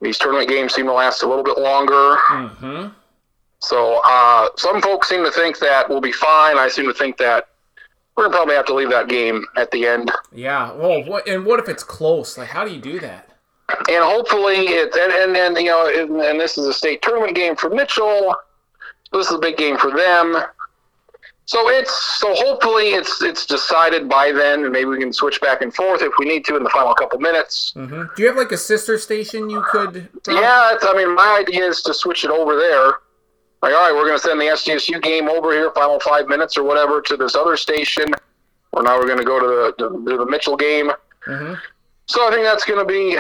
These tournament games seem to last a little bit longer. Mm-hmm. So uh, some folks seem to think that we'll be fine. I seem to think that we're going to probably have to leave that game at the end. Yeah. Well, what and what if it's close? Like, how do you do that? and hopefully it and, and, and you know and, and this is a state tournament game for Mitchell. This is a big game for them. So it's so hopefully it's it's decided by then, and maybe we can switch back and forth if we need to in the final couple minutes. Mm-hmm. Do you have like a sister station you could? Yeah, it's, I mean my idea is to switch it over there. Like, all right, we're going to send the SDSU game over here, final five minutes or whatever, to this other station. Or now we're going to go to the, to, to the Mitchell game. Mhm. So I think that's going to be.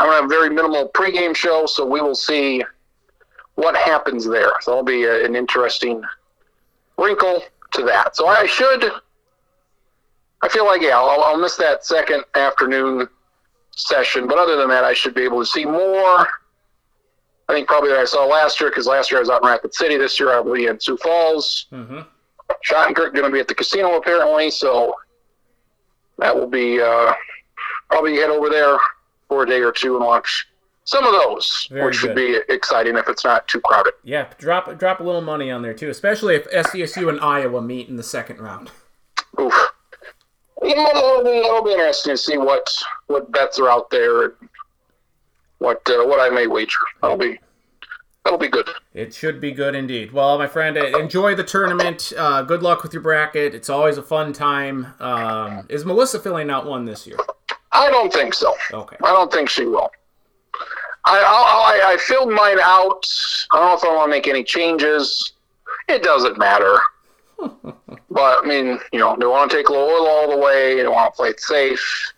I'm going to have a very minimal pregame show, so we will see what happens there. So that'll be a, an interesting wrinkle to that. So I should. I feel like yeah, I'll, I'll miss that second afternoon session, but other than that, I should be able to see more. I think probably that I saw last year because last year I was out in Rapid City. This year I'll be in Sioux Falls. Mm-hmm. Schottenkirk going to be at the casino apparently, so that will be uh, probably head over there for a day or two and watch some of those, Very which should be exciting if it's not too crowded. Yeah, drop drop a little money on there too, especially if SDSU and Iowa meet in the second round. Oof. Yeah, it'll be, it'll be interesting to see what what bets are out there and what uh, what I may wager. That'll be that'll be good. It should be good indeed. Well, my friend, enjoy the tournament. Uh, good luck with your bracket. It's always a fun time. Um, is Melissa filling out one this year? I don't think so. Okay. I don't think she will. I I, I, filled mine out. I don't know if I want to make any changes. It doesn't matter. but I mean, you know, do I want to take Loyola all the way? Do I want to play it safe?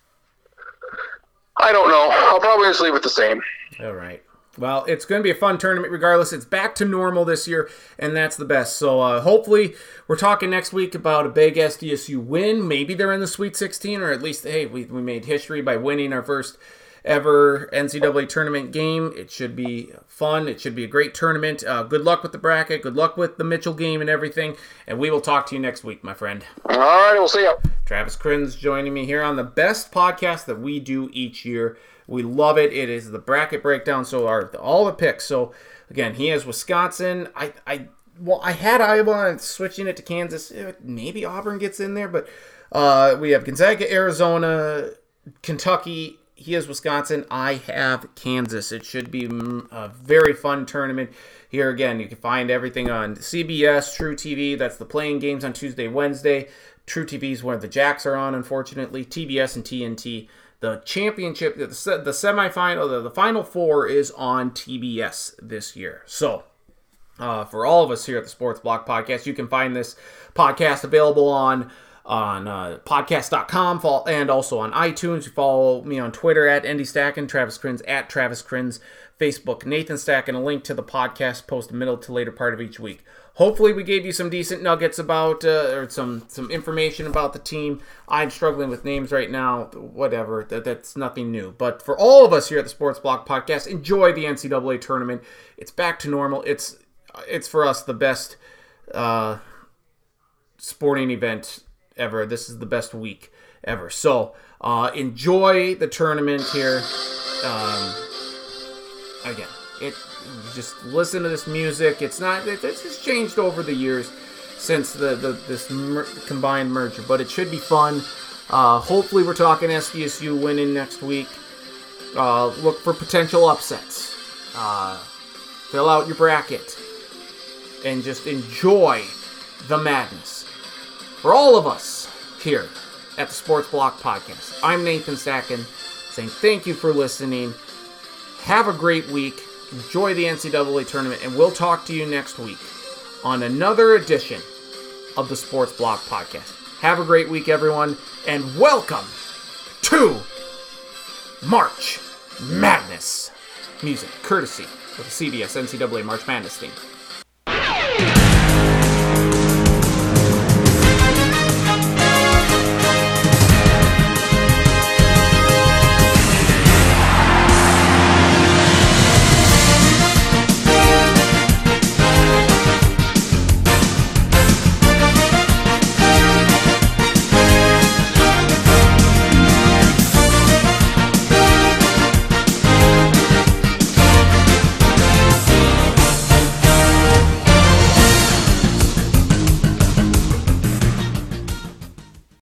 I don't know. I'll probably just leave it the same. All right. Well, it's going to be a fun tournament regardless. It's back to normal this year, and that's the best. So uh, hopefully, we're talking next week about a big SDSU win. Maybe they're in the Sweet 16, or at least, hey, we, we made history by winning our first ever NCAA tournament game. It should be fun. It should be a great tournament. Uh, good luck with the bracket. Good luck with the Mitchell game and everything. And we will talk to you next week, my friend. All right, we'll see you. Travis Krins joining me here on the best podcast that we do each year. We love it. It is the bracket breakdown. So our all the picks. So again, he has Wisconsin. I I well I had Iowa and switching it to Kansas. Eh, Maybe Auburn gets in there, but uh, we have Gonzaga, Arizona, Kentucky. He has Wisconsin. I have Kansas. It should be mm, a very fun tournament. Here again, you can find everything on CBS, truTV. That's the playing games on Tuesday, Wednesday. truTV is where the Jacks are on, unfortunately. TBS and TNT. The championship, the, se- the semifinal, the, the final four is on TBS this year. So, uh, for all of us here at the Sports Block Podcast, you can find this podcast available on on uh, podcast.com and also on iTunes. You follow me on Twitter at Andy Stacken, Travis Crins at Travis Crins, Facebook Nathan Stack, and A link to the podcast post middle to later part of each week. Hopefully, we gave you some decent nuggets about uh, or some some information about the team. I'm struggling with names right now. Whatever, that that's nothing new. But for all of us here at the Sports Block Podcast, enjoy the NCAA tournament. It's back to normal. It's it's for us the best uh, sporting event ever. This is the best week ever. So uh, enjoy the tournament here. Um, again, it just listen to this music. It's not. It, it's just changed over the years since the, the this mer- combined merger, but it should be fun. Uh, hopefully, we're talking SDSU winning next week. Uh, look for potential upsets. Uh, fill out your bracket and just enjoy the madness. For all of us here at the Sports Block Podcast, I'm Nathan Stacken saying thank you for listening. Have a great week. Enjoy the NCAA tournament, and we'll talk to you next week on another edition of the Sports Block Podcast. Have a great week, everyone, and welcome to March Madness music, courtesy of the CBS NCAA March Madness theme.